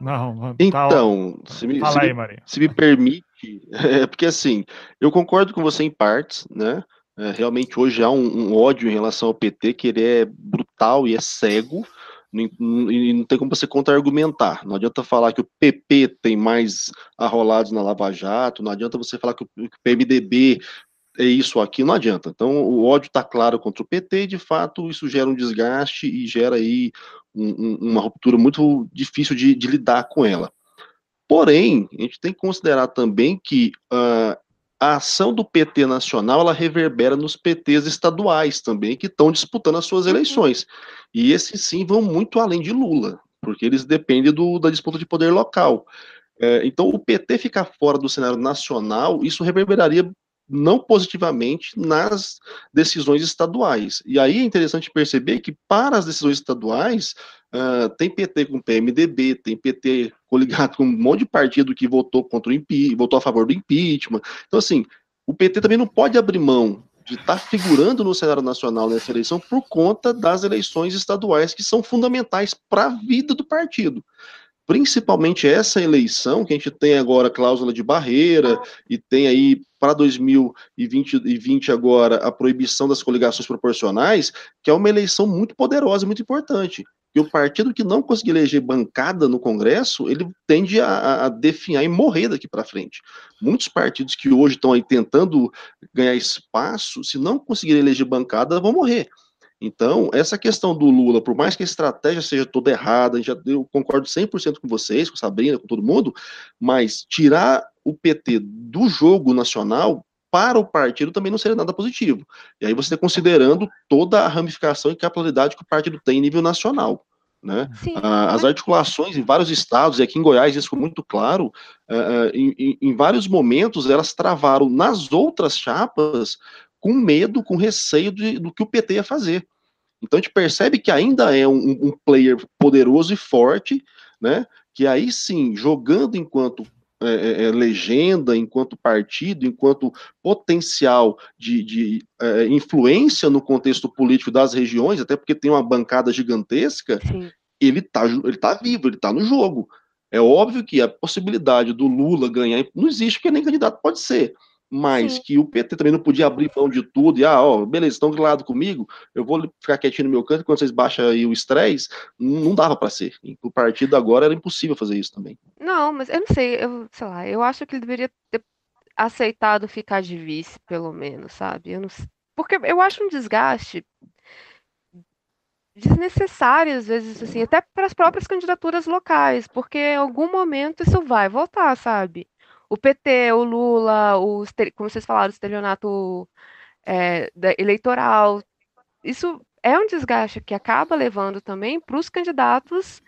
S1: não, tá
S4: então, se me, se, aí, me, se me permite, <laughs> é porque assim, eu concordo com você em partes, né? É, realmente hoje há um, um, ódio em relação ao PT que ele é brutal e é cego, e não, não tem como você contra-argumentar. Não adianta falar que o PP tem mais arrolados na Lava Jato, não adianta você falar que o, que o PMDB é isso aqui, não adianta. Então, o ódio está claro contra o PT e, de fato, isso gera um desgaste e gera aí um, uma ruptura muito difícil de, de, lidar com ela. Porém, a gente tem que considerar também que uh, a ação do PT nacional ela reverbera nos PTs estaduais também, que estão disputando as suas uhum. eleições. E esses sim vão muito além de Lula, porque eles dependem do, da disputa de poder local. É, então, o PT ficar fora do cenário nacional, isso reverberaria não positivamente nas decisões estaduais. E aí é interessante perceber que para as decisões estaduais, uh, tem PT com PMDB, tem PT coligado com um monte de partido que votou contra o impeachment, votou a favor do impeachment. Então, assim, o PT também não pode abrir mão de estar figurando no cenário nacional nessa eleição por conta das eleições estaduais que são fundamentais para a vida do partido principalmente essa eleição, que a gente tem agora cláusula de barreira e tem aí para 2020 agora a proibição das coligações proporcionais, que é uma eleição muito poderosa, muito importante. E o partido que não conseguir eleger bancada no Congresso, ele tende a, a definhar e morrer daqui para frente. Muitos partidos que hoje estão aí tentando ganhar espaço, se não conseguirem eleger bancada, vão morrer. Então, essa questão do Lula, por mais que a estratégia seja toda errada, já, eu concordo 100% com vocês, com Sabrina, com todo mundo, mas tirar o PT do jogo nacional para o partido também não seria nada positivo. E aí você está considerando toda a ramificação e capilaridade que o partido tem em nível nacional. Né? Ah, as articulações em vários estados, e aqui em Goiás isso ficou muito claro, uh, em, em, vários momentos elas travaram nas outras chapas com medo, com receio de, do que o PT ia fazer. Então a gente percebe que ainda é um, um player poderoso e forte, né? Que aí sim, jogando enquanto é, é, é legenda, enquanto partido, enquanto potencial de, de é, influência no contexto político das regiões, até porque tem uma bancada gigantesca, sim. ele está ele tá vivo, ele está no jogo. É óbvio que a possibilidade do Lula ganhar não existe, porque nem candidato pode ser mas Sim. que o PT também não podia abrir mão de tudo, e ah, ó, beleza, estão de lado comigo, eu vou ficar quietinho no meu canto, quando vocês baixam aí o estresse, não dava para ser. E o partido agora era impossível fazer isso também.
S2: Não, mas eu não sei, eu, sei lá, eu acho que ele deveria ter aceitado ficar de vice, pelo menos, sabe? Eu não porque eu acho um desgaste desnecessário, às vezes, assim, até para as próprias candidaturas locais, porque em algum momento isso vai voltar, sabe? O PT, o Lula, o, como vocês falaram, o estelionato é, eleitoral. Isso é um desgaste que acaba levando também para os candidatos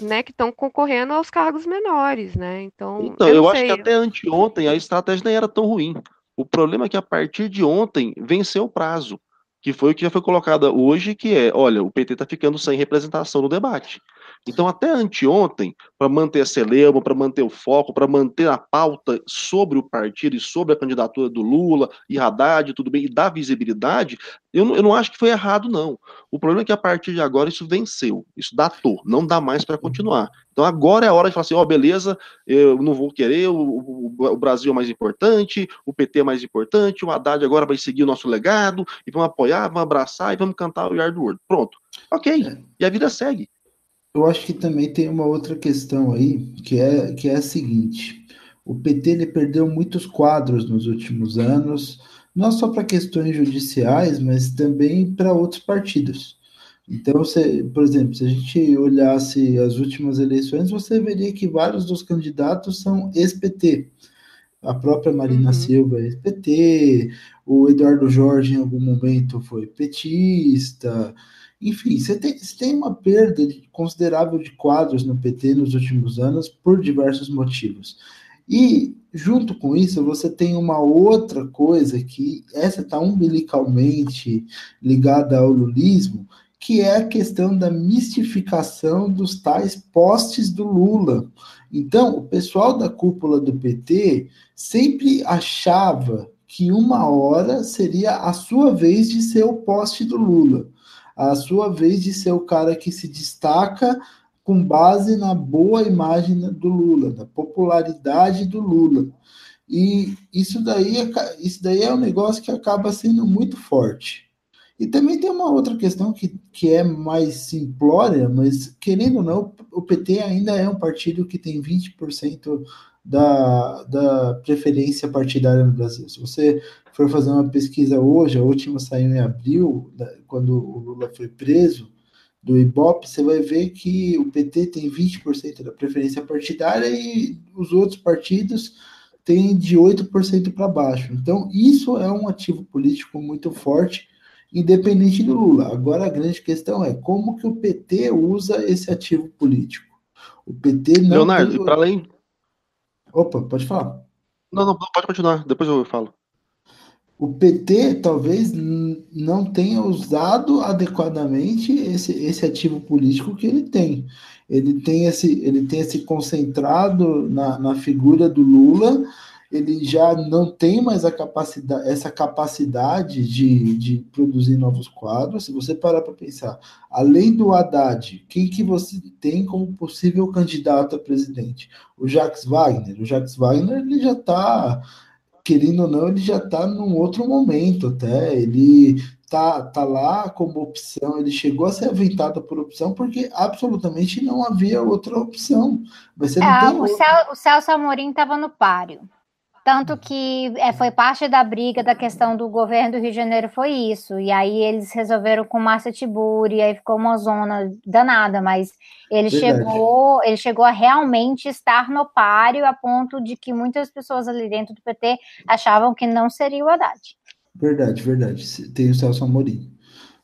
S2: né, que estão concorrendo aos cargos menores, né? Então,
S4: então eu, eu acho que até anteontem a estratégia nem era tão ruim. O problema é que a partir de ontem venceu o prazo, que foi o que já foi colocado hoje, que é, olha, o PT está ficando sem representação no debate. Então, até anteontem, para manter a celeuma, para manter o foco, para manter a pauta sobre o partido e sobre a candidatura do Lula e Haddad, tudo bem, e dar visibilidade, eu não, eu não acho que foi errado, não. O problema é que a partir de agora isso venceu, isso datou, não dá mais para continuar. Então agora é a hora de falar assim, ó, oh, beleza, eu não vou querer, o, o, o, Brasil é mais importante, o PT é mais importante, o Haddad agora vai seguir o nosso legado, e vamos apoiar, vamos abraçar e vamos cantar o Yard World. Pronto. Ok, é. e a vida segue.
S3: Eu acho que também tem uma outra questão aí, que é, que é a seguinte: o PT ele perdeu muitos quadros nos últimos anos, não só para questões judiciais, mas também para outros partidos. Então, você, por exemplo, se a gente olhasse as últimas eleições, você veria que vários dos candidatos são ex-PT. A própria Marina uhum. Silva é ex-PT, o Eduardo Jorge em algum momento foi petista. Enfim, você tem, você tem uma perda considerável de quadros no PT nos últimos anos por diversos motivos. E, junto com isso, você tem uma outra coisa que essa está umbilicalmente ligada ao lulismo, que é a questão da mistificação dos tais postes do Lula. Então, o pessoal da cúpula do PT sempre achava que uma hora seria a sua vez de ser o poste do Lula a sua vez de ser o cara que se destaca com base na boa imagem do Lula, da popularidade do Lula. E isso daí, é, isso daí é um negócio que acaba sendo muito forte. E também tem uma outra questão que, que é mais simplória, mas querendo ou não, o PT ainda é um partido que tem 20% da, da preferência partidária no Brasil. Se você for fazer uma pesquisa hoje, a última saiu em abril, quando o Lula foi preso, do Ibope, você vai ver que o PT tem 20% da preferência partidária e os outros partidos têm de 8% para baixo. Então, isso é um ativo político muito forte, independente do Lula. Agora, a grande questão é como que o PT usa esse ativo político. O PT não.
S4: Leonardo, tem... para além,
S3: Opa, pode falar.
S4: Não, não, pode continuar, depois eu falo.
S3: O PT talvez não tenha usado adequadamente esse, esse ativo político que ele tem. Ele tem esse, ele tem esse concentrado na, na figura do Lula ele já não tem mais a capacidade, essa capacidade de, de produzir novos quadros. Se você parar para pensar, além do Haddad, quem que você tem como possível candidato a presidente? O Jacques Wagner. O Jacques Wagner ele já está, querendo ou não, ele já está num outro momento até. Ele tá, tá lá como opção, ele chegou a ser aventado por opção porque absolutamente não havia outra opção.
S5: Mas você é, o, Cel, o Celso Amorim estava no páreo. Tanto que é, foi parte da briga da questão do governo do Rio de Janeiro, foi isso. E aí eles resolveram com Márcia Tiburi, aí ficou uma zona danada, mas ele chegou, ele chegou a realmente estar no páreo a ponto de que muitas pessoas ali dentro do PT achavam que não seria o Haddad.
S3: Verdade, verdade. Tem o Celso Amorim.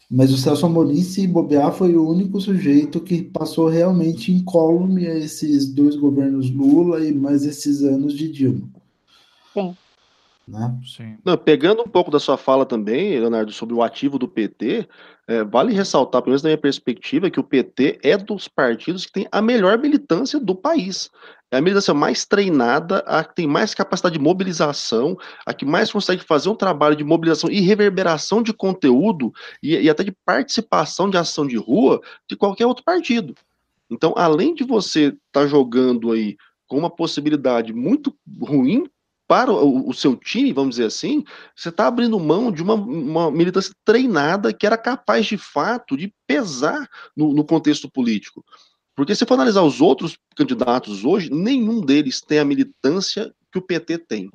S3: Mas o Celso Amorim, se bobear, foi o único sujeito que passou realmente incólume a esses dois governos Lula e mais esses anos de Dilma.
S5: Sim.
S4: Né? Sim. Não, pegando um pouco da sua fala também, Leonardo, sobre o ativo do PT, é, vale ressaltar, pelo menos da minha perspectiva, que o PT é dos partidos que tem a melhor militância do país. É a militância mais treinada, a que tem mais capacidade de mobilização, a que mais consegue fazer um trabalho de mobilização e reverberação de conteúdo e, e até de participação de ação de rua de qualquer outro partido. Então, além de você estar tá jogando aí com uma possibilidade muito ruim para o, o, seu time, vamos dizer assim, você está abrindo mão de uma, uma, militância treinada que era capaz de fato de pesar no, no contexto político. Porque se for analisar os outros candidatos hoje, nenhum deles tem a militância que o PT tem.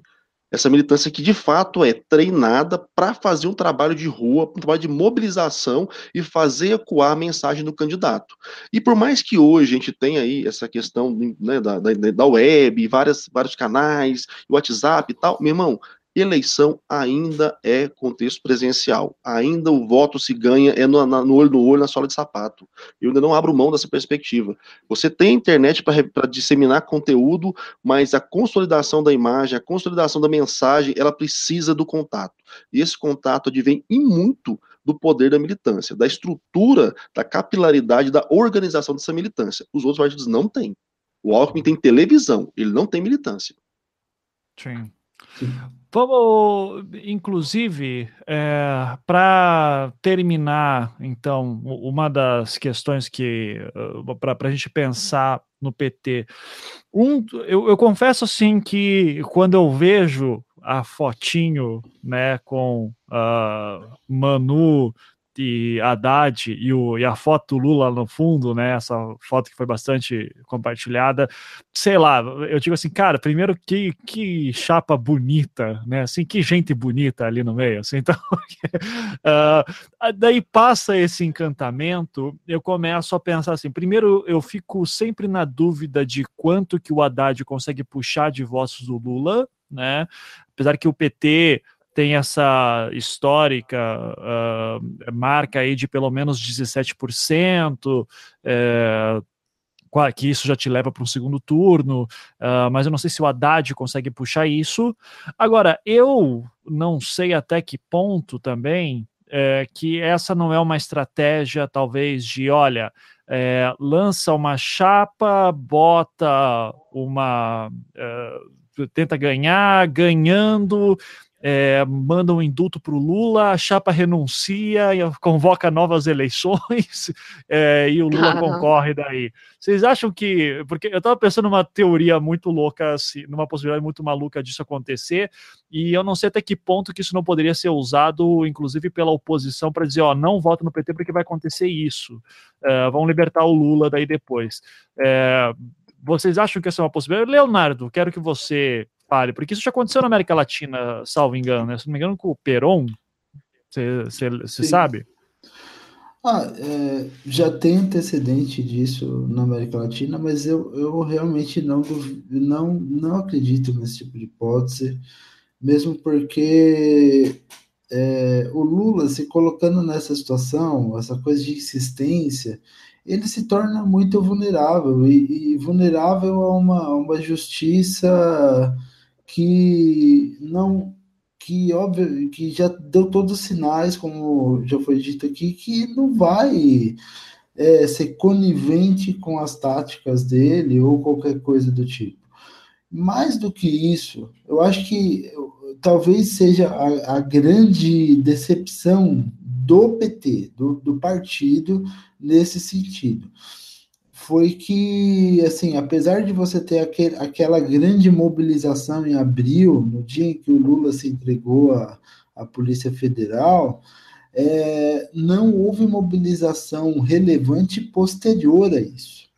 S4: Essa militância que de fato é treinada para fazer um trabalho de rua, um trabalho de mobilização e fazer ecoar a mensagem do candidato. E por mais que hoje a gente tenha aí essa questão né, da, da, da web, várias, vários canais, WhatsApp e tal, meu irmão, eleição ainda é contexto presencial. Ainda o voto se ganha é no, no, olho no olho, na sola de sapato. Eu ainda não abro mão dessa perspectiva. Você tem internet para disseminar conteúdo, mas a consolidação da imagem, a consolidação da mensagem, ela precisa do contato. E esse contato advém em muito do poder da militância, da estrutura, da capilaridade, da organização dessa militância. Os outros partidos não têm. O Alckmin tem televisão, ele não tem militância.
S1: Sim. Vamos, inclusive, é, para terminar, então, uma das questões que, uh, para a gente pensar no PT, um, eu, eu confesso assim que quando eu vejo a fotinho, né, com uh, Manu e Haddad e, o, e a foto do Lula no fundo, né? Essa foto que foi bastante compartilhada. Sei lá, eu digo assim, cara, primeiro que, que chapa bonita, né? Assim, que gente bonita ali no meio, assim, <laughs> então. uh, <laughs> daí passa esse encantamento, eu começo a pensar assim, primeiro eu fico sempre na dúvida de quanto que o Haddad consegue puxar de votos do Lula, né? Apesar que o PT tem essa histórica uh, marca aí de pelo menos 17%, é, que isso já te leva para um segundo turno, uh, mas eu não sei se o Haddad consegue puxar isso. Agora, eu não sei até que ponto também é, que essa não é uma estratégia, talvez, de olha. É, lança uma chapa, bota uma. Uh, tenta ganhar, ganhando, é, manda um indulto para o Lula, a chapa renuncia, convoca novas eleições <laughs> é, e o Lula Caramba. concorre daí. Vocês acham que. Porque eu estava pensando numa teoria muito louca, assim, numa possibilidade muito maluca disso acontecer, e eu não sei até que ponto que isso não poderia ser usado, inclusive pela oposição, para dizer: ó, não vota no PT porque vai acontecer isso. É, vão libertar o Lula daí depois. É, vocês acham que essa é uma possibilidade? Leonardo, quero que você porque isso já aconteceu na América Latina, salvo engano, né? Se não me engano, com o Peron, você sabe?
S3: Ah, é, já tem antecedente disso na América Latina, mas eu, eu realmente não, não, não acredito nesse tipo de hipótese, mesmo porque é, o Lula se colocando nessa situação, essa coisa de insistência, ele se torna muito vulnerável e, e vulnerável a uma, uma justiça que não que óbvio que já deu todos os sinais, como já foi dito aqui, que não vai é, ser conivente com as táticas dele ou qualquer coisa do tipo. Mais do que isso, eu acho que talvez seja a, a grande decepção do PT, do, do partido, nesse sentido foi que, assim, apesar de você ter aquele, aquela grande mobilização em abril, no dia em que o Lula se entregou à, à Polícia Federal, é, não houve mobilização relevante posterior a isso.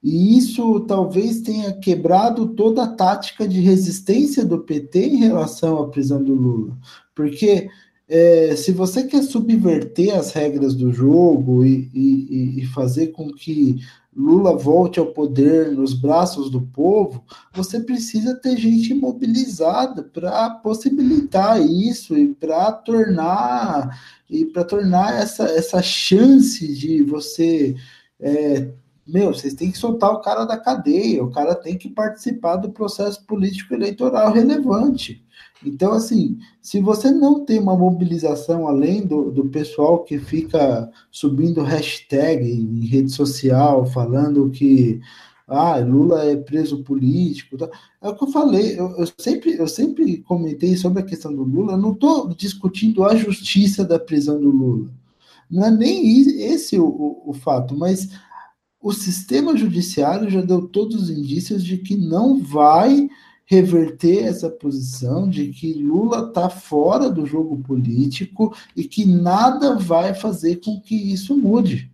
S3: E isso talvez tenha quebrado toda a tática de resistência do PT em relação à prisão do Lula. Porque é, se você quer subverter as regras do jogo e, e, e fazer com que Lula volte ao poder nos braços do povo, você precisa ter gente mobilizada para possibilitar isso e para tornar e para tornar essa, essa chance de você é, meu, vocês têm que soltar o cara da cadeia, o cara tem que participar do processo político eleitoral relevante. Então, assim, se você não tem uma mobilização além do, do pessoal que fica subindo hashtag em rede social, falando que ah, Lula é preso político, tá? é o que eu falei, eu, eu, sempre, eu sempre comentei sobre a questão do Lula, não estou discutindo a justiça da prisão do Lula. Não é nem esse o, o, o fato, mas o sistema judiciário já deu todos os indícios de que não vai reverter essa posição de que Lula está fora do jogo político e que nada vai fazer com que isso mude.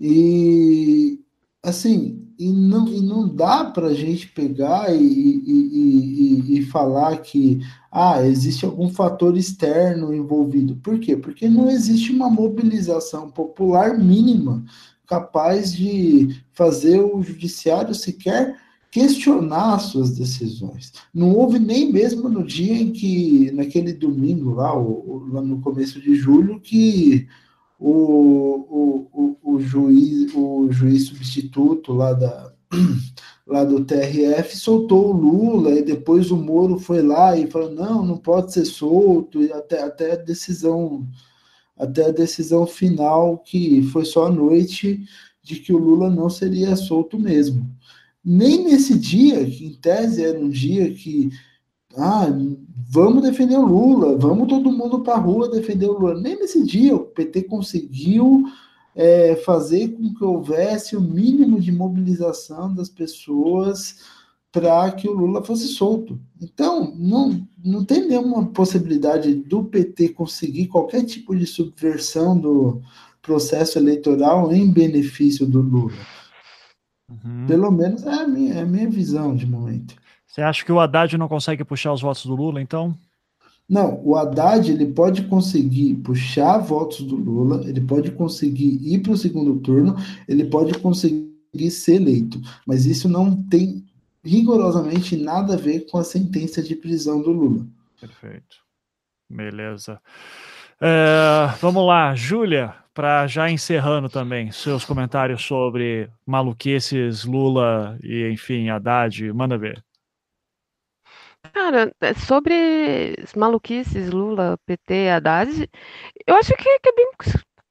S3: E assim, e não, e não dá para a gente pegar e, e, e, e, falar que ah, existe algum fator externo envolvido. Por quê? Porque não existe uma mobilização popular mínima capaz de fazer o judiciário sequer questionar as suas decisões. Não houve nem mesmo no dia em que, naquele domingo lá, o, lá no começo de julho, que o, o, o, juiz, o juiz substituto lá, da, <clears throat> lá do TRF soltou o Lula e depois o Moro foi lá e falou, não, não pode ser solto, e até, até a decisão até a decisão final, que foi só à noite, de que o Lula não seria solto mesmo. Nem nesse dia, que em tese era um dia que ah, vamos defender o Lula, vamos todo mundo para a rua defender o Lula. Nem nesse dia o PT conseguiu é, fazer com que houvesse o mínimo de mobilização das pessoas para que o Lula fosse solto. Então, não, não tem nenhuma possibilidade do PT conseguir qualquer tipo de subversão do processo eleitoral em benefício do Lula. Uhum. Pelo menos é a, minha, é a minha visão de momento.
S1: Você acha que o Haddad não consegue puxar os votos do Lula, então?
S3: Não, o Haddad ele pode conseguir puxar votos do Lula, ele pode conseguir ir para o segundo turno, ele pode conseguir ser eleito, mas isso não tem rigorosamente nada a ver com a sentença de prisão do Lula.
S1: Perfeito. Beleza. É, vamos lá, Júlia, para já encerrando também, seus comentários sobre maluquices, Lula e, enfim, Haddad, manda ver.
S2: Cara, é sobre maluquices, Lula, PT, Haddad, eu acho que, que é bem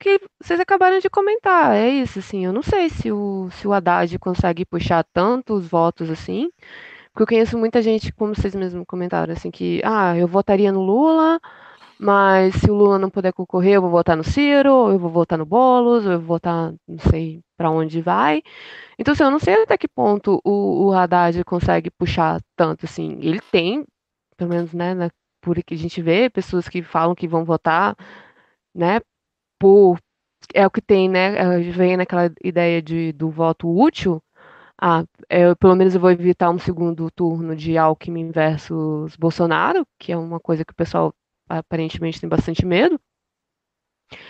S2: que vocês acabaram de comentar. É isso, assim. Eu não sei se o, se o Haddad consegue puxar tantos votos assim. Porque eu conheço muita gente, como vocês mesmos comentaram, assim, que, ah, eu votaria no Lula, mas se o Lula não puder concorrer, eu vou votar no Ciro, ou eu vou votar no Boulos, ou eu vou votar, não sei para onde vai. Então, assim, eu não sei até que ponto o, o Haddad consegue puxar tanto, assim. Ele tem, pelo menos, né, na, por que a gente vê, pessoas que falam que vão votar, né, por. É o que tem, né? É, vem naquela ideia de, do voto útil. Ah, é, pelo menos eu vou evitar um segundo turno de Alckmin versus Bolsonaro, que é uma coisa que o pessoal aparentemente tem bastante medo.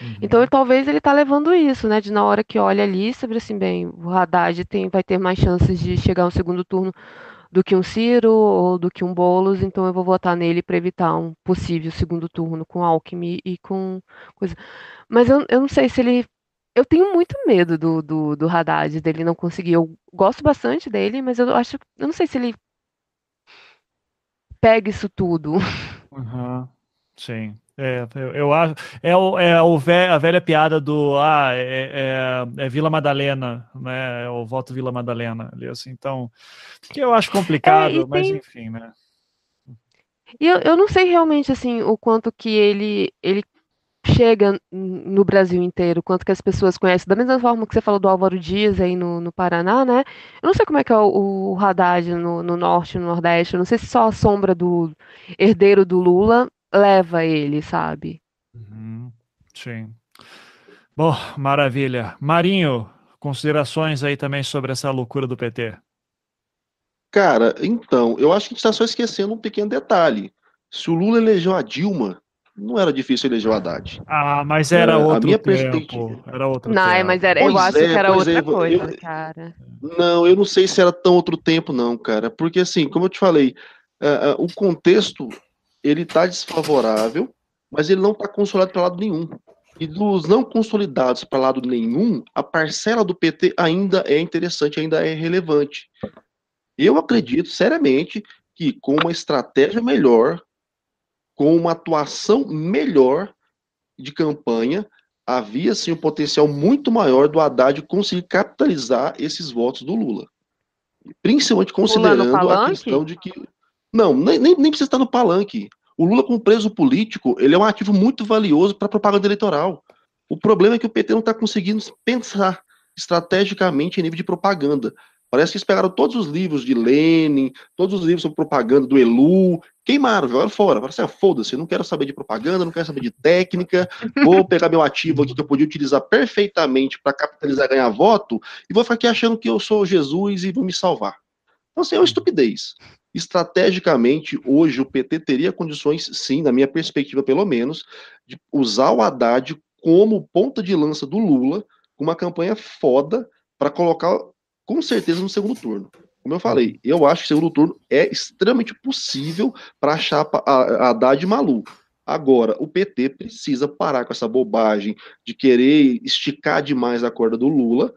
S2: Uhum. Então, talvez ele tá levando isso, né? De na hora que olha ali, sabe assim, bem, o Haddad tem, vai ter mais chances de chegar no segundo turno do que um Ciro ou do que um Boulos, então eu vou votar nele para evitar um possível segundo turno com Alckmin e com coisa. Mas eu, eu não sei se ele. Eu tenho muito medo do, do, do Haddad, dele não conseguir. Eu gosto bastante dele, mas eu acho. Eu não sei se ele pega isso tudo. <laughs>
S1: Uhum. Sim. É, eu, acho. É, o, é o vé, a velha piada do. Ah, é, é, é, Vila Madalena, né? É o voto Vila Madalena ali, assim. Então, que eu acho complicado, é, mas tem... enfim, né?
S2: E eu, eu não sei realmente, assim, o quanto que ele, ele chega no Brasil inteiro, quanto que as pessoas conhecem, da mesma forma que você falou do Álvaro Dias aí no, no Paraná, né? Eu não sei como é que é o, o Haddad no, no Norte, no Nordeste, eu não sei se só a sombra do herdeiro do Lula leva ele, sabe?
S1: Uhum, sim. Bom, maravilha. Marinho, considerações aí também sobre essa loucura do PT?
S4: Cara, então, eu acho que a gente está só esquecendo um pequeno detalhe. Se o Lula elegeu a Dilma, não era difícil eleger o Haddad.
S1: Ah, mas era, era outro a minha tempo. Era outro
S2: não,
S1: tempo.
S2: mas era, eu acho é, que era outra é, coisa, eu, cara.
S4: Não, eu não sei se era tão outro tempo, não, cara. Porque, assim, como eu te falei, uh, uh, o contexto ele está desfavorável, mas ele não está consolidado para lado nenhum. E dos não consolidados para lado nenhum, a parcela do PT ainda é interessante, ainda é relevante. Eu acredito seriamente que com uma estratégia melhor, com uma atuação melhor de campanha, havia sim um potencial muito maior do Haddad conseguir capitalizar esses votos do Lula. Principalmente considerando a questão de que não, nem, nem, precisa estar no palanque. O Lula, como preso político, ele é um ativo muito valioso para a propaganda eleitoral. O problema é que o PT não está conseguindo pensar estrategicamente em nível de propaganda. Parece que eles pegaram todos os livros de Lenin, todos os livros sobre propaganda do Elu, queimaram, jogaram fora. Falaram assim, ah, foda-se, não quero saber de propaganda, não quero saber de técnica, vou <laughs> pegar meu ativo aqui que eu podia utilizar perfeitamente para capitalizar ganhar voto, e vou ficar aqui achando que eu sou Jesus e vou me salvar. Então, assim, é uma estupidez. Estrategicamente, hoje o PT teria condições, sim, na minha perspectiva pelo menos, de usar o Haddad como ponta de lança do Lula, com uma campanha foda para colocar com certeza no segundo turno. Como eu falei, eu acho que o segundo turno é extremamente possível para a chapa Haddad e Malu. Agora, o PT precisa parar com essa bobagem de querer esticar demais a corda do Lula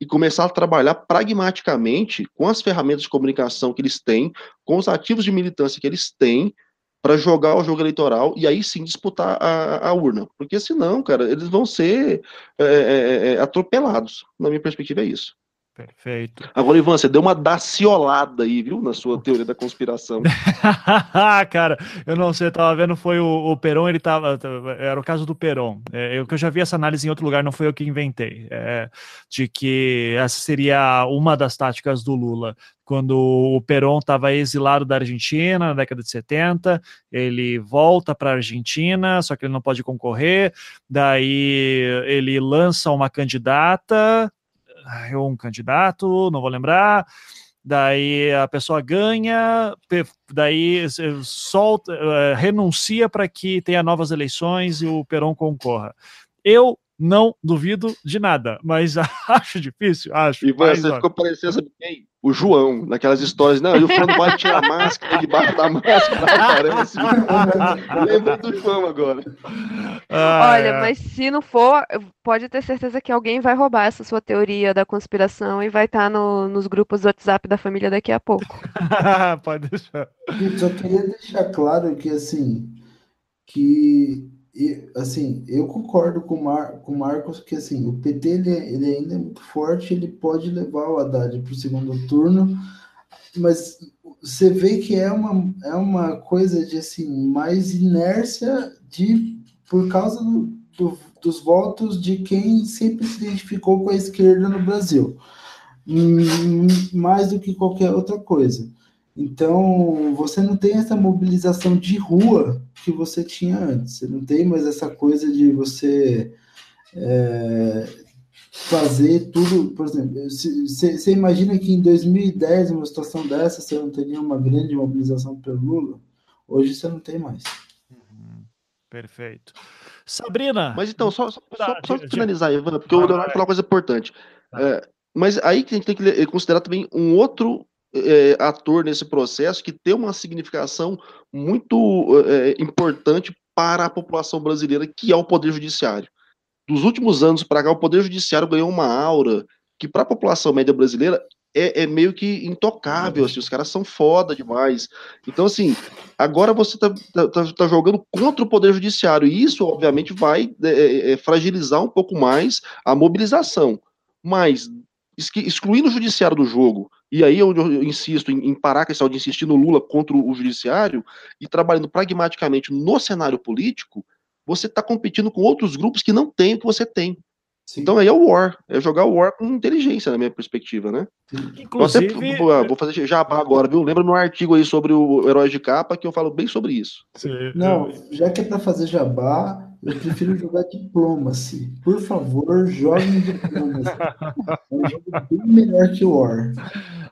S4: e começar a trabalhar pragmaticamente com as ferramentas de comunicação que eles têm, com os ativos de militância que eles têm, para jogar o jogo eleitoral e aí sim disputar a, a urna. Porque senão, cara, eles vão ser é, é, é, atropelados. Na minha perspectiva, é isso.
S1: Perfeito.
S4: Agora, Ivan, você deu uma daciolada aí, viu, na sua teoria da conspiração. <laughs>
S1: Cara, eu não sei, eu tava vendo, foi o, o Peron, ele tava, era o caso do Peron, é, eu que eu já vi essa análise em outro lugar, não foi eu que inventei, é, de que essa seria uma das táticas do Lula, quando o Peron estava exilado da Argentina na década de 70, ele volta para a Argentina, só que ele não pode concorrer, daí ele lança uma candidata, um candidato, não vou lembrar. Daí a pessoa ganha, daí solta, eh, renuncia para que tenha novas eleições e o Peron concorra. Eu não duvido de nada, mas <laughs> acho difícil, acho.
S4: E você ficou parecendo, sabe quem? O João, naquelas histórias, não, e o fulano pode tirar a máscara, debaixo da máscara aparece. <laughs> Lembra do João agora.
S2: Ah, Olha, é. mas se não for, pode ter certeza que alguém vai roubar essa sua teoria da conspiração e vai estar tá no, nos grupos do WhatsApp da família daqui a pouco. <laughs>
S3: pode deixar. Eu só queria deixar claro que, assim, que e, assim, eu concordo com o, Mar, com o Marcos que assim, o PT ele, ele ainda é muito forte, ele pode levar o Haddad para o segundo turno, mas você vê que é uma, é uma coisa de assim, mais inércia de, por causa do, do, dos votos de quem sempre se identificou com a esquerda no Brasil, hum, mais do que qualquer outra coisa. Então, você não tem essa mobilização de rua que você tinha antes. Você não tem mais essa coisa de você é, fazer tudo. Por exemplo, você imagina que em 2010, uma situação dessa, você não teria uma grande mobilização pelo Lula? Hoje você não tem mais.
S1: Uhum. Perfeito. Sabrina.
S4: Mas então, só, só, só, só finalizar, Ivan, porque eu vou falar uma coisa importante. Tá. É, mas aí que a gente tem que considerar também um outro é, ator nesse processo que tem uma significação muito é, importante para a população brasileira, que é o Poder Judiciário. Dos últimos anos para cá, o Poder Judiciário ganhou uma aura que, para a população média brasileira, é, é, meio que intocável, assim, os caras são foda demais. Então, assim, agora você tá, tá, tá, tá jogando contra o Poder Judiciário, e isso, obviamente, vai é, é, é fragilizar um pouco mais a mobilização. Mas, excluindo o Judiciário do jogo, e aí onde eu insisto em, em parar com esse de insistir no Lula contra o judiciário e trabalhando pragmaticamente no cenário político, você está competindo com outros grupos que não têm o que você tem. Sim. Então aí é o War, é jogar o War com inteligência, na minha perspectiva, né? Inclusive... Vou, vou fazer jabá agora, viu? Lembra meu artigo aí sobre o Herói de Capa, que eu falo bem sobre isso.
S3: Sim. Não, já que é para fazer jabá, eu prefiro jogar Diplomacy. Por favor, joguem Diplomacy. É um jogo bem melhor que o War.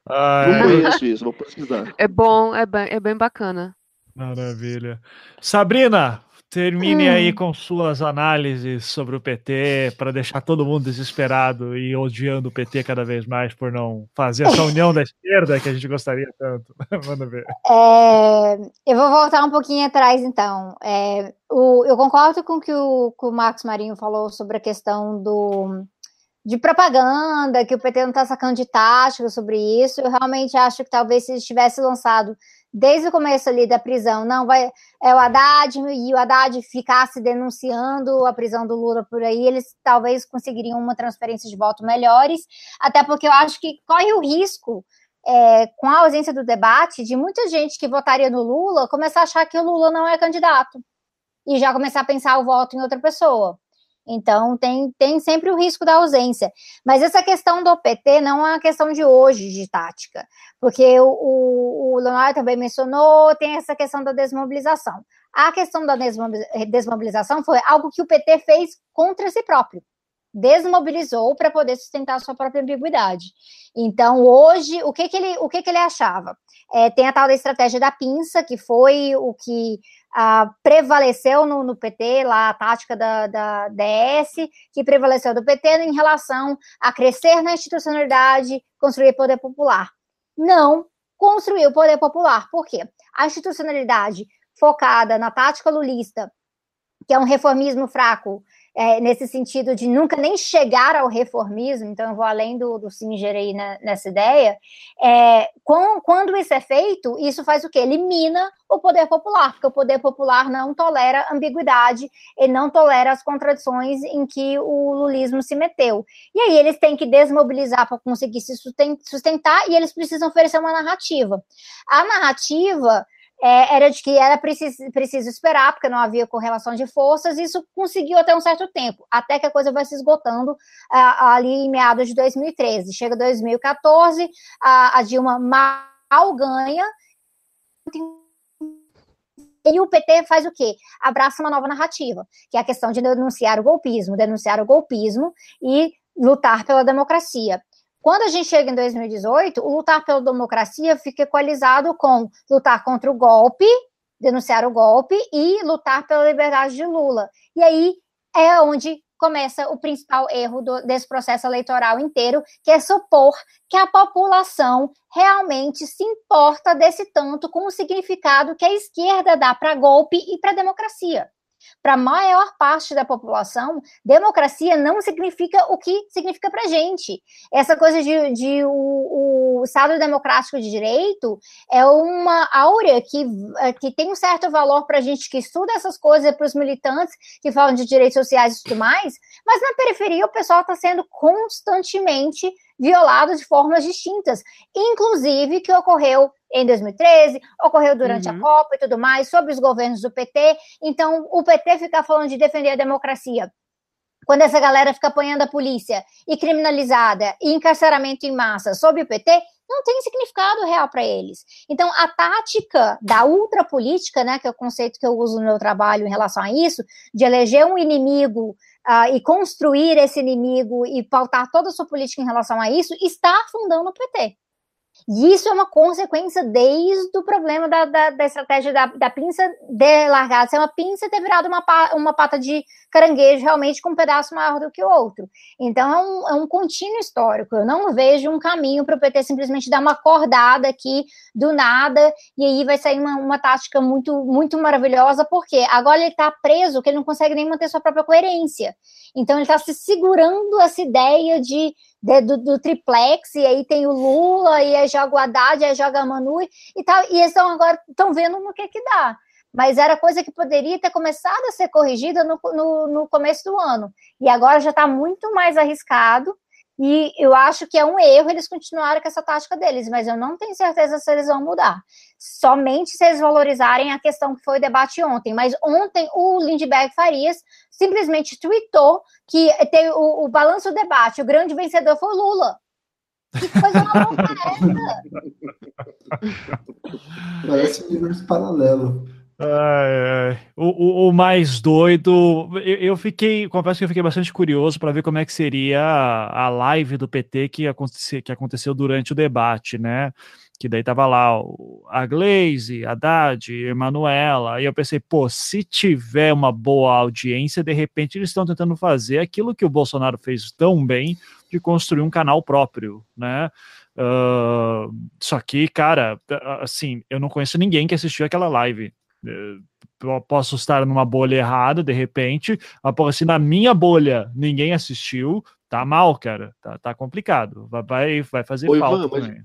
S4: Ah, não conheço isso, vou pesquisar.
S2: É bom, é bem, é bem bacana.
S1: Maravilha. Sabrina, termine hum. aí com suas análises sobre o PT para deixar todo mundo desesperado e odiando o PT cada vez mais por não fazer essa <laughs> união da esquerda que a gente gostaria tanto. <laughs> Manda ver.
S5: É, eu vou voltar um pouquinho atrás, então. É, o, eu concordo com o que o, que o Marcos Marinho falou sobre a questão do de propaganda, que o PT não está sacando de tática sobre isso. Eu realmente acho que talvez se tivesse lançado desde o começo ali da prisão, não vai é o Haddad e o Haddad ficasse denunciando a prisão do Lula por aí, eles talvez conseguiriam uma transferência de voto melhores, até porque eu acho que corre o risco é, com a ausência do debate de muita gente que votaria no Lula começar a achar que o Lula não é candidato e já começar a pensar o voto em outra pessoa. Então, tem, tem sempre o risco da ausência. Mas essa questão do PT não é uma questão de hoje, de tática, porque o, o, Leonardo também mencionou, tem essa questão da desmobilização. A questão da desmobilização foi algo que o PT fez contra si próprio. Desmobilizou para poder sustentar a sua própria ambiguidade. Então, hoje, o que, que, ele, o que, que ele achava? É, tem a tal da estratégia da pinça, que foi o que ah, prevaleceu no, no, PT, lá a tática da, da DS, que prevaleceu do PT em relação a crescer na institucionalidade, construir poder popular. Não construir o poder popular. Por quê? A institucionalidade focada na tática lulista, que é um reformismo fraco, é, nesse sentido de nunca nem chegar ao reformismo, então eu vou além do, do Singer aí na, nessa ideia, é, com, quando isso é feito, isso faz o quê? Elimina o poder popular, porque o poder popular não tolera ambiguidade e não tolera as contradições em que o lulismo se meteu. E aí eles têm que desmobilizar para conseguir se sustentar e eles precisam oferecer uma narrativa. A narrativa é, era de que era preciso, preciso esperar, porque não havia correlação de forças, e isso conseguiu até um certo tempo, até que a coisa vai se esgotando ali em meados de 2013. Chega 2014, a, a Dilma mal ganha, e o PT faz o quê? Abraça uma nova narrativa, que é a questão de denunciar o golpismo, denunciar o golpismo e lutar pela democracia. Quando a gente chega em 2018, o lutar pela democracia fica equalizado com lutar contra o golpe, denunciar o golpe e lutar pela liberdade de Lula. E aí é onde começa o principal erro do, desse processo eleitoral inteiro, que é supor que a população realmente se importa desse tanto com o significado que a esquerda dá para golpe e para democracia. Para a maior parte da população, democracia não significa o que significa para gente. Essa coisa de, de o, o, Estado democrático de direito é uma áurea que, é, que tem um certo valor para a gente que estuda essas coisas, para os militantes que falam de direitos sociais e tudo mais, mas na periferia o pessoal está sendo constantemente violado de formas distintas, inclusive que ocorreu em 2013, ocorreu durante uhum. a Copa e tudo mais, sobre os governos do PT. Então, o PT fica falando de defender a democracia. Quando essa galera fica apanhando a polícia e criminalizada e encarceramento em massa sob o PT, não tem significado real para eles. Então, a tática da ultrapolítica, né, que é o conceito que eu uso no meu trabalho em relação a isso, de eleger um inimigo uh, e construir esse inimigo e pautar toda a sua política em relação a isso, está afundando o PT. E isso é uma consequência desde o problema da, da, da estratégia da, da, pinça de largada ser uma pinça ter virado uma, uma pata de caranguejo realmente com um pedaço maior do que o outro. Então é um, é um contínuo histórico. Eu não vejo um caminho para o PT simplesmente dar uma acordada aqui do nada e aí vai sair uma, uma tática muito, muito maravilhosa, porque agora ele está preso que ele não consegue nem manter sua própria coerência. Então ele está se segurando essa ideia de de, do, do, triplex, e aí tem o Lula, e aí joga o Haddad, aí joga a Manu, e tal, e eles estão agora estão vendo no que que dá. Mas era coisa que poderia ter começado a ser corrigida no, no, no começo do ano. E agora já está muito mais arriscado, e eu acho que é um erro eles continuarem com essa tática deles, mas eu não tenho certeza se eles vão mudar. Somente se eles valorizarem a questão que foi o debate ontem. Mas ontem o Lindbergh Farias simplesmente tweetou que tem o, o balanço do debate, o grande vencedor foi o Lula. Que coisa maluca
S3: é essa? <laughs> Parece um universo paralelo.
S1: Ai, ai. O, o, o, mais doido, eu, eu, fiquei, confesso que eu fiquei bastante curioso para ver como é que seria a, a live do PT que, aconte, que aconteceu durante o debate, né? Que daí tava lá o, a Glaze, a Haddad, a Emanuela, e eu pensei, pô, se tiver uma boa audiência, de repente eles estão tentando fazer aquilo que o Bolsonaro fez tão bem, de construir um canal próprio, né? Uh, só que, cara, assim, eu não conheço ninguém que assistiu aquela live. Eu posso estar numa bolha errada, de repente, mas se na minha bolha ninguém assistiu, tá mal, cara. Tá, tá complicado. Vai, vai fazer Oi, falta Ivan, também.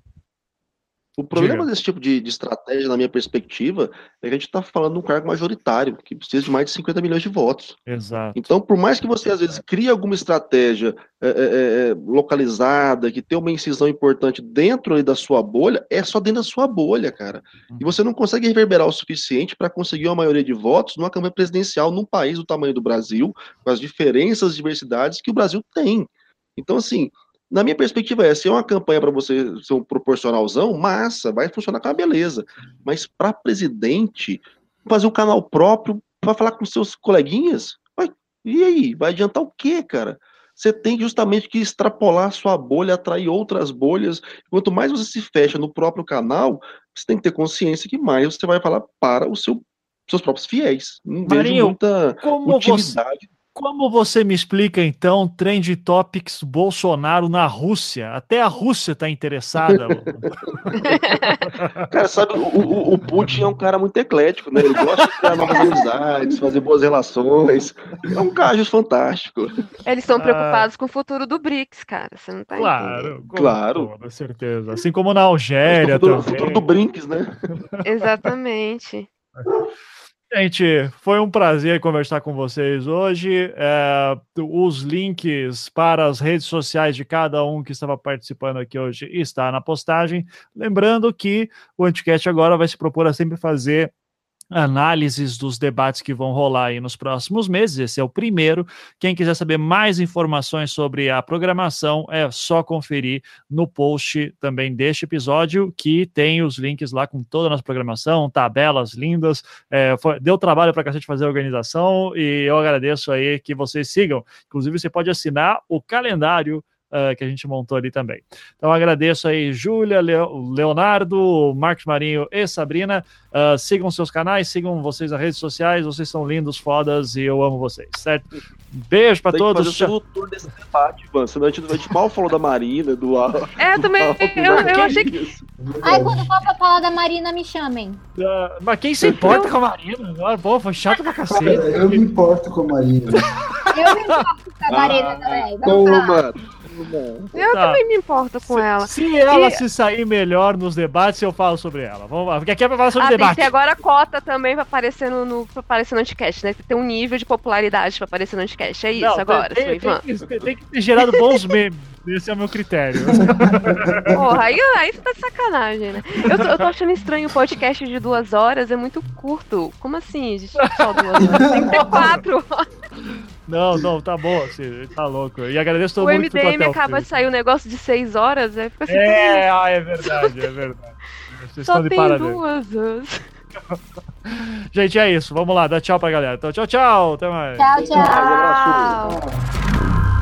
S4: O problema Diga. desse tipo de, de, estratégia, na minha perspectiva, é que a gente está falando de um cargo majoritário, que precisa de mais de 50 milhões de votos.
S1: Exato.
S4: Então, por mais que você, às vezes, crie alguma estratégia é, é, é, é localizada, que tenha uma incisão importante dentro da sua bolha, é só dentro da sua bolha, cara. E você não consegue reverberar o suficiente para conseguir uma maioria de votos numa campanha presidencial num país do tamanho do Brasil, com as diferenças, diversidades que o Brasil tem. Então, assim, na minha perspectiva, é se é uma campanha para você ser um proporcionalzão, massa, vai funcionar com a beleza. Mas para presidente, fazer um canal próprio, vai falar com seus coleguinhas? Vai, e aí? Vai adiantar o quê, cara? Você tem justamente que extrapolar sua bolha, atrair outras bolhas. Quanto mais você se fecha no próprio canal, você tem que ter consciência que mais você vai falar para os seu, seus próprios fiéis. Não
S1: Marinho, vejo muita como utilidade. Você Como você me explica, então, Trend Topics Bolsonaro na Rússia? Até a Rússia está interessada. <laughs>
S4: cara, sabe, o, o, o, Putin é um cara muito eclético, né? Ele gosta de criar novas amizades, fazer boas relações. É um caso fantástico.
S2: Eles estão preocupados ah, com o futuro do BRICS, cara. Você não tá
S1: claro,
S2: entendendo.
S1: Com
S4: claro.
S1: Com certeza. Assim como na Algéria.
S4: O futuro, também. futuro do BRICS, né?
S2: Exatamente. <laughs>
S1: Gente, foi um prazer conversar com vocês hoje. É, os links para as redes sociais de cada um que estava participando aqui hoje está na postagem. Lembrando que o Anticast agora vai se propor a sempre fazer análises dos debates que vão rolar aí nos próximos meses. Esse é o primeiro. Quem quiser saber mais informações sobre a programação, é só conferir no post também deste episódio, que tem os links lá com toda a nossa programação, tabelas lindas. É, foi, deu trabalho para a gente fazer a organização e eu agradeço aí que vocês sigam. Inclusive, você pode assinar o calendário uh, que a gente montou ali também. Então agradeço aí Júlia, Leonardo, Marcos Marinho e Sabrina. Uh, sigam seus canais, sigam vocês nas redes sociais, vocês são lindos, fodas e eu amo vocês, certo? Beijo pra
S4: Tem
S1: todos.
S4: Que fazer o tour desse debate, mano. Senão a gente, a gente mal falou da Marina, do <laughs>
S2: É,
S4: do
S2: também. eu, eu achei que.
S5: Aí quando for pra falar da Marina, me chamem.
S1: Uh, mas quem se importa eu... com a Marina? Agora, pô, foi chato pra cacete.
S3: Eu me importo com a Marina.
S5: eu me importo com a Marina ah, também.
S4: Toma!
S2: Eu tá. também me importo com
S1: se,
S2: ela.
S1: Se ela e... se sair melhor nos debates, eu falo sobre ela. Vamos lá, porque aqui é pra falar sobre
S2: ah,
S1: debate.
S2: Tem que ter agora cota também pra aparecer no, no, pra aparecer no Anticast, né? Tem um nível de popularidade pra aparecer no Anticast. É isso Não, agora,
S1: tem, tem, tem, que, tem que ter gerado bons memes. Esse é o meu critério. <laughs>
S2: Porra, aí, aí você tá de sacanagem, né? Eu tô, eu tô achando estranho o podcast de duas horas, é muito curto. Como assim? Só duas horas? Tem que ter quatro.
S1: Não, não, tá bom, assim, tá louco. E agradeço todo o mundo
S2: MDM que ficou acaba de sair um negócio de seis horas, aí fica assim.
S1: É, ah, é verdade, é verdade.
S2: Vocês Só tem parabéns. duas.
S1: Gente, é isso. Vamos lá, dá tchau pra galera. Então, tchau, tchau. Até mais.
S5: Tchau, tchau.